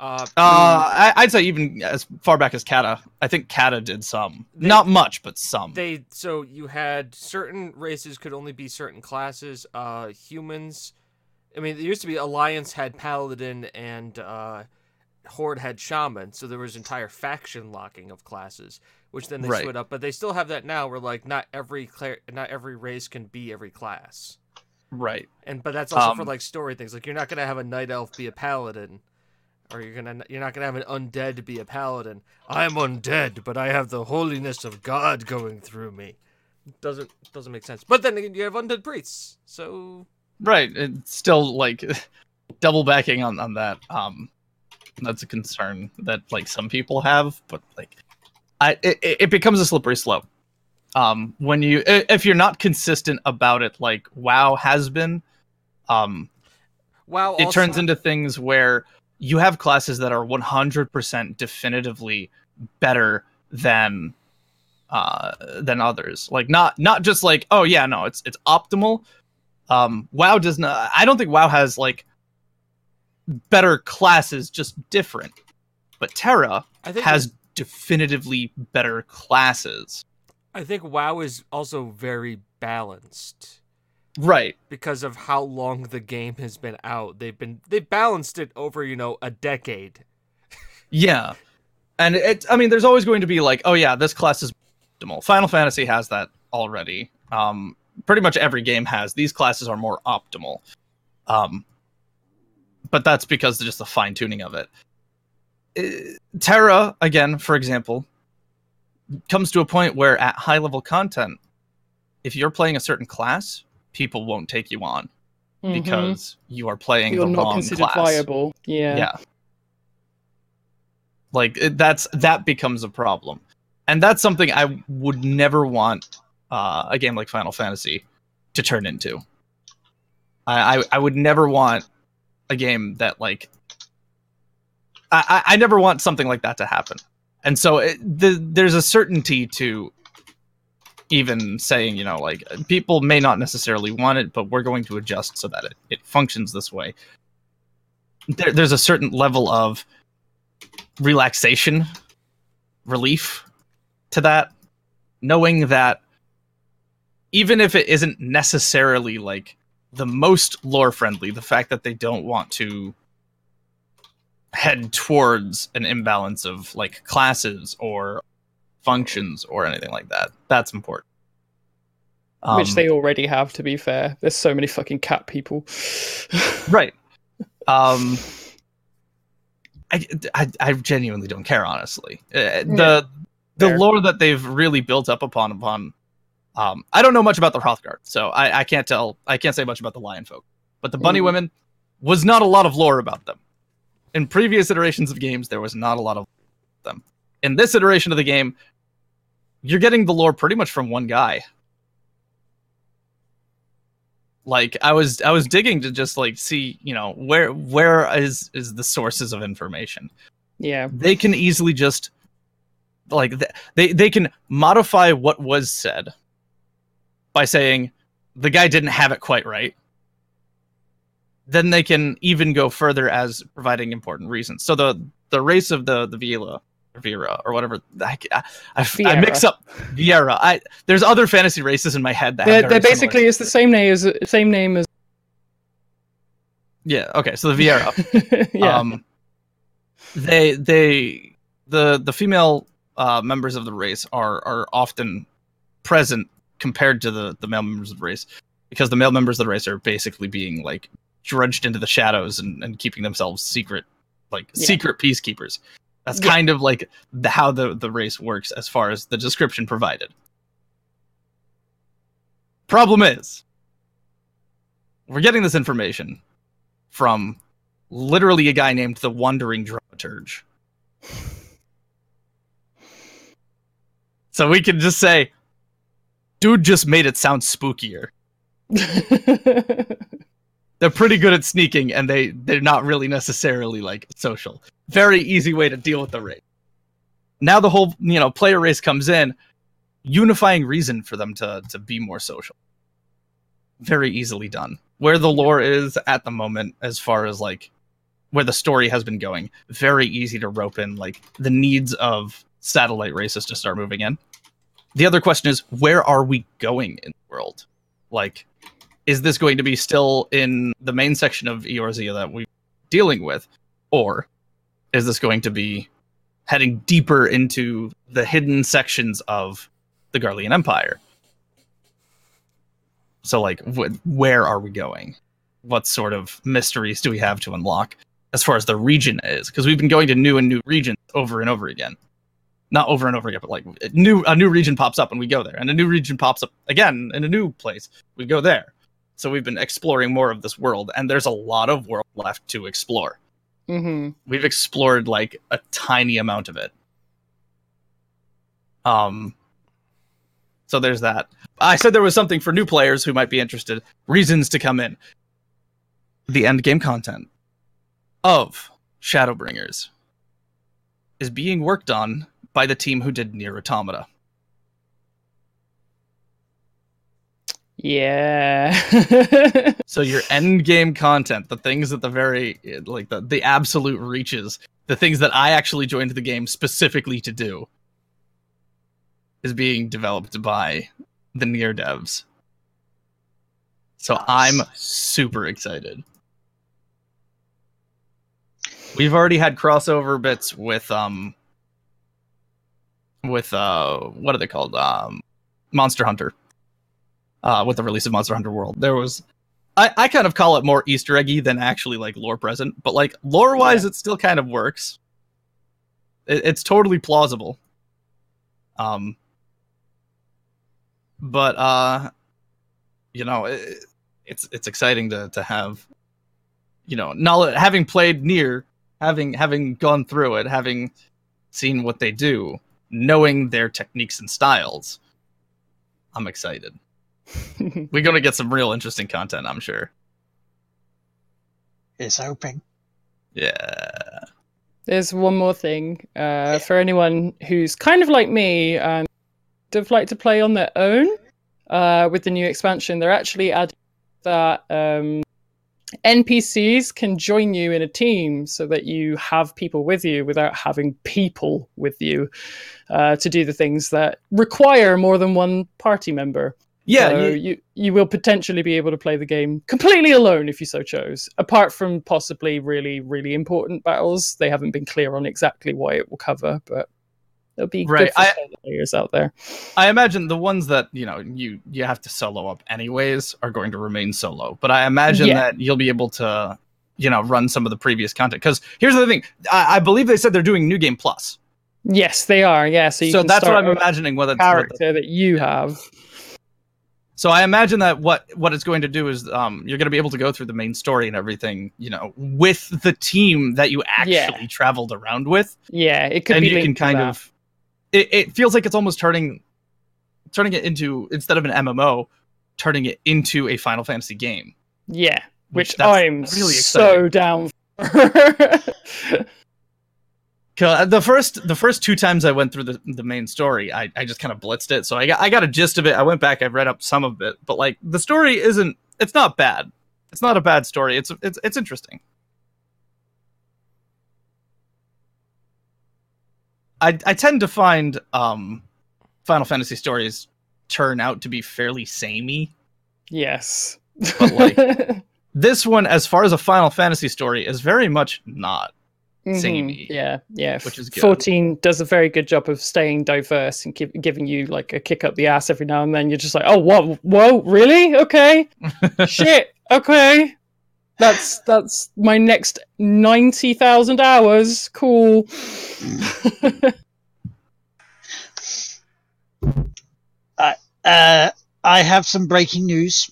Uh, Uh, I, I'd say even as far back as Cata. I think Cata did some, They- not much, but some. they so you had certain races could only be certain classes. Uh, humans. I mean, there used to be Alliance had Paladin and uh, Horde had Shaman, so there was entire faction locking of classes, which then they Right. split up. But they still have that now, where like not every not every race can be every class. right. And but that's also for Um, like story things. Like you're not gonna have a night elf be a paladin, or you're gonna you're not gonna have an undead be a paladin. I'm undead, but I have the holiness of God going through me. Doesn't doesn't make sense. But then again, you have undead priests, so Right. It's still like [laughs] double backing on, on that. Um that's a concern that like some people have, but like I it, it it becomes a slippery slope. Um when you if you're not consistent about it like WoW has been, um wow. it also- turns into things where you have classes that are 100% definitively better than uh than others. Like not not just like oh yeah no it's it's optimal. Um wow does not i don't think wow has like better classes just different. But TERA I think has definitively better classes. I think WoW is also very balanced. Right because of how long the game has been out. They've been they balanced it over, you know, a decade. Yeah. And it I mean there's always going to be like, oh yeah, this class is optimal. Final Fantasy has that already. Um pretty much every game has these classes are more optimal. Um but that's because of just the fine tuning of it. Uh, TERA again, for example, comes to a point where at high level content if you're playing a certain class, people won't take you on Mhm. because you are playing you're the not wrong considered class. viable. Yeah. yeah like it- that's that becomes a problem and that's something i would never want uh, a game like final fantasy to turn into I, I i would never want a game that like i i, I never want something like that to happen and so it, the, there's a certainty to even saying you know like people may not necessarily want it but we're going to adjust so that it, it functions this way. There, there's a certain level of relaxation, relief to that, knowing that even if it isn't necessarily like the most lore friendly, the fact that they don't want to head towards an imbalance of like classes or functions or anything like that, that's important. Which Um, they already have, to be fair. There's so many fucking cat people. [laughs] right um I, I i genuinely don't care honestly Uh, the the fair. lore that they've really built up upon upon um i don't know much about the hrothgar so i i can't tell i can't say much about the lion folk but the bunny Mm. women was not a lot of lore about them in previous iterations of games there was not a lot of them in this iteration of the game you're getting the lore pretty much from one guy. Like i was i was digging to just like see you know where where is is the sources of information. Yeah. they can easily just like they they can modify what was said by saying the guy didn't have it quite right. Then they can even go further as providing important reasons. So the the race of the the Vila Vera or whatever I, I, I, I mix up Viera I there's other fantasy races in my head that have They're, they're basically it's the same name as same name as yeah okay so the [laughs] Viera yeah. um they they the the female uh members of the race are are often present compared to the the male members of the race because the male members of the race are basically being like drudged into the shadows and, and keeping themselves secret like Yeah. secret peacekeepers That's Yeah. kind of like the, how the the race works as far as the description provided. Problem is, we're getting this information from literally a guy named the Wandering Dramaturge. So we can just say, dude just made it sound spookier. [laughs] They're pretty good at sneaking, and they they're not really necessarily like social. Very easy way to deal with the race. Now the whole you know player race comes in, unifying reason for them to to be more social. Very easily done. Where the lore is at the moment, as far as like where the story has been going, very easy to rope in like the needs of satellite races to start moving in. The other question is, where are we going in the world? Like, is this going to be still in the main section of Eorzea that we're dealing with, or is this going to be heading deeper into the hidden sections of the Garlean Empire? So, like, wh- where are we going? What sort of mysteries do we have to unlock as far as the region is? Because we've been going to new and new regions over and over again. Not over and over again, but like new a new region pops up and we go there, and a new region pops up again in a new place. We go there. So we've been exploring more of this world, and there's a lot of world left to explore. hmm We've explored like a tiny amount of it. Um so there's that. I said there was something for new players who might be interested. Reasons to come in. The end game content of Shadowbringers is being worked on by the team who did NieR Automata. Yeah. [laughs] So your end game content, the things at the very like the, the absolute reaches, the things that I actually joined the game specifically to do is being developed by the NieR devs. So I'm super excited. We've already had crossover bits with um with uh what are they called? Um Monster Hunter. Uh with the release of Monster Hunter World. There was I, I kind of call it more Easter eggy than actually like lore present, but like lore wise, it still kind of works. It, it's totally plausible. Um, but uh, you know, it, it's it's exciting to to have, you know, knowledge having played NieR, having having gone through it, having seen what they do, knowing their techniques and styles. I'm excited. [laughs] We're gonna get some real interesting content, I'm sure. Is hoping. Yeah. There's one more thing uh, for anyone who's kind of like me and would like to play on their own uh, with the new expansion. They're actually adding that um, NPCs can join you in a team so that you have people with you without having people with you uh, to do the things that require more than one party member. Yeah, So you- you you will potentially be able to play the game completely alone if you so chose. Apart from possibly really really important battles, they haven't been clear on exactly what it will cover, but it'll be Right, good for I- players out there. I imagine the ones that you know you you have to solo up anyways are going to remain solo. But I imagine Yeah. that you'll be able to you know run some of the previous content because here's the thing. I, I believe they said they're doing new game plus, Yes, they are. Yeah, so you so that's what I'm imagining. Whether character that you have. So I imagine that what what it's going to do is um, you're going to be able to go through the main story and everything, you know, with the team that you actually Yeah. traveled around with, Yeah, it could be. and be you can kind of. It, it feels like it's almost turning, turning it into instead of an MMO, turning it into a Final Fantasy game. yeah, which that's I'm really so down [laughs] The first the first two times I went through the, the main story, I, I just kind of blitzed it. So I got I got a gist of it. I went back, I've read up some of it, but like the story isn't it's not bad. It's not a bad story. It's it's it's interesting. I I tend to find um Final Fantasy stories turn out to be fairly samey. yes. But, like, [laughs] This one, as far as a Final Fantasy story, is very much not. Mhm, samey, Yeah, yeah. which is good. 14 does a very good job of staying diverse and give, giving you like a kick up the ass every now and then. You're just like, oh, whoa, whoa, really? Okay. [laughs] Shit. Okay. That's that's my next ninety thousand hours. Cool. [laughs] Uh, I have some breaking news.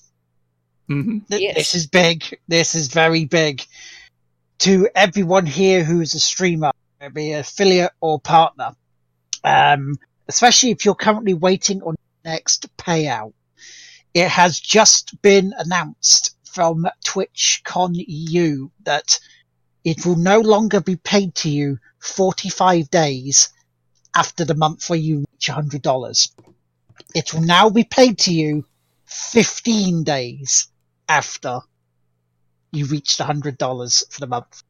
hmm Th- Yes. This is big. This is very big. To everyone here who's a streamer, be affiliate or partner, um, especially if you're currently waiting on next payout, it has just been announced from TwitchCon EU that it will no longer be paid to you 45 days after the month where you reach $100. It will now be paid to you 15 days after you reached $100 for the month.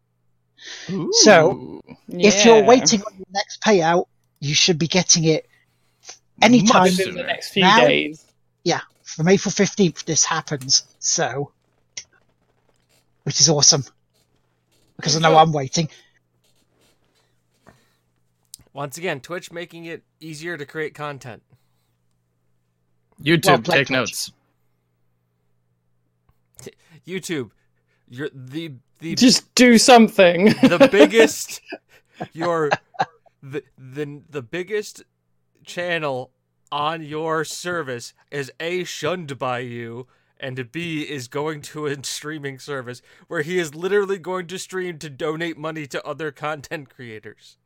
So, Ooh, If you're waiting on your next payout, you should be getting it anytime in the next few Now- days. Yeah, from April 15th. This happens. So, which is awesome because I know I'm waiting. Once again, Twitch making it easier to create content. YouTube, Well take Twitch. notes. [laughs] YouTube, you're the the Just do something. the [laughs] biggest your the, the the biggest channel on your service is a shunned by you and b is going to a streaming service where he is literally going to stream to donate money to other content creators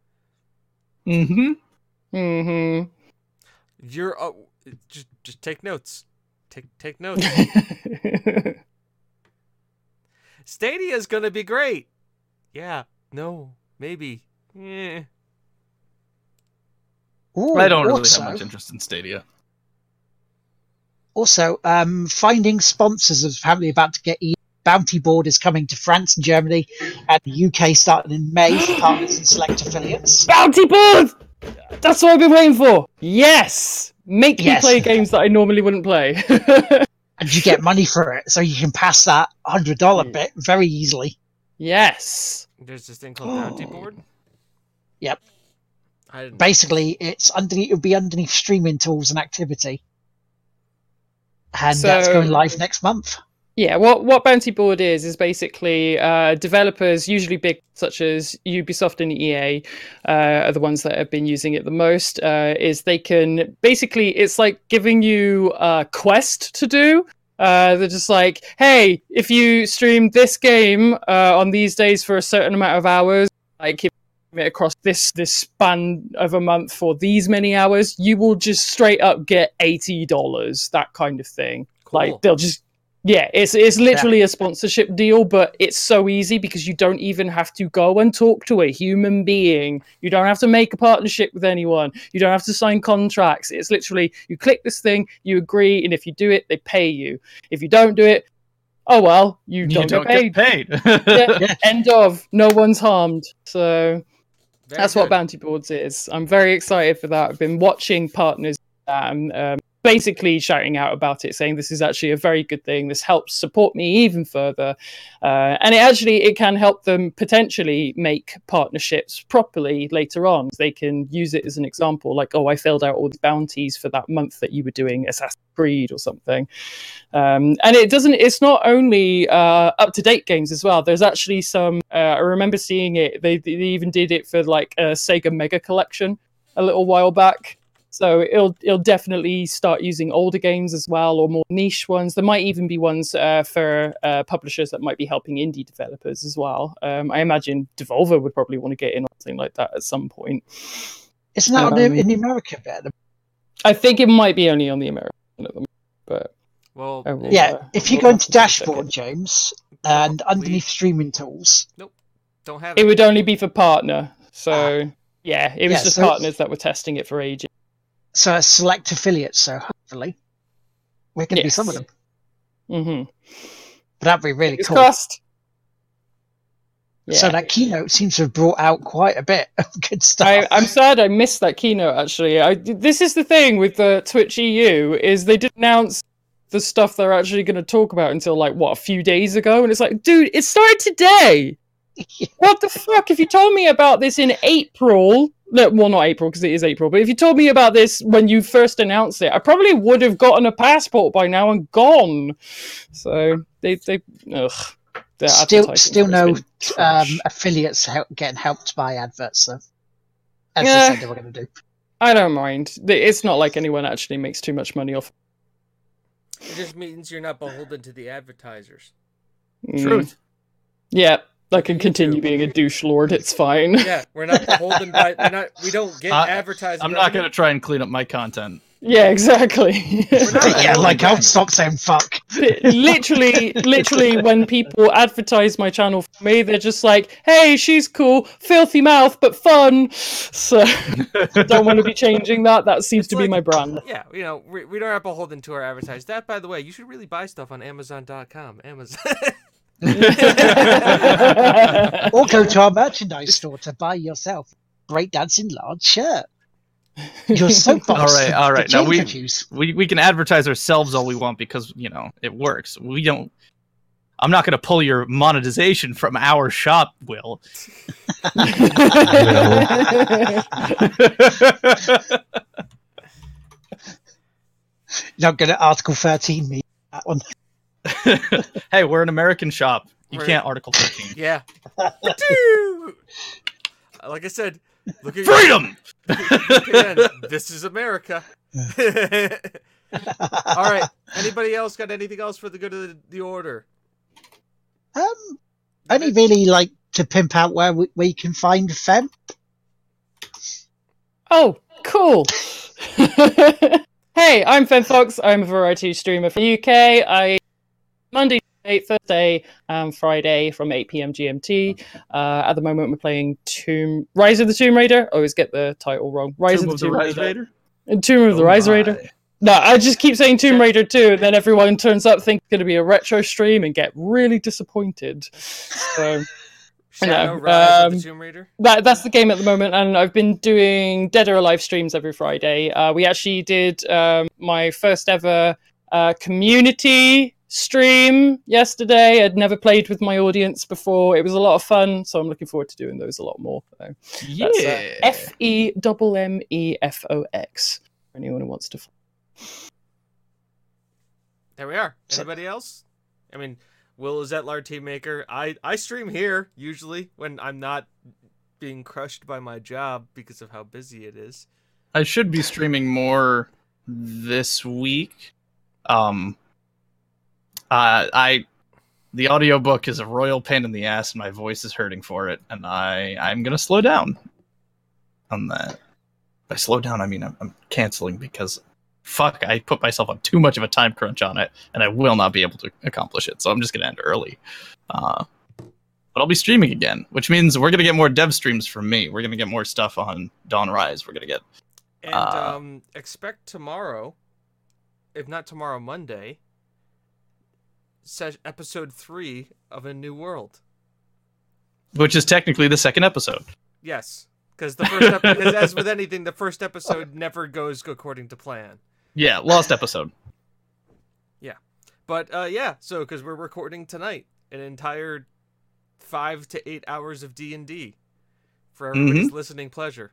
Mm-hmm. Mm-hmm. you're uh, just just take notes take take notes [laughs] stadia is going to be great yeah no maybe yeah Ooh, I don't really also, have much interest in Stadia. Also, um, finding sponsors is apparently about to get. E- Bounty Board is coming to France and Germany, and the UK starting in May for partners and select affiliates. Bounty board. That's what I've been waiting for. Yes, make me Yes. play games that I normally wouldn't play. [laughs] and you get money for it, so you can pass that hundred dollar Yeah. bit very easily. yes. There's this thing called Bounty [gasps] Board. Yep. I didn't. Basically, it's underneath. It'll be underneath streaming tools and activity, and that's going live next month. Yeah, what what Bounty Board is is basically uh, developers, usually big such as Ubisoft and EA, uh, are the ones that have been using it the most. Uh, is they can basically it's like giving you a quest to do. Uh, they're just like, hey, if you stream this game uh, on these days for a certain amount of hours, like if it across this this span of a month for these many hours, you will just straight up get eighty dollars, that kind of thing. Cool. Like they'll just yeah, it's it's literally a sponsorship deal, but it's so easy because you don't even have to go and talk to a human being. You don't have to make a partnership with anyone. You don't have to sign contracts. It's literally you click this thing, you agree, and if you do it, they pay you. If you don't do it, oh well, you, You don't, don't get paid. get paid. [laughs] Yeah, [laughs] Yeah. End of. No one's harmed. So Very that's what. Bounty Boards is. I'm very excited for that. I've been watching partners and um, basically shouting out about it, saying this is actually a very good thing. This helps support me even further, uh, and it actually it can help them potentially make partnerships properly later on. They can use it as an example, like oh, I filled out all the bounties for that month that you were doing Assassin's Creed or something. Um, and it doesn't. It's not only uh, up to date games as well. There's actually some. Uh, I remember seeing it. They, they even did it for like a Sega Mega Collection a little while back. So it'll it'll definitely start using older games as well, or more niche ones. There might even be ones uh, for uh, publishers that might be helping indie developers as well. Um, I imagine Devolver would probably want to get in on something like that at some point. Isn't that Um, in the America bit? I think it might be only on the American at the moment, but Well, I will, Yeah, uh, if you we'll go into to double check dashboard. James, and underneath streaming tools, don't have It would only be for partner. So yeah, it was Yeah, just so- partners that were testing it for ages. So select affiliates. So hopefully, we're going to be some of Yes. them. hmm But that'd be really It's cool. cost. Yeah. So that keynote seems to have brought out quite a bit of [laughs] good stuff. I, I'm sad I missed that keynote. Actually, I, this is the thing with the Twitch EU is they didn't announce the stuff they're actually going to talk about until like what a few days ago, and it's like, dude, it started today. [laughs] What the fuck? If you told me about this in April, no, well, not April because it is April, but if you told me about this when you first announced it, I probably would have gotten a passport by now and gone. So they, they, ugh, Still, still no um, affiliates help, getting helped by adverts though. As Yeah. they said they were going to do. I don't mind. It's not like anyone actually makes too much money off. It just means you're not beholden to the advertisers. Mm. Truth. Yeah, I can continue too. being a douche lord. It's fine. Yeah, we're not beholden by. We're not. We don't get [laughs] I- advertising. I'm not gonna try and clean up my content. Yeah, exactly. [laughs] yeah, like I'll stop saying fuck. literally, literally, when people advertise my channel for me, they're just like, "Hey, she's cool, filthy mouth, but fun." So, [laughs] don't want to be changing that. That seems It's to be my brand. Yeah, you know, we, we don't have to beholden to our advertisers. That, by the way, you should really buy stuff on Amazon.com. Amazon. [laughs] Or go to our merchandise [laughs] store to buy yourself Great Dancing Large shirt. Your soapbox. [laughs] All right, all right. Now we- juice. we we can advertise ourselves all we want because you know it works. We don't. I'm not going to pull your monetization from our shop, Will. Not going to Article 13 me. That one. [laughs] hey, we're an American shop. You Right. can't Article 13. [laughs] yeah. [laughs] Like I said, look at your- Freedom. VPN. This is America. All right. Anybody else got anything else for the good of the, the order? Um, only really like to pimp out where we, we can find Fem. Oh, cool. hey, I'm FemmeFox. I'm a variety streamer for the UK. I Monday, Thursday, and Friday from 8 p.m. GMT. Uh, at the moment, we're playing Tomb Rise of the Tomb Raider. I always get the title wrong. Rise Tomb of the Tomb Raider. Raider? And Tomb of the Oh Rise my. Raider. No, I just keep saying Tomb Raider 2, and then everyone turns up thinking it's going to be a retro stream and get really disappointed. So. [laughs] Shadow No, Rise of um, the Tomb Raider? that that's the game at the moment, and I've been doing Dead or Alive streams every Friday. Uh, we actually did um, my first ever uh, community stream yesterday. I'd never played with my audience before. It was a lot of fun, so I'm looking forward to doing those a lot more. So Yeah. that's uh, F E M M E F O X. For anyone who wants to. There we are. So- Anybody else? I mean, Will is at Lar Team Maker. I I stream here usually when I'm not being crushed by my job because of how busy it is. I should be streaming more this week. Um uh, I the audiobook is a royal pain in the ass and my voice is hurting for it and I I'm going to slow down on that. By slow down I mean I'm, I'm canceling because fuck I put myself on too much of a time crunch on it and I will not be able to accomplish it. So I'm just going to end early. Uh but I'll be streaming again, which means we're gonna get more dev streams from me. We're gonna get more stuff on Dawn Rise. We're gonna get And Uh, um, expect tomorrow, if not tomorrow, Monday, se- episode three of A New World. which is technically the second episode. Yes, because the first ep- as with anything, the first episode never goes according to plan. Yeah, lost episode. Yeah, but uh, yeah, so because we're recording tonight, an entire five to eight hours of D and D for everybody's listening pleasure.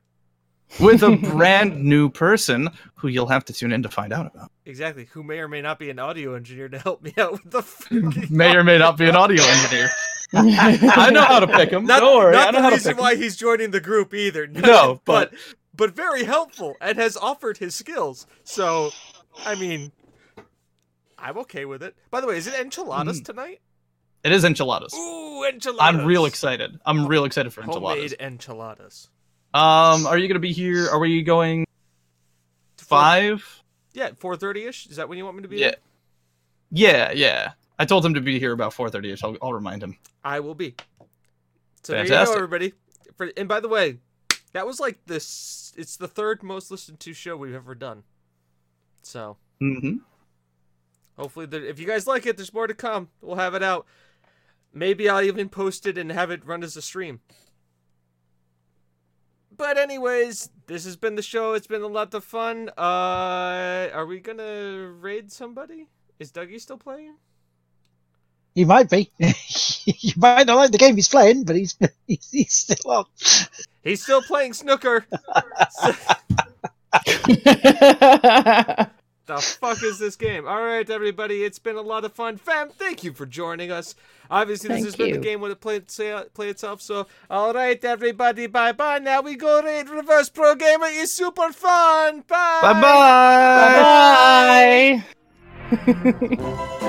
With a brand new person who you'll have to tune in to find out about. Exactly, who may or may not be an audio engineer to help me out with the May or may not be an audio engineer. [laughs] I know how to pick him. Not, Don't worry, not I know the how to reason pick him. why he's joining the group either. [laughs] No, [laughs] but but- but very helpful and has offered his skills. So, I mean, I'm okay with it. By the way, is it enchiladas Mm. tonight? It is enchiladas. Ooh, enchiladas! I'm real excited. I'm real excited for enchiladas. Homemade enchiladas. Um, are you gonna be here? Are we going five? Yeah, four thirty ish. Is that when you want me to be? Yeah. there? Yeah, yeah. I told him to be here about four thirty. ish. I'll, I'll remind him. I will be. So there you go, everybody. For, and by the way, that was like this. It's the third most listened to show we've ever done. So Mm-hmm. hopefully, there, if you guys like it, there's more to come. We'll have it out. Maybe I'll even post it and have it run as a stream. But anyways, this has been the show. It's been a lot of fun. Uh, are we gonna raid somebody? Is Dougie still playing? He might be. [laughs] you might not like the game he's playing, but he's [laughs] he's, he's still on. He's still playing snooker. [laughs] the fuck is this game? All right, everybody, it's been a lot of fun. Fam, thank you for joining us. Obviously, this Thank has been the game when it play, say, play itself. So, all right, everybody, bye bye. Now we go raid Reverse Pro Gamer. It's super fun. Bye. Bye bye. Bye.